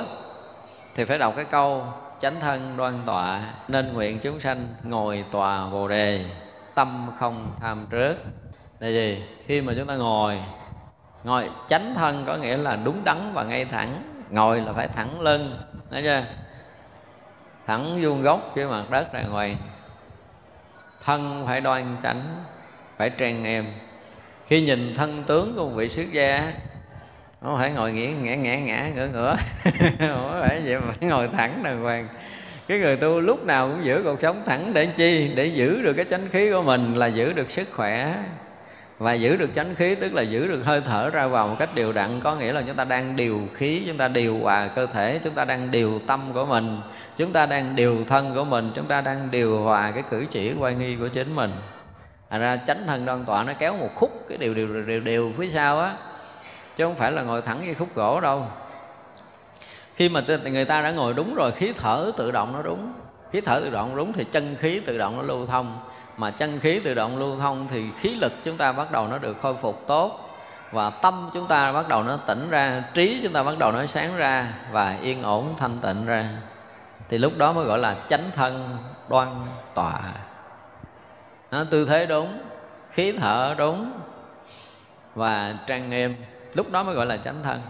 thì phải đọc cái câu chánh thân đoan tọa nên nguyện chúng sanh ngồi tòa bồ đề tâm không tham trước. Là gì khi mà chúng ta ngồi ngồi chánh thân có nghĩa là đúng đắn và ngay thẳng ngồi là phải thẳng lưng thấy chưa? Thẳng vuông góc với mặt đất đàng hoàng thân phải đoan chánh phải trang em khi nhìn thân tướng của một vị xuất gia không phải ngồi nghĩa ngã ngã ngã, ngửa ngửa. Không phải vậy mà phải ngồi thẳng đàng hoàng. Cái người tu lúc nào cũng giữ cuộc sống thẳng để chi? Để giữ được cái chánh khí của mình là giữ được sức khỏe. Và giữ được chánh khí tức là giữ được hơi thở ra vào một cách điều đặn, có nghĩa là chúng ta đang điều khí, chúng ta điều hòa cơ thể, chúng ta đang điều tâm của mình, chúng ta đang điều thân của mình, chúng ta đang điều hòa cái cử chỉ quay nghi của chính mình thành ra chánh thân đoan tọa nó kéo một khúc, cái điều điều điều điều phía sau á. Chứ không phải là ngồi thẳng như khúc gỗ đâu. Khi mà người ta đã ngồi đúng rồi, khí thở tự động nó đúng. Khí thở tự động đúng thì chân khí tự động nó lưu thông. Mà chân khí tự động lưu thông thì khí lực chúng ta bắt đầu nó được khôi phục tốt. Và tâm chúng ta bắt đầu nó tỉnh ra, trí chúng ta bắt đầu nó sáng ra và yên ổn thanh tịnh ra. Thì lúc đó mới gọi là chánh thân đoan tọa đó, tư thế đúng khí thở đúng và trang nghiêm. Lúc đó mới gọi là chánh thân.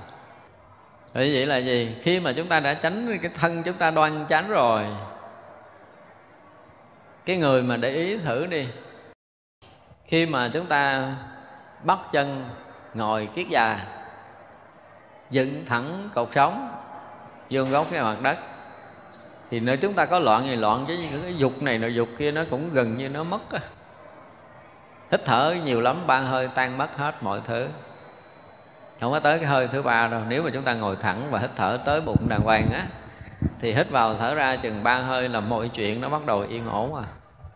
Vậy vậy là gì? Khi mà chúng ta đã tránh cái thân chúng ta đoan chánh rồi cái người mà để ý thử đi. Khi mà chúng ta bắt chân ngồi kiết già dựng thẳng cột sống vuông góc cái mặt đất thì nếu chúng ta có loạn thì loạn, chứ cái dục này nội dục kia nó cũng gần như nó mất á. Hít thở nhiều lắm, ba hơi tan mất hết mọi thứ. Không có tới cái hơi thứ ba đâu. Nếu mà chúng ta ngồi thẳng và hít thở tới bụng đàng hoàng á, thì hít vào thở ra chừng ba hơi là mọi chuyện nó bắt đầu yên ổn à.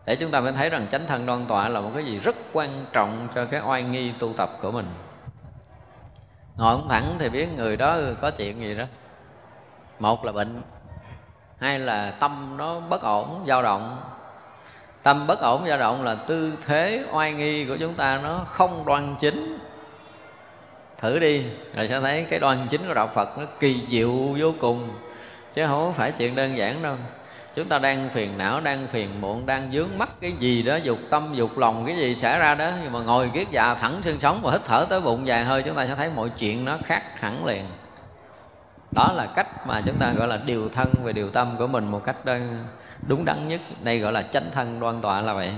Để chúng ta mới thấy rằng chánh thân đoan tọa là một cái gì rất quan trọng cho cái oai nghi tu tập của mình. Ngồi không thẳng thì biết người đó có chuyện gì đó. Một là bệnh hay là tâm nó bất ổn, dao động? Tâm bất ổn, dao động là tư thế, oai nghi của chúng ta nó không đoan chính. Thử đi, rồi sẽ thấy cái đoan chính của đạo phật nó kỳ diệu vô cùng. Chứ không phải chuyện đơn giản đâu. Chúng ta đang phiền não, đang phiền muộn, đang dướng mắt cái gì đó, dục tâm, dục lòng, cái gì xảy ra đó. Nhưng mà ngồi kiết già thẳng xương sống và hít thở tới bụng dài hơi, chúng ta sẽ thấy mọi chuyện nó khác hẳn liền đó là cách mà chúng ta gọi là điều thân về điều tâm của mình một cách đúng đắn nhất. Đây gọi là chánh thân đoan tọa là vậy.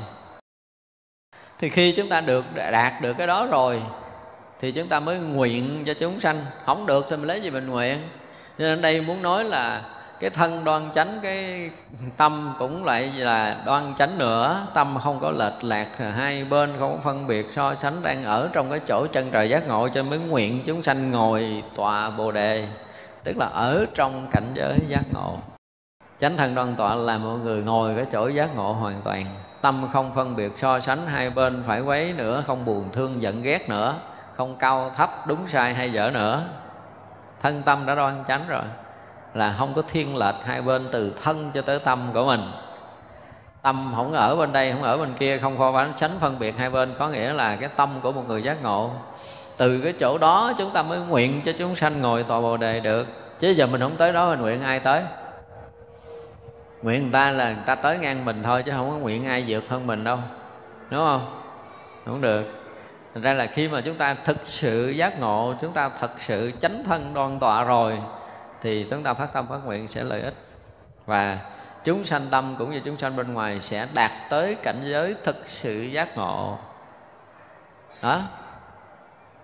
Thì khi chúng ta được đạt được cái đó rồi, thì chúng ta mới nguyện cho chúng sanh. Không được thì mình lấy gì mình nguyện. Nên đây muốn nói là cái thân đoan chánh, cái tâm cũng lại là đoan chánh nữa. Tâm không có lệch lạc, hai bên không có phân biệt, so sánh, đang ở trong cái chỗ chân trời giác ngộ cho mới nguyện chúng sanh ngồi tòa bồ đề tức là ở trong cảnh giới giác ngộ. Chánh thân đoan tọa là mọi người ngồi cái chỗ giác ngộ hoàn toàn. Tâm không phân biệt so sánh, hai bên phải quấy nữa, không buồn thương giận ghét nữa, không cao thấp đúng sai hay dở nữa. Thân tâm đã đoan chánh rồi, là không có thiên lệch hai bên từ thân cho tới tâm của mình. Tâm không ở bên đây, không ở bên kia, không kho bánh sánh phân biệt hai bên, có nghĩa là cái tâm của một người giác ngộ từ cái chỗ đó chúng ta mới nguyện cho chúng sanh ngồi tòa bồ đề được. Chứ giờ mình không tới đó mình nguyện ai tới? Nguyện người ta là người ta tới ngang mình thôi, chứ không có nguyện ai vượt hơn mình đâu. Đúng không? Không được. Thành ra là khi mà chúng ta thực sự giác ngộ, chúng ta thật sự chánh thân đoan tọa rồi, thì chúng ta phát tâm phát nguyện sẽ lợi ích. Và chúng sanh tâm cũng như chúng sanh bên ngoài sẽ đạt tới cảnh giới thực sự giác ngộ. Đó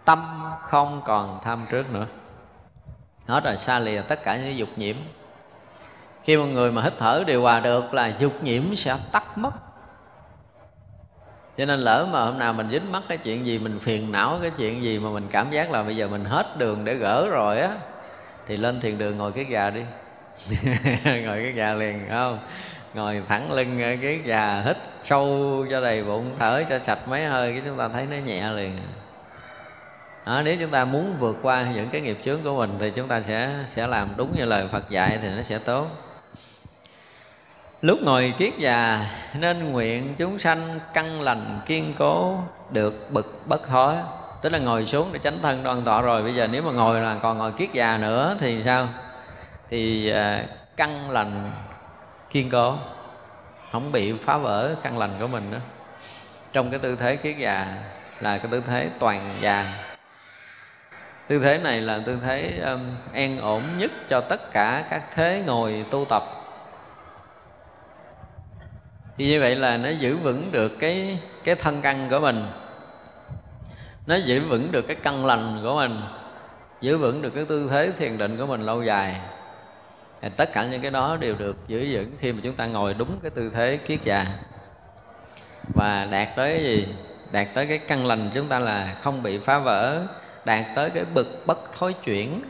tâm không còn tham trước nữa. Hết rồi, xa lìa tất cả những dục nhiễm. Khi một người mà hít thở điều hòa được là dục nhiễm sẽ tắt mất. Cho nên lỡ mà hôm nào mình dính mắc cái chuyện gì, mình phiền não cái chuyện gì mà mình cảm giác là bây giờ mình hết đường để gỡ rồi á, thì lên thiền đường ngồi cái gà đi. Ngồi cái gà liền không? Ngồi thẳng lưng cái gà, hít sâu cho đầy bụng, thở cho sạch mấy hơi cái chúng ta thấy nó nhẹ liền đó, nếu chúng ta muốn vượt qua những cái nghiệp chướng của mình thì chúng ta sẽ sẽ làm đúng như lời Phật dạy thì nó sẽ tốt. Lúc ngồi kiết già nên nguyện chúng sanh căn lành kiên cố được bực bất thối tức là ngồi xuống để tránh thân đoan tọa rồi. Bây giờ nếu mà ngồi là còn ngồi kiết già nữa thì sao? Thì à, căn lành kiên cố. Không bị phá vỡ căn lành của mình nữa. Trong cái tư thế kiết già là cái tư thế toàn già tư thế này là tư thế um, an ổn nhất cho tất cả các thế ngồi tu tập. Thì như vậy là nó giữ vững được cái cái thân căn của mình. Nó giữ vững được cái căn lành của mình giữ vững được cái tư thế thiền định của mình lâu dài. Thì tất cả những cái đó đều được giữ vững khi mà chúng ta ngồi đúng cái tư thế kiết già. Và đạt tới cái gì? Đạt tới cái căn lành chúng ta là không bị phá vỡ đạt tới cái bực bất thối chuyển.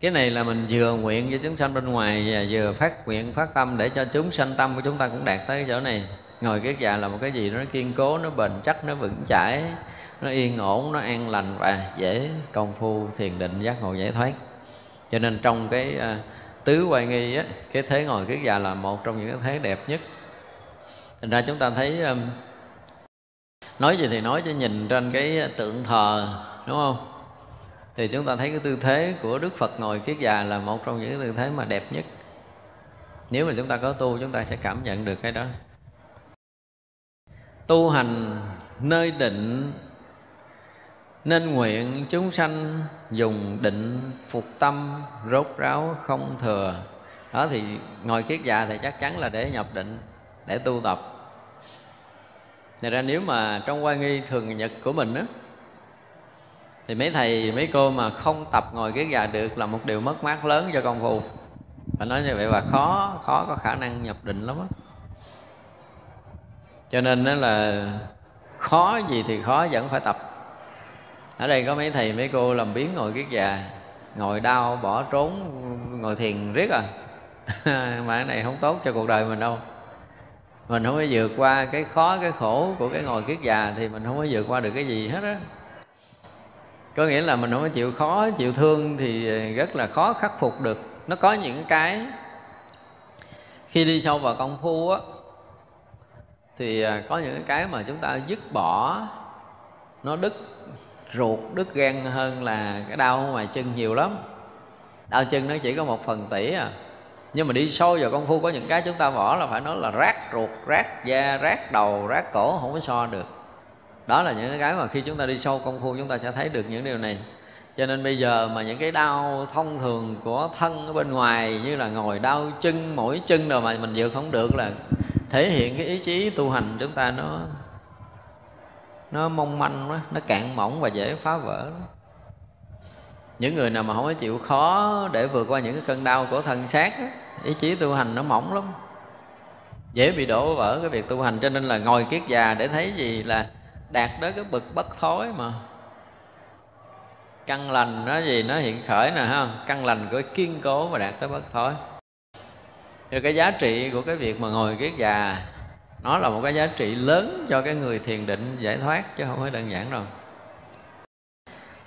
Cái này là mình vừa nguyện cho chúng sanh bên ngoài và vừa phát nguyện phát tâm để cho chúng sanh tâm của chúng ta cũng đạt tới cái chỗ này. Ngồi kiết già là một cái gì nó kiên cố nó bền chắc nó vững chãi nó yên ổn nó an lành và dễ công phu thiền định giác ngộ giải thoát. Cho nên trong cái uh, tứ quay nghi á cái thế ngồi kiết già là một trong những cái thế đẹp nhất. Thành ra chúng ta thấy um, nói gì thì nói cho nhìn trên cái tượng thờ, đúng không? Thì chúng ta thấy cái tư thế của đức phật ngồi kiết già là một trong những tư thế mà đẹp nhất. Nếu mà chúng ta có tu, chúng ta sẽ cảm nhận được cái đó. Tu hành nơi định, nên nguyện chúng sanh dùng định phục tâm, rốt ráo, không thừa. Đó thì ngồi kiết già thì chắc chắn là để nhập định, để tu tập. Thật ra nếu mà trong quan nghi thường nhật của mình á Thì mấy thầy, mấy cô mà không tập ngồi kiết già được là một điều mất mát lớn cho công phu. Phải nói như vậy và khó, khó có khả năng nhập định lắm á. Cho nên đó là khó gì thì khó vẫn phải tập. Ở đây có mấy thầy mấy cô làm biến ngồi kiết già ngồi đau bỏ trốn ngồi thiền riết à. Mà cái này không tốt cho cuộc đời mình đâu mình không có vượt qua cái khó, cái khổ của cái ngồi kiết già thì mình không có vượt qua được cái gì hết á. Có nghĩa là mình không có chịu khó, chịu thương thì rất là khó khắc phục được. Nó có những cái, khi đi sâu vào công phu á, thì à, có những cái mà chúng ta dứt bỏ, nó đứt ruột, đứt gan hơn là cái đau ngoài chân nhiều lắm. Đau chân nó chỉ có một phần tỷ à nhưng mà đi sâu vào công phu có những cái chúng ta bỏ là phải nói là rát ruột rát da rát đầu rát cổ không có so được đó là những cái mà khi chúng ta đi sâu công phu chúng ta sẽ thấy được những điều này cho nên bây giờ mà những cái đau thông thường của thân ở bên ngoài như là ngồi đau chân mỗi chân rồi mà mình vượt không được là thể hiện cái ý chí tu hành chúng ta nó nó mong manh quá, nó cạn mỏng và dễ phá vỡ đó những người nào mà không có chịu khó để vượt qua những cái cơn đau của thân xác đó, ý chí tu hành nó mỏng lắm. Dễ bị đổ vỡ cái việc tu hành cho nên là ngồi kiết già để thấy gì là đạt đến cái bực bất thối mà. Căn lành nó gì nó hiện khởi nè ha. Căn lành của kiên cố và đạt tới bất thối. Thì cái giá trị của cái việc mà ngồi kiết già nó là một cái giá trị lớn cho cái người thiền định giải thoát chứ không phải đơn giản đâu.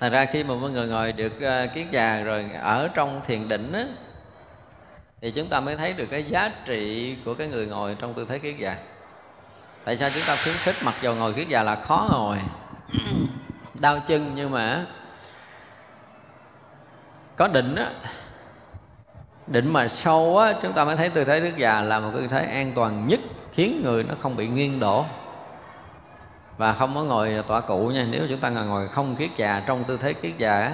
Thành ra khi mà mọi người ngồi được uh, kiết già rồi ở trong thiền định á thì chúng ta mới thấy được cái giá trị của cái người ngồi trong tư thế kiết già tại sao chúng ta khuyến khích mặc dù ngồi kiết già là khó ngồi đau chân nhưng mà có định á định mà sâu á chúng ta mới thấy tư thế kiết già là một tư thế an toàn nhất khiến người nó không bị nghiêng đổ và không có ngồi tọa cụ nha. Nếu chúng ta ngồi không kiết già trong tư thế kiết già á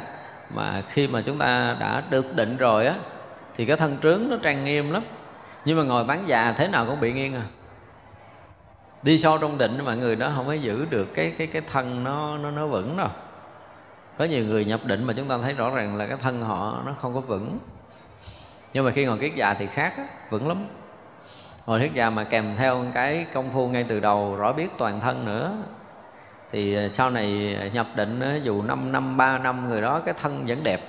mà khi mà chúng ta đã được định rồi á thì cái thân trướng nó trang nghiêm lắm. Nhưng mà ngồi bán già thế nào cũng bị nghiêng à. Đi sâu trong định mà người đó không có giữ được cái cái cái thân nó nó nó vững đâu. Có nhiều người nhập định mà chúng ta thấy rõ ràng là cái thân họ nó không có vững. Nhưng mà khi ngồi kiết già thì khác á, vững lắm ngồi thuyết già mà kèm theo cái công phu ngay từ đầu, rõ biết toàn thân nữa. Thì ờ, sau này ờ, nhập định ờ, dù 5 năm 3 năm, người đó cái thân vẫn đẹp.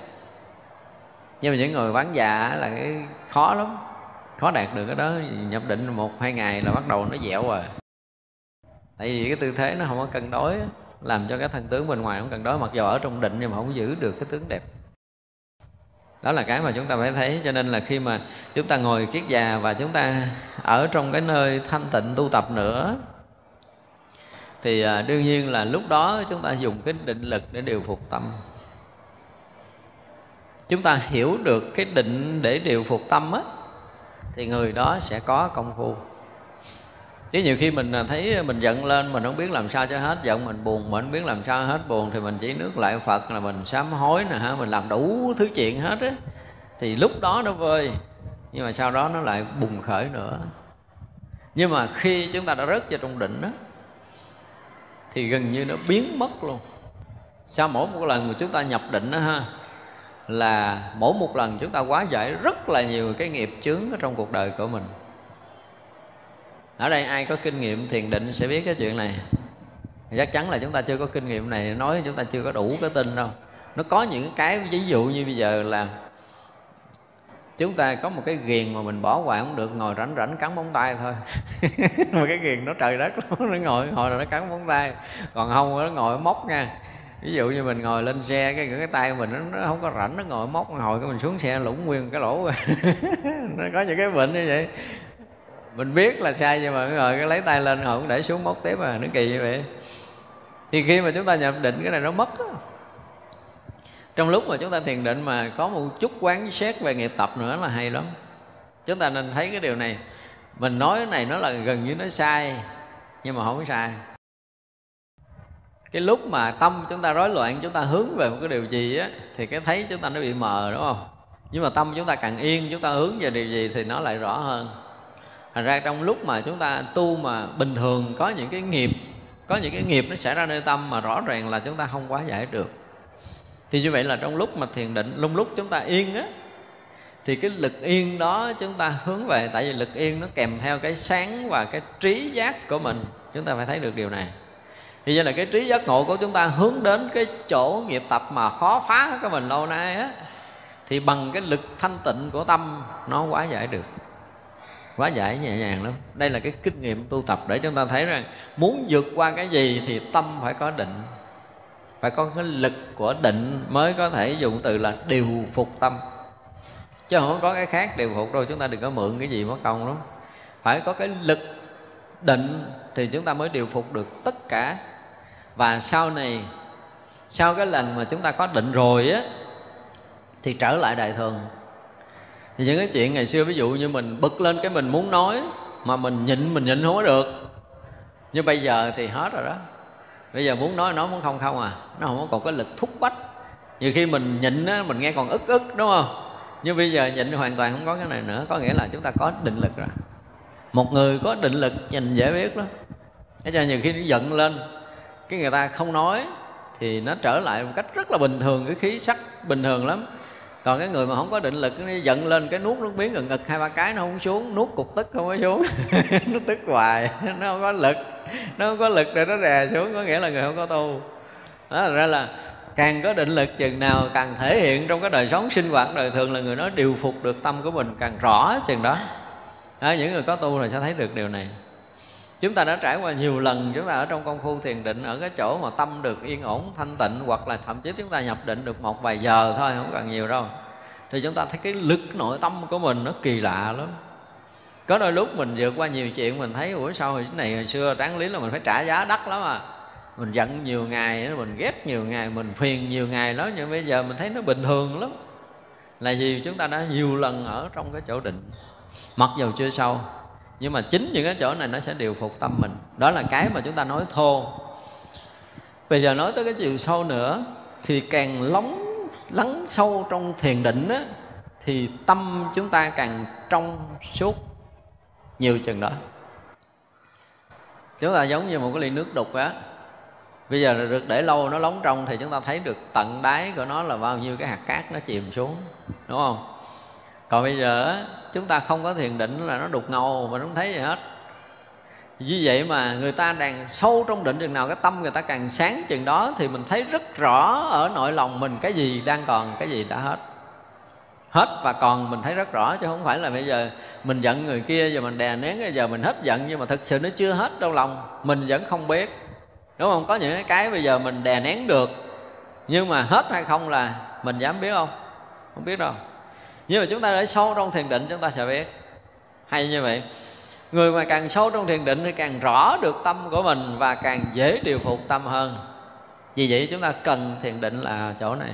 Nhưng mà những người bán già là cái khó lắm, khó đạt được cái đó. Nhập định một, hai ngày là bắt đầu nó dẻo rồi tại vì cái tư thế nó không có cân đối làm cho cái thân tướng bên ngoài không cân đối, mặc dù ở trong định nhưng mà không giữ được cái tướng đẹp đó là cái mà chúng ta phải thấy, cho nên là khi mà chúng ta ngồi kiết già và chúng ta ở trong cái nơi thanh tịnh tu tập nữa, thì à, đương nhiên là lúc đó chúng ta dùng cái định lực để điều phục tâm. Chúng ta hiểu được cái định để điều phục tâm á, thì người đó sẽ có công phu chứ nhiều khi mình à, thấy mình giận lên, mình không biết làm sao cho hết. Giận mình buồn, mình không biết làm sao hết. Buồn thì mình chỉ nước lại phật là mình sám hối nè ha, mình làm đủ thứ chuyện hết á. Thì lúc đó nó vơi, nhưng mà sau đó nó lại bùng khởi nữa. Nhưng mà khi chúng ta đã rớt vào trong định á, thì gần như nó biến mất luôn. Sau mỗi một lần mà chúng ta nhập định đó ha, là mỗi một lần chúng ta quá giải rất là nhiều cái nghiệp chướng ở trong cuộc đời của mình ở đây ai có kinh nghiệm thiền định sẽ biết cái chuyện này. Chắc chắn là chúng ta chưa có kinh nghiệm này nói chúng ta chưa có đủ cái tin đâu. Nó có những cái ví dụ như bây giờ là chúng ta có một cái ghiền mà mình bỏ hoài không được ngồi rảnh rảnh cắn móng tay thôi. Mà cái ghiền nó trời đất nó ngồi ngồi rồi nó cắn móng tay. Còn không nó ngồi móc nha. Ví dụ như mình ngồi lên xe cái cái tay mình nó, nó không có rảnh nó ngồi móc ngồi cái mình xuống xe lũng nguyên cái lỗ. Nó có những cái bệnh như vậy mình biết là sai nhưng mà rồi cái lấy tay lên họ cũng để xuống móc tiếp à nó kỳ như vậy. Thì khi mà chúng ta nhập định cái này nó mất đó. trong lúc mà chúng ta thiền định mà có một chút quán xét về nghiệp tập nữa là hay lắm. Chúng ta nên thấy cái điều này. Mình nói cái này nó là gần như nó sai, nhưng mà không có sai. Cái lúc mà tâm chúng ta rối loạn, chúng ta hướng về một cái điều gì á, thì cái thấy chúng ta nó bị mờ, đúng không? Nhưng mà tâm chúng ta càng yên, chúng ta hướng về điều gì thì nó lại rõ hơn thành ra trong lúc mà chúng ta tu mà bình thường, có những cái nghiệp, có những cái nghiệp nó xảy ra nơi tâm mà rõ ràng là chúng ta không quá giải được. Thì như vậy là trong lúc mà thiền định, lúc lúc chúng ta yên á, thì cái lực yên đó chúng ta hướng về. Tại vì lực yên nó kèm theo cái sáng và cái trí giác của mình. Chúng ta phải thấy được điều này. Thì vậy là cái trí giác ngộ của chúng ta hướng đến cái chỗ nghiệp tập mà khó phá của mình lâu nay á, thì bằng cái lực thanh tịnh của tâm, nó quá giải được quá giải nhẹ nhàng lắm. Đây là cái kinh nghiệm tu tập để chúng ta thấy rằng muốn vượt qua cái gì thì tâm phải có định. Phải có cái lực của định mới có thể dùng từ là điều phục tâm. Chứ không có cái khác điều phục đâu, chúng ta đừng có mượn cái gì mất công lắm. Phải có cái lực định thì chúng ta mới điều phục được tất cả. Và sau này, sau cái lần mà chúng ta có định rồi á, thì trở lại đại thường thì những cái chuyện ngày xưa, ví dụ như mình bực lên cái mình muốn nói mà mình nhịn mình nhịn không có được. Nhưng bây giờ thì hết rồi đó. Bây giờ muốn nói nói muốn không không à. Nó không còn cái lực thúc bách. Nhiều khi mình nhịn á, mình nghe còn ức ức, đúng không? Nhưng bây giờ nhịn hoàn toàn không có cái này nữa. Có nghĩa là chúng ta có định lực rồi. Một người có định lực nhìn dễ biết lắm. Thế cho nhiều khi nó giận lên. Cái người ta không nói thì nó trở lại một cách rất là bình thường. Cái khí sắc bình thường lắm còn cái người mà không có định lực nó giận lên cái nuốt nước miếng gần ngực hai ba cái nó không xuống nuốt cục tức không có xuống. Nó tức hoài nó không có lực nó không có lực để nó đè xuống có nghĩa là người không có tu. Đó là ra là càng có định lực chừng nào càng thể hiện trong cái đời sống sinh hoạt đời thường là người nó điều phục được tâm của mình càng rõ chừng đó. Đó, những người có tu là sẽ thấy được điều này chúng ta đã trải qua nhiều lần, chúng ta ở trong công phu thiền định, ở cái chỗ mà tâm được yên ổn, thanh tịnh, hoặc là thậm chí chúng ta nhập định được một vài giờ thôi, không cần nhiều đâu. Thì chúng ta thấy cái lực nội tâm của mình nó kỳ lạ lắm. Có đôi lúc mình vượt qua nhiều chuyện, mình thấy, ủa, sao cái này hồi xưa đáng lý là mình phải trả giá đắt lắm à? Mình giận nhiều ngày, mình ghét nhiều ngày, mình phiền nhiều ngày đó nhưng bây giờ mình thấy nó bình thường lắm. Là vì chúng ta đã nhiều lần ở trong cái chỗ định. Mặc dù chưa sâu nhưng mà chính những cái chỗ này nó sẽ điều phục tâm mình. Đó là cái mà chúng ta nói thô. Bây giờ nói tới cái chiều sâu nữa, thì càng lóng, lắng sâu trong thiền định á, thì tâm chúng ta càng trong suốt nhiều chừng đó. Chúng ta giống như một cái ly nước đục á. Bây giờ được để lâu nó lóng trong thì chúng ta thấy được tận đáy của nó là bao nhiêu cái hạt cát nó chìm xuống, đúng không? Còn bây giờ chúng ta không có thiền định là nó đục ngầu mà không thấy gì hết. Vì vậy mà người ta đang sâu trong định chừng nào cái tâm người ta càng sáng chừng đó thì mình thấy rất rõ ở nội lòng mình cái gì đang còn, cái gì đã hết. Hết và còn mình thấy rất rõ chứ không phải là bây giờ mình giận người kia, giờ mình đè nén bây giờ mình hết giận nhưng mà thực sự nó chưa hết trong lòng. Mình vẫn không biết, đúng không? Có những cái bây giờ mình đè nén được nhưng mà hết hay không là mình dám biết không? Không biết đâu nhưng mà chúng ta đã sâu trong thiền định, chúng ta sẽ biết. Hay như vậy, người mà càng sâu trong thiền định thì càng rõ được tâm của mình và càng dễ điều phục tâm hơn. Vì vậy chúng ta cần thiền định là chỗ này.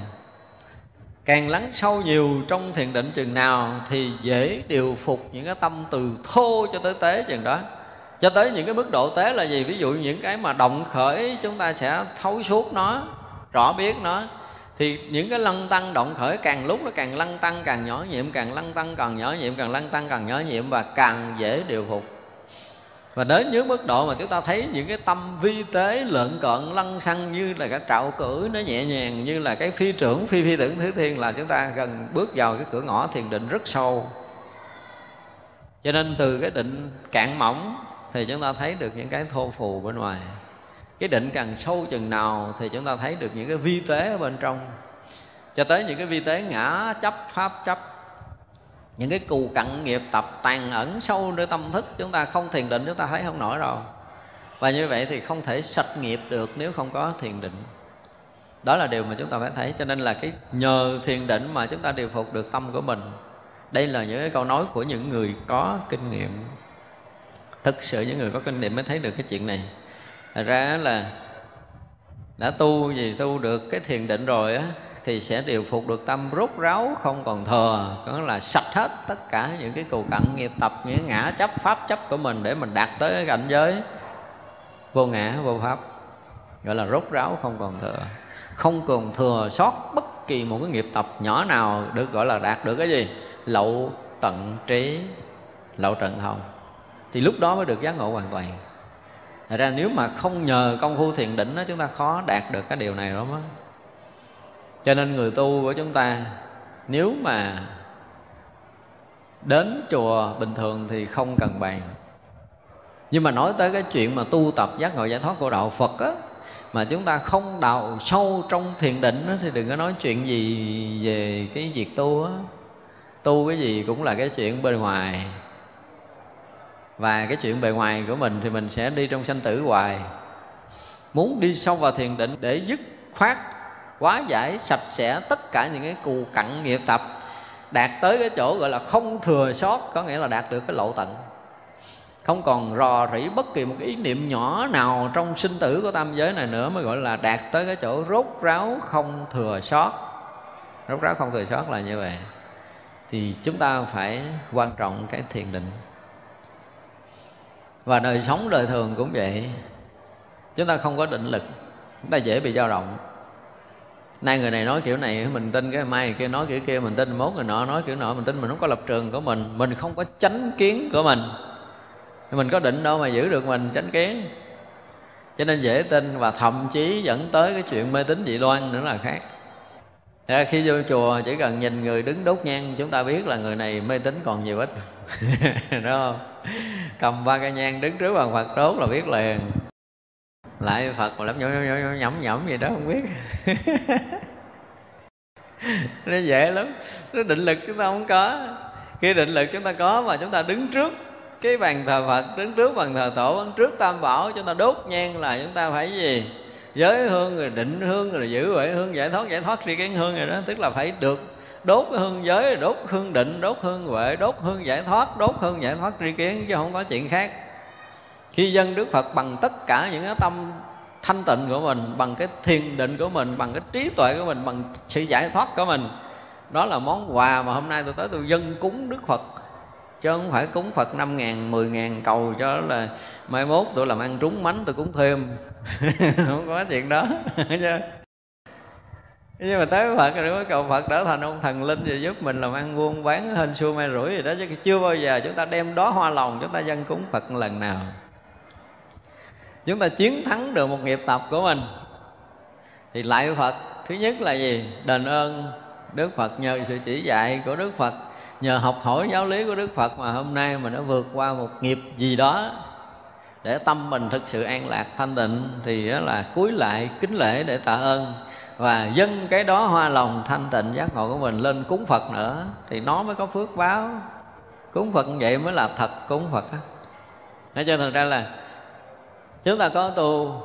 Càng lắng sâu nhiều trong thiền định chừng nào thì dễ điều phục những cái tâm từ thô cho tới tế chừng đó. Cho tới những cái mức độ tế là gì? Ví dụ những cái mà động khởi, chúng ta sẽ thấu suốt nó, rõ biết nó thì những cái lăng tăng động khởi, càng lúc nó càng lăng tăng càng nhỏ nhiệm, càng lăng tăng càng nhỏ nhiệm, càng lăng tăng càng nhỏ nhiệm và càng dễ điều phục. Và đến những mức độ mà chúng ta thấy những cái tâm vi tế lợn cợn lăng xăng như là cái trạo cử nó nhẹ nhàng, như là cái phi trưởng, phi phi tưởng thứ thiên là chúng ta gần bước vào cái cửa ngõ thiền định rất sâu. Cho nên từ cái định cạn mỏng thì chúng ta thấy được những cái thô phù bên ngoài cái định càng sâu chừng nào thì chúng ta thấy được những cái vi tế ở bên trong. Cho tới những cái vi tế ngã, chấp, pháp, chấp. Những cái cù cặn nghiệp tập tàn ẩn sâu nơi tâm thức chúng ta không thiền định, chúng ta thấy không nổi đâu và như vậy thì không thể sạch nghiệp được nếu không có thiền định. Đó là điều mà chúng ta phải thấy. Cho nên là cái nhờ thiền định mà chúng ta điều phục được tâm của mình. Đây là những cái câu nói của những người có kinh nghiệm. Thực sự những người có kinh nghiệm mới thấy được cái chuyện này. Thật ra là đã tu gì tu được cái thiền định rồi á, thì sẽ điều phục được tâm rốt ráo, không còn thừa có là sạch hết tất cả những cái cù cặn nghiệp tập, những ngã chấp pháp chấp của mình để mình đạt tới cái cảnh giới vô ngã, vô pháp. Gọi là rốt ráo, không còn thừa không còn thừa sót bất kỳ một cái nghiệp tập nhỏ nào được gọi là đạt được cái gì? Lậu tận trí, lậu trận thông. Thì lúc đó mới được giác ngộ hoàn toàn. Thật ra nếu mà không nhờ công phu thiền định đó chúng ta khó đạt được cái điều này lắm á. Cho nên người tu của chúng ta nếu mà đến chùa bình thường thì không cần bàn. Nhưng mà nói tới cái chuyện mà tu tập giác ngộ giải thoát của đạo Phật á mà chúng ta không đào sâu trong thiền định đó, thì đừng có nói chuyện gì về cái việc tu á. Tu cái gì cũng là cái chuyện bên ngoài và cái chuyện bề ngoài của mình thì mình sẽ đi trong sanh tử hoài. Muốn đi sâu vào thiền định để dứt khoát quá giải sạch sẽ tất cả những cái cù cặn nghiệp tập, đạt tới cái chỗ gọi là không thừa sót, có nghĩa là đạt được cái lộ tận. Không còn rò rỉ bất kỳ một cái ý niệm nhỏ nào trong sinh tử của tam giới này nữa mới gọi là đạt tới cái chỗ rốt ráo không thừa sót. Rốt ráo không thừa sót là như vậy. Thì chúng ta phải quan trọng cái thiền định và đời sống đời thường cũng vậy. Chúng ta không có định lực, chúng ta dễ bị dao động. Nay người này nói kiểu này, mình tin cái mai người kia nói kiểu kia, mình tin mốt người nọ nói kiểu nọ, mình tin mình không có lập trường của mình mình không có chánh kiến của mình. Mình có định đâu mà giữ được mình chánh kiến. Cho nên dễ tin và thậm chí dẫn tới cái chuyện mê tín dị đoan nữa là khác. Ra khi vô chùa chỉ cần nhìn người đứng đốt nhang, chúng ta biết là người này mê tín còn nhiều ít. Đúng không? Cầm ba cây nhang đứng trước bàn phật đốt là biết liền. Lại phật mà lắm nhẩm nhẩm nhẩm nhẩm nhẩm gì đó không biết. Nó dễ lắm. Nó định lực chúng ta không có. Khi định lực chúng ta có mà chúng ta đứng trước cái bàn thờ phật, đứng trước bàn thờ tổ, đứng trước tam bảo, chúng ta đốt nhang là chúng ta phải gì? Giới hương rồi, định hương rồi, giữ huệ hương giải thoát giải thoát, tri kiến hương rồi đó. Tức là phải được đốt cái hương giới, đốt hương định, đốt hương huệ, đốt hương giải thoát, đốt hương giải thoát, tri kiến, chứ không có chuyện khác. Khi dân đức phật bằng tất cả những cái tâm thanh tịnh của mình, bằng cái thiền định của mình, bằng cái trí tuệ của mình, bằng sự giải thoát của mình, đó là món quà mà hôm nay tôi tới, tôi dân cúng đức phật chứ không phải cúng phật năm ngàn, mười ngàn cầu cho là mai mốt tôi làm ăn trúng mánh tôi cúng thêm. Không có chuyện đó. Nhưng mà tới Phật rồi mới cầu Phật trở thành ông thần linh rồi giúp mình làm ăn buôn bán hên xua mai rủi gì đó. Chứ chưa bao giờ chúng ta đem đó hoa lòng, chúng ta dân cúng Phật lần nào. Chúng ta chiến thắng được một nghiệp tập của mình. Thì lại Phật, thứ nhất là gì? Đền ơn Đức Phật nhờ sự chỉ dạy của Đức Phật nhờ học hỏi giáo lý của Đức Phật mà hôm nay mình đã vượt qua một nghiệp gì đó. Để tâm mình thực sự an lạc, thanh tịnh, thì đó là cúi lại, kính lễ để tạ ơn. Và dâng cái đó hoa lòng thanh tịnh giác ngộ của mình lên cúng Phật nữa, thì nó mới có phước báo. Cúng Phật vậy mới là thật cúng Phật á. Nói cho thật ra là chúng ta có tu,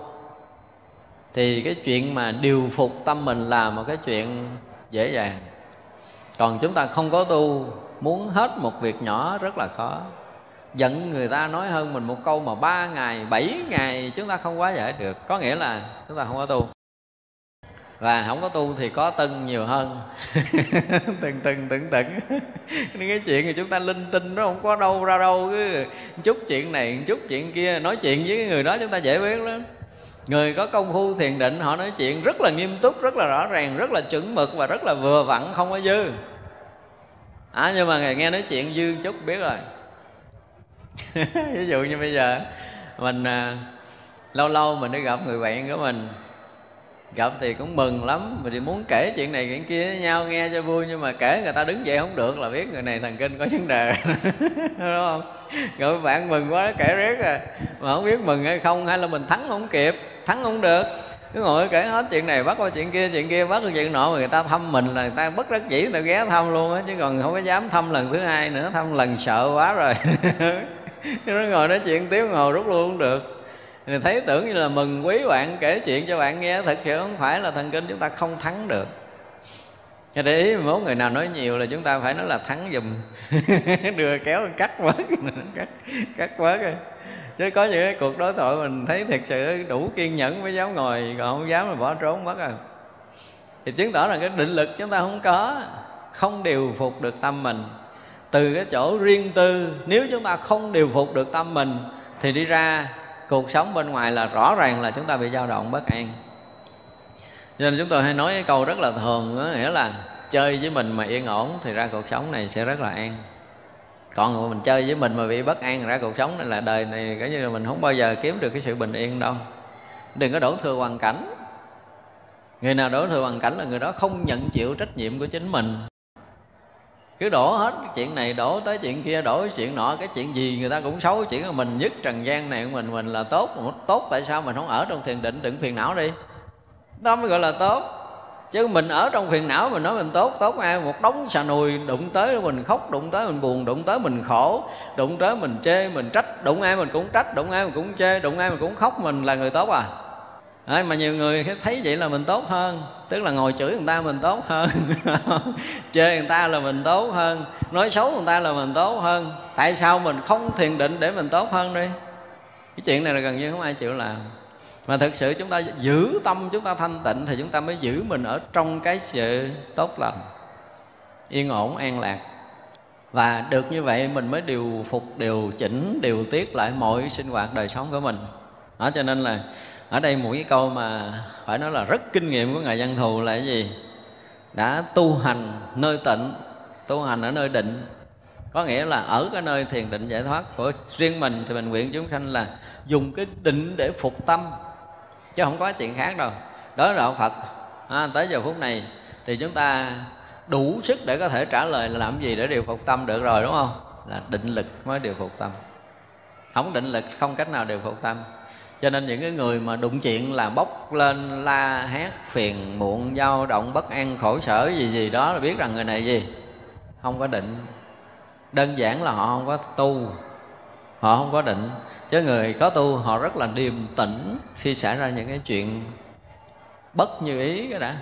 thì cái chuyện mà điều phục tâm mình là một cái chuyện dễ dàng còn chúng ta không có tu, muốn hết một việc nhỏ rất là khó. Giận người ta nói hơn mình một câu mà ba ngày, bảy ngày chúng ta không quá giải được. Có nghĩa là chúng ta không có tu. Và không có tu thì có tân nhiều hơn. Từng từng từng từng. Nên cái chuyện thì chúng ta linh tinh nó không có đâu ra đâu cứ chút chuyện này, chút chuyện kia, nói chuyện với cái người đó chúng ta dễ biết lắm. Người có công phu thiền định, họ nói chuyện rất là nghiêm túc, rất là rõ ràng, rất là chuẩn mực và rất là vừa vặn, không có dư à, nhưng mà nghe nói chuyện Dương chút biết rồi. Ví dụ như bây giờ mình à, lâu lâu mình đi gặp người bạn của mình. Gặp thì cũng mừng lắm mình thì muốn kể chuyện này chuyện kia với nhau nghe cho vui nhưng mà kể người ta đứng dậy không được là biết người này thần kinh có vấn đề. Đúng không? Rồi bạn mừng quá kể riết rồi. Mà không biết mừng hay không hay là mình thắng không kịp thắng không được cứ ngồi kể hết chuyện này, bắt qua chuyện kia chuyện kia, bắt qua chuyện nọ mà người ta thăm mình là người ta bất đắc dĩ, người ta ghé thăm luôn á, chứ còn không có dám thăm lần thứ hai nữa, thăm lần sợ quá rồi. Nó ngồi nói chuyện tiếng ngồi rút luôn cũng được. Thì thấy tưởng như là mừng quý bạn kể chuyện cho bạn nghe, thật sự không phải là thần kinh chúng ta không thắng được. Cho để ý mỗi người nào nói nhiều là chúng ta phải nói là thắng dùm đưa kéo cắt quá cắt cắt quá rồi chứ có những cái cuộc đối thoại mình thấy thật sự đủ kiên nhẫn mới dám ngồi còn không dám là bỏ trốn mất rồi thì chứng tỏ là cái định lực chúng ta không có không điều phục được tâm mình. Từ cái chỗ riêng tư nếu chúng ta không điều phục được tâm mình thì đi ra cuộc sống bên ngoài là rõ ràng là chúng ta bị dao động bất an. Nên chúng tôi hay nói cái câu rất là thường đó, nghĩa là chơi với mình mà yên ổn thì ra cuộc sống này sẽ rất là an còn mình chơi với mình mà bị bất an ra cuộc sống này là đời này cái như là mình không bao giờ kiếm được cái sự bình yên đâu. Đừng có đổ thừa hoàn cảnh. Người nào đổ thừa hoàn cảnh là người đó không nhận chịu trách nhiệm của chính mình. Cứ đổ hết chuyện này, đổ tới chuyện kia, đổ chuyện nọ, cái chuyện gì người ta cũng xấu. Chuyện là mình nhất trần gian này của mình mình là tốt. Tốt tại sao mình không ở trong thiền định đừng phiền não đi? Đó mới gọi là tốt chứ mình ở trong phiền não mình nói mình tốt tốt ai? Một đống xà nùi đụng tới mình khóc đụng tới mình buồn đụng tới mình khổ đụng tới mình chê mình trách đụng ai mình cũng trách đụng ai mình cũng chê đụng ai mình cũng khóc mình là người tốt à? Đấy, mà nhiều người thấy vậy là mình tốt hơn tức là ngồi chửi người ta mình tốt hơn chê người ta là mình tốt hơn nói xấu người ta là mình tốt hơn. Tại sao mình không thiền định để mình tốt hơn đi? Cái chuyện này là gần như không ai chịu làm mà thực sự chúng ta giữ tâm chúng ta thanh tịnh thì chúng ta mới giữ mình ở trong cái sự tốt lành, yên ổn, an lạc. Và được như vậy mình mới điều phục, điều chỉnh, điều tiết lại mọi sinh hoạt đời sống của mình. Đó, cho nên là ở đây một cái câu mà phải nói là rất kinh nghiệm của ngài văn thù là cái gì? Đã tu hành nơi tịnh, tu hành ở nơi định. Có nghĩa là ở cái nơi thiền định giải thoát của riêng mình thì mình nguyện chúng sanh là dùng cái định để phục tâm chứ không có chuyện khác đâu. Đó là đạo phật. À, tới giờ phút này thì chúng ta đủ sức để có thể trả lời là làm gì để điều phục tâm được rồi đúng không? Là định lực mới điều phục tâm. Không định lực không cách nào điều phục tâm. Cho nên những cái người mà đụng chuyện là bốc lên la hét phiền muộn dao động bất an khổ sở gì gì đó là biết rằng người này gì? Không có định. Đơn giản là họ không có tu họ không có định chứ người có tu họ rất là điềm tĩnh khi xảy ra những cái chuyện bất như ý cái đã.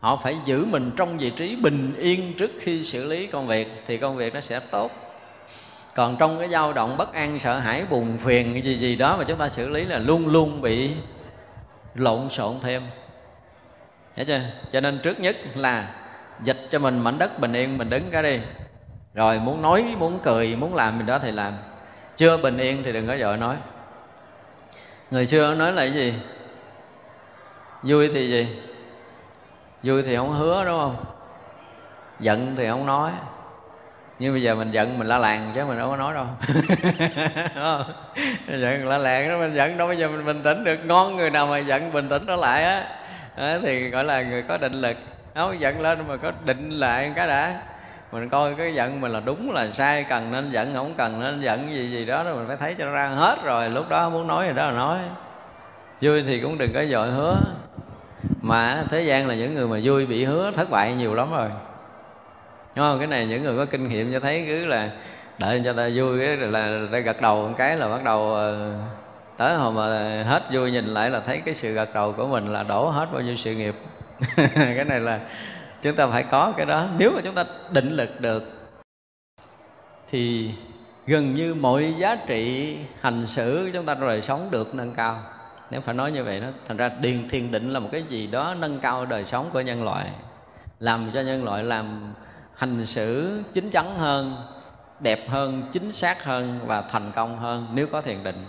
Họ phải giữ mình trong vị trí bình yên trước khi xử lý công việc thì công việc nó sẽ tốt. Còn trong cái dao động bất an sợ hãi buồn phiền cái gì gì đó mà chúng ta xử lý là luôn luôn bị lộn xộn thêm. Hiểu chưa? Cho nên trước nhất là dịch cho mình mảnh đất bình yên mình đứng cái đi. Rồi muốn nói, muốn cười, muốn làm gì đó thì làm. Chưa bình yên thì đừng có vội nói. Người xưa nói là cái gì? Vui thì gì? Vui thì không hứa, đúng không? Giận thì không nói. Nhưng bây giờ mình giận mình la làng chứ mình đâu có nói đâu. Giận la làng đó, mình giận đâu bây giờ mình bình tĩnh được. Ngon người nào mà giận bình tĩnh nó lại á. Thì gọi là người có định lực. Không giận lên mà có định lại cái đã mình coi cái giận mình là đúng là sai, cần nên giận, không cần nên giận, gì gì đó mình phải thấy cho nó ra hết rồi. Lúc đó muốn nói gì đó là nói. Vui thì cũng đừng có dội hứa. Mà thế gian là những người mà vui bị hứa thất bại nhiều lắm rồi. Đúng không? Cái này những người có kinh nghiệm cho thấy cứ là đợi cho ta vui cái là ta gật đầu một cái là bắt đầu ờ, tới hồi mà hết vui nhìn lại là thấy cái sự gật đầu của mình là đổ hết bao nhiêu sự nghiệp. Cái này là chúng ta phải có cái đó. Nếu mà chúng ta định lực được thì gần như mọi giá trị hành xử của chúng ta trong đời sống được nâng cao. Nếu phải nói như vậy đó thành ra điền thiền định là một cái gì đó nâng cao đời sống của nhân loại làm cho nhân loại làm hành xử chính chắn hơn đẹp hơn chính xác hơn và thành công hơn nếu có thiền định.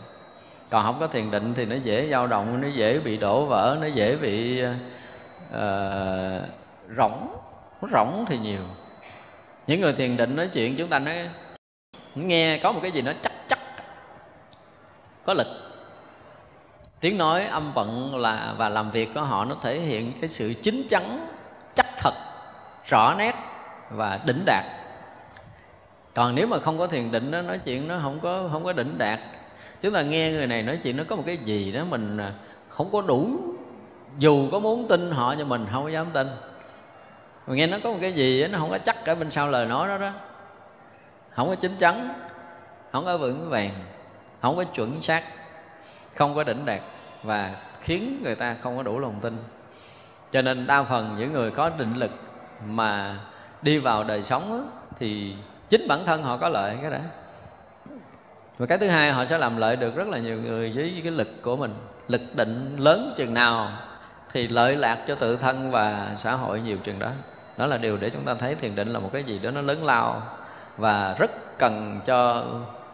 Còn không có thiền định thì nó dễ dao động nó dễ bị đổ vỡ nó dễ bị uh, rỗng rỗng thì nhiều. Những người thiền định nói chuyện, chúng ta nói, nghe có một cái gì nó chắc chắc, có lực tiếng nói âm vận là, và làm việc của họ nó thể hiện cái sự chính chắn, chắc thật, rõ nét và đỉnh đạt. Còn nếu mà không có thiền định, nó nói chuyện nó không có không có đỉnh đạt. Chúng ta nghe người này nói chuyện, nó có một cái gì đó mình à, không có đủ. Dù có muốn tin họ nhưng mình không có dám tin mà nghe nó có một cái gì đó, nó không có chắc ở bên sau lời nói đó đó. Không có chín chắn không có vững vàng không có chuẩn xác không có đỉnh đạt và khiến người ta không có đủ lòng tin. Cho nên đa phần những người có định lực mà đi vào đời sống đó, thì chính bản thân họ có lợi cái đó. Và cái thứ hai họ sẽ làm lợi được rất là nhiều người với cái lực của mình. Lực định lớn chừng nào thì lợi lạc cho tự thân và xã hội nhiều chừng đó. Đó là điều để chúng ta thấy thiền định là một cái gì đó nó lớn lao và rất cần cho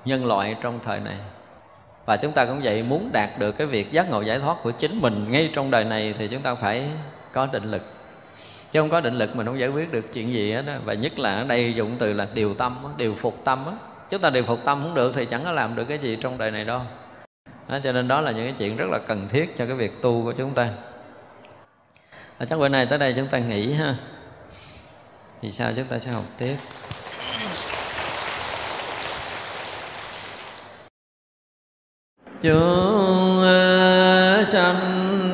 nhân loại trong thời này. Và chúng ta cũng vậy muốn đạt được cái việc giác ngộ giải thoát của chính mình ngay trong đời này thì chúng ta phải có định lực. Chứ không có định lực mình không giải quyết được chuyện gì hết đó. và nhất là ở đây dụng từ là điều tâm điều phục tâm á. Chúng ta điều phục tâm không được thì chẳng có làm được cái gì trong đời này đâu. Đó, cho nên đó là những cái chuyện rất là cần thiết cho cái việc tu của chúng ta à, chắc bữa nay tới đây chúng ta nghỉ ha. Thì sao chúng ta sẽ học tiếp. Chúng sanh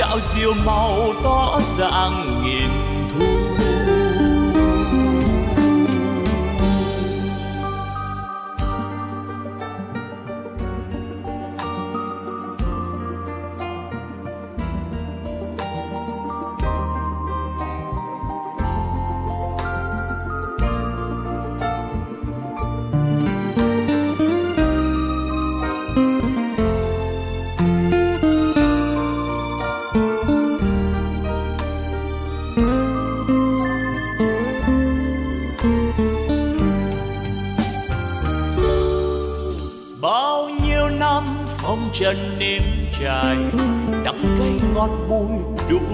đạo siêu màu tỏ dạng nghìn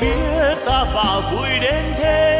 biết ta vào vui đến thế.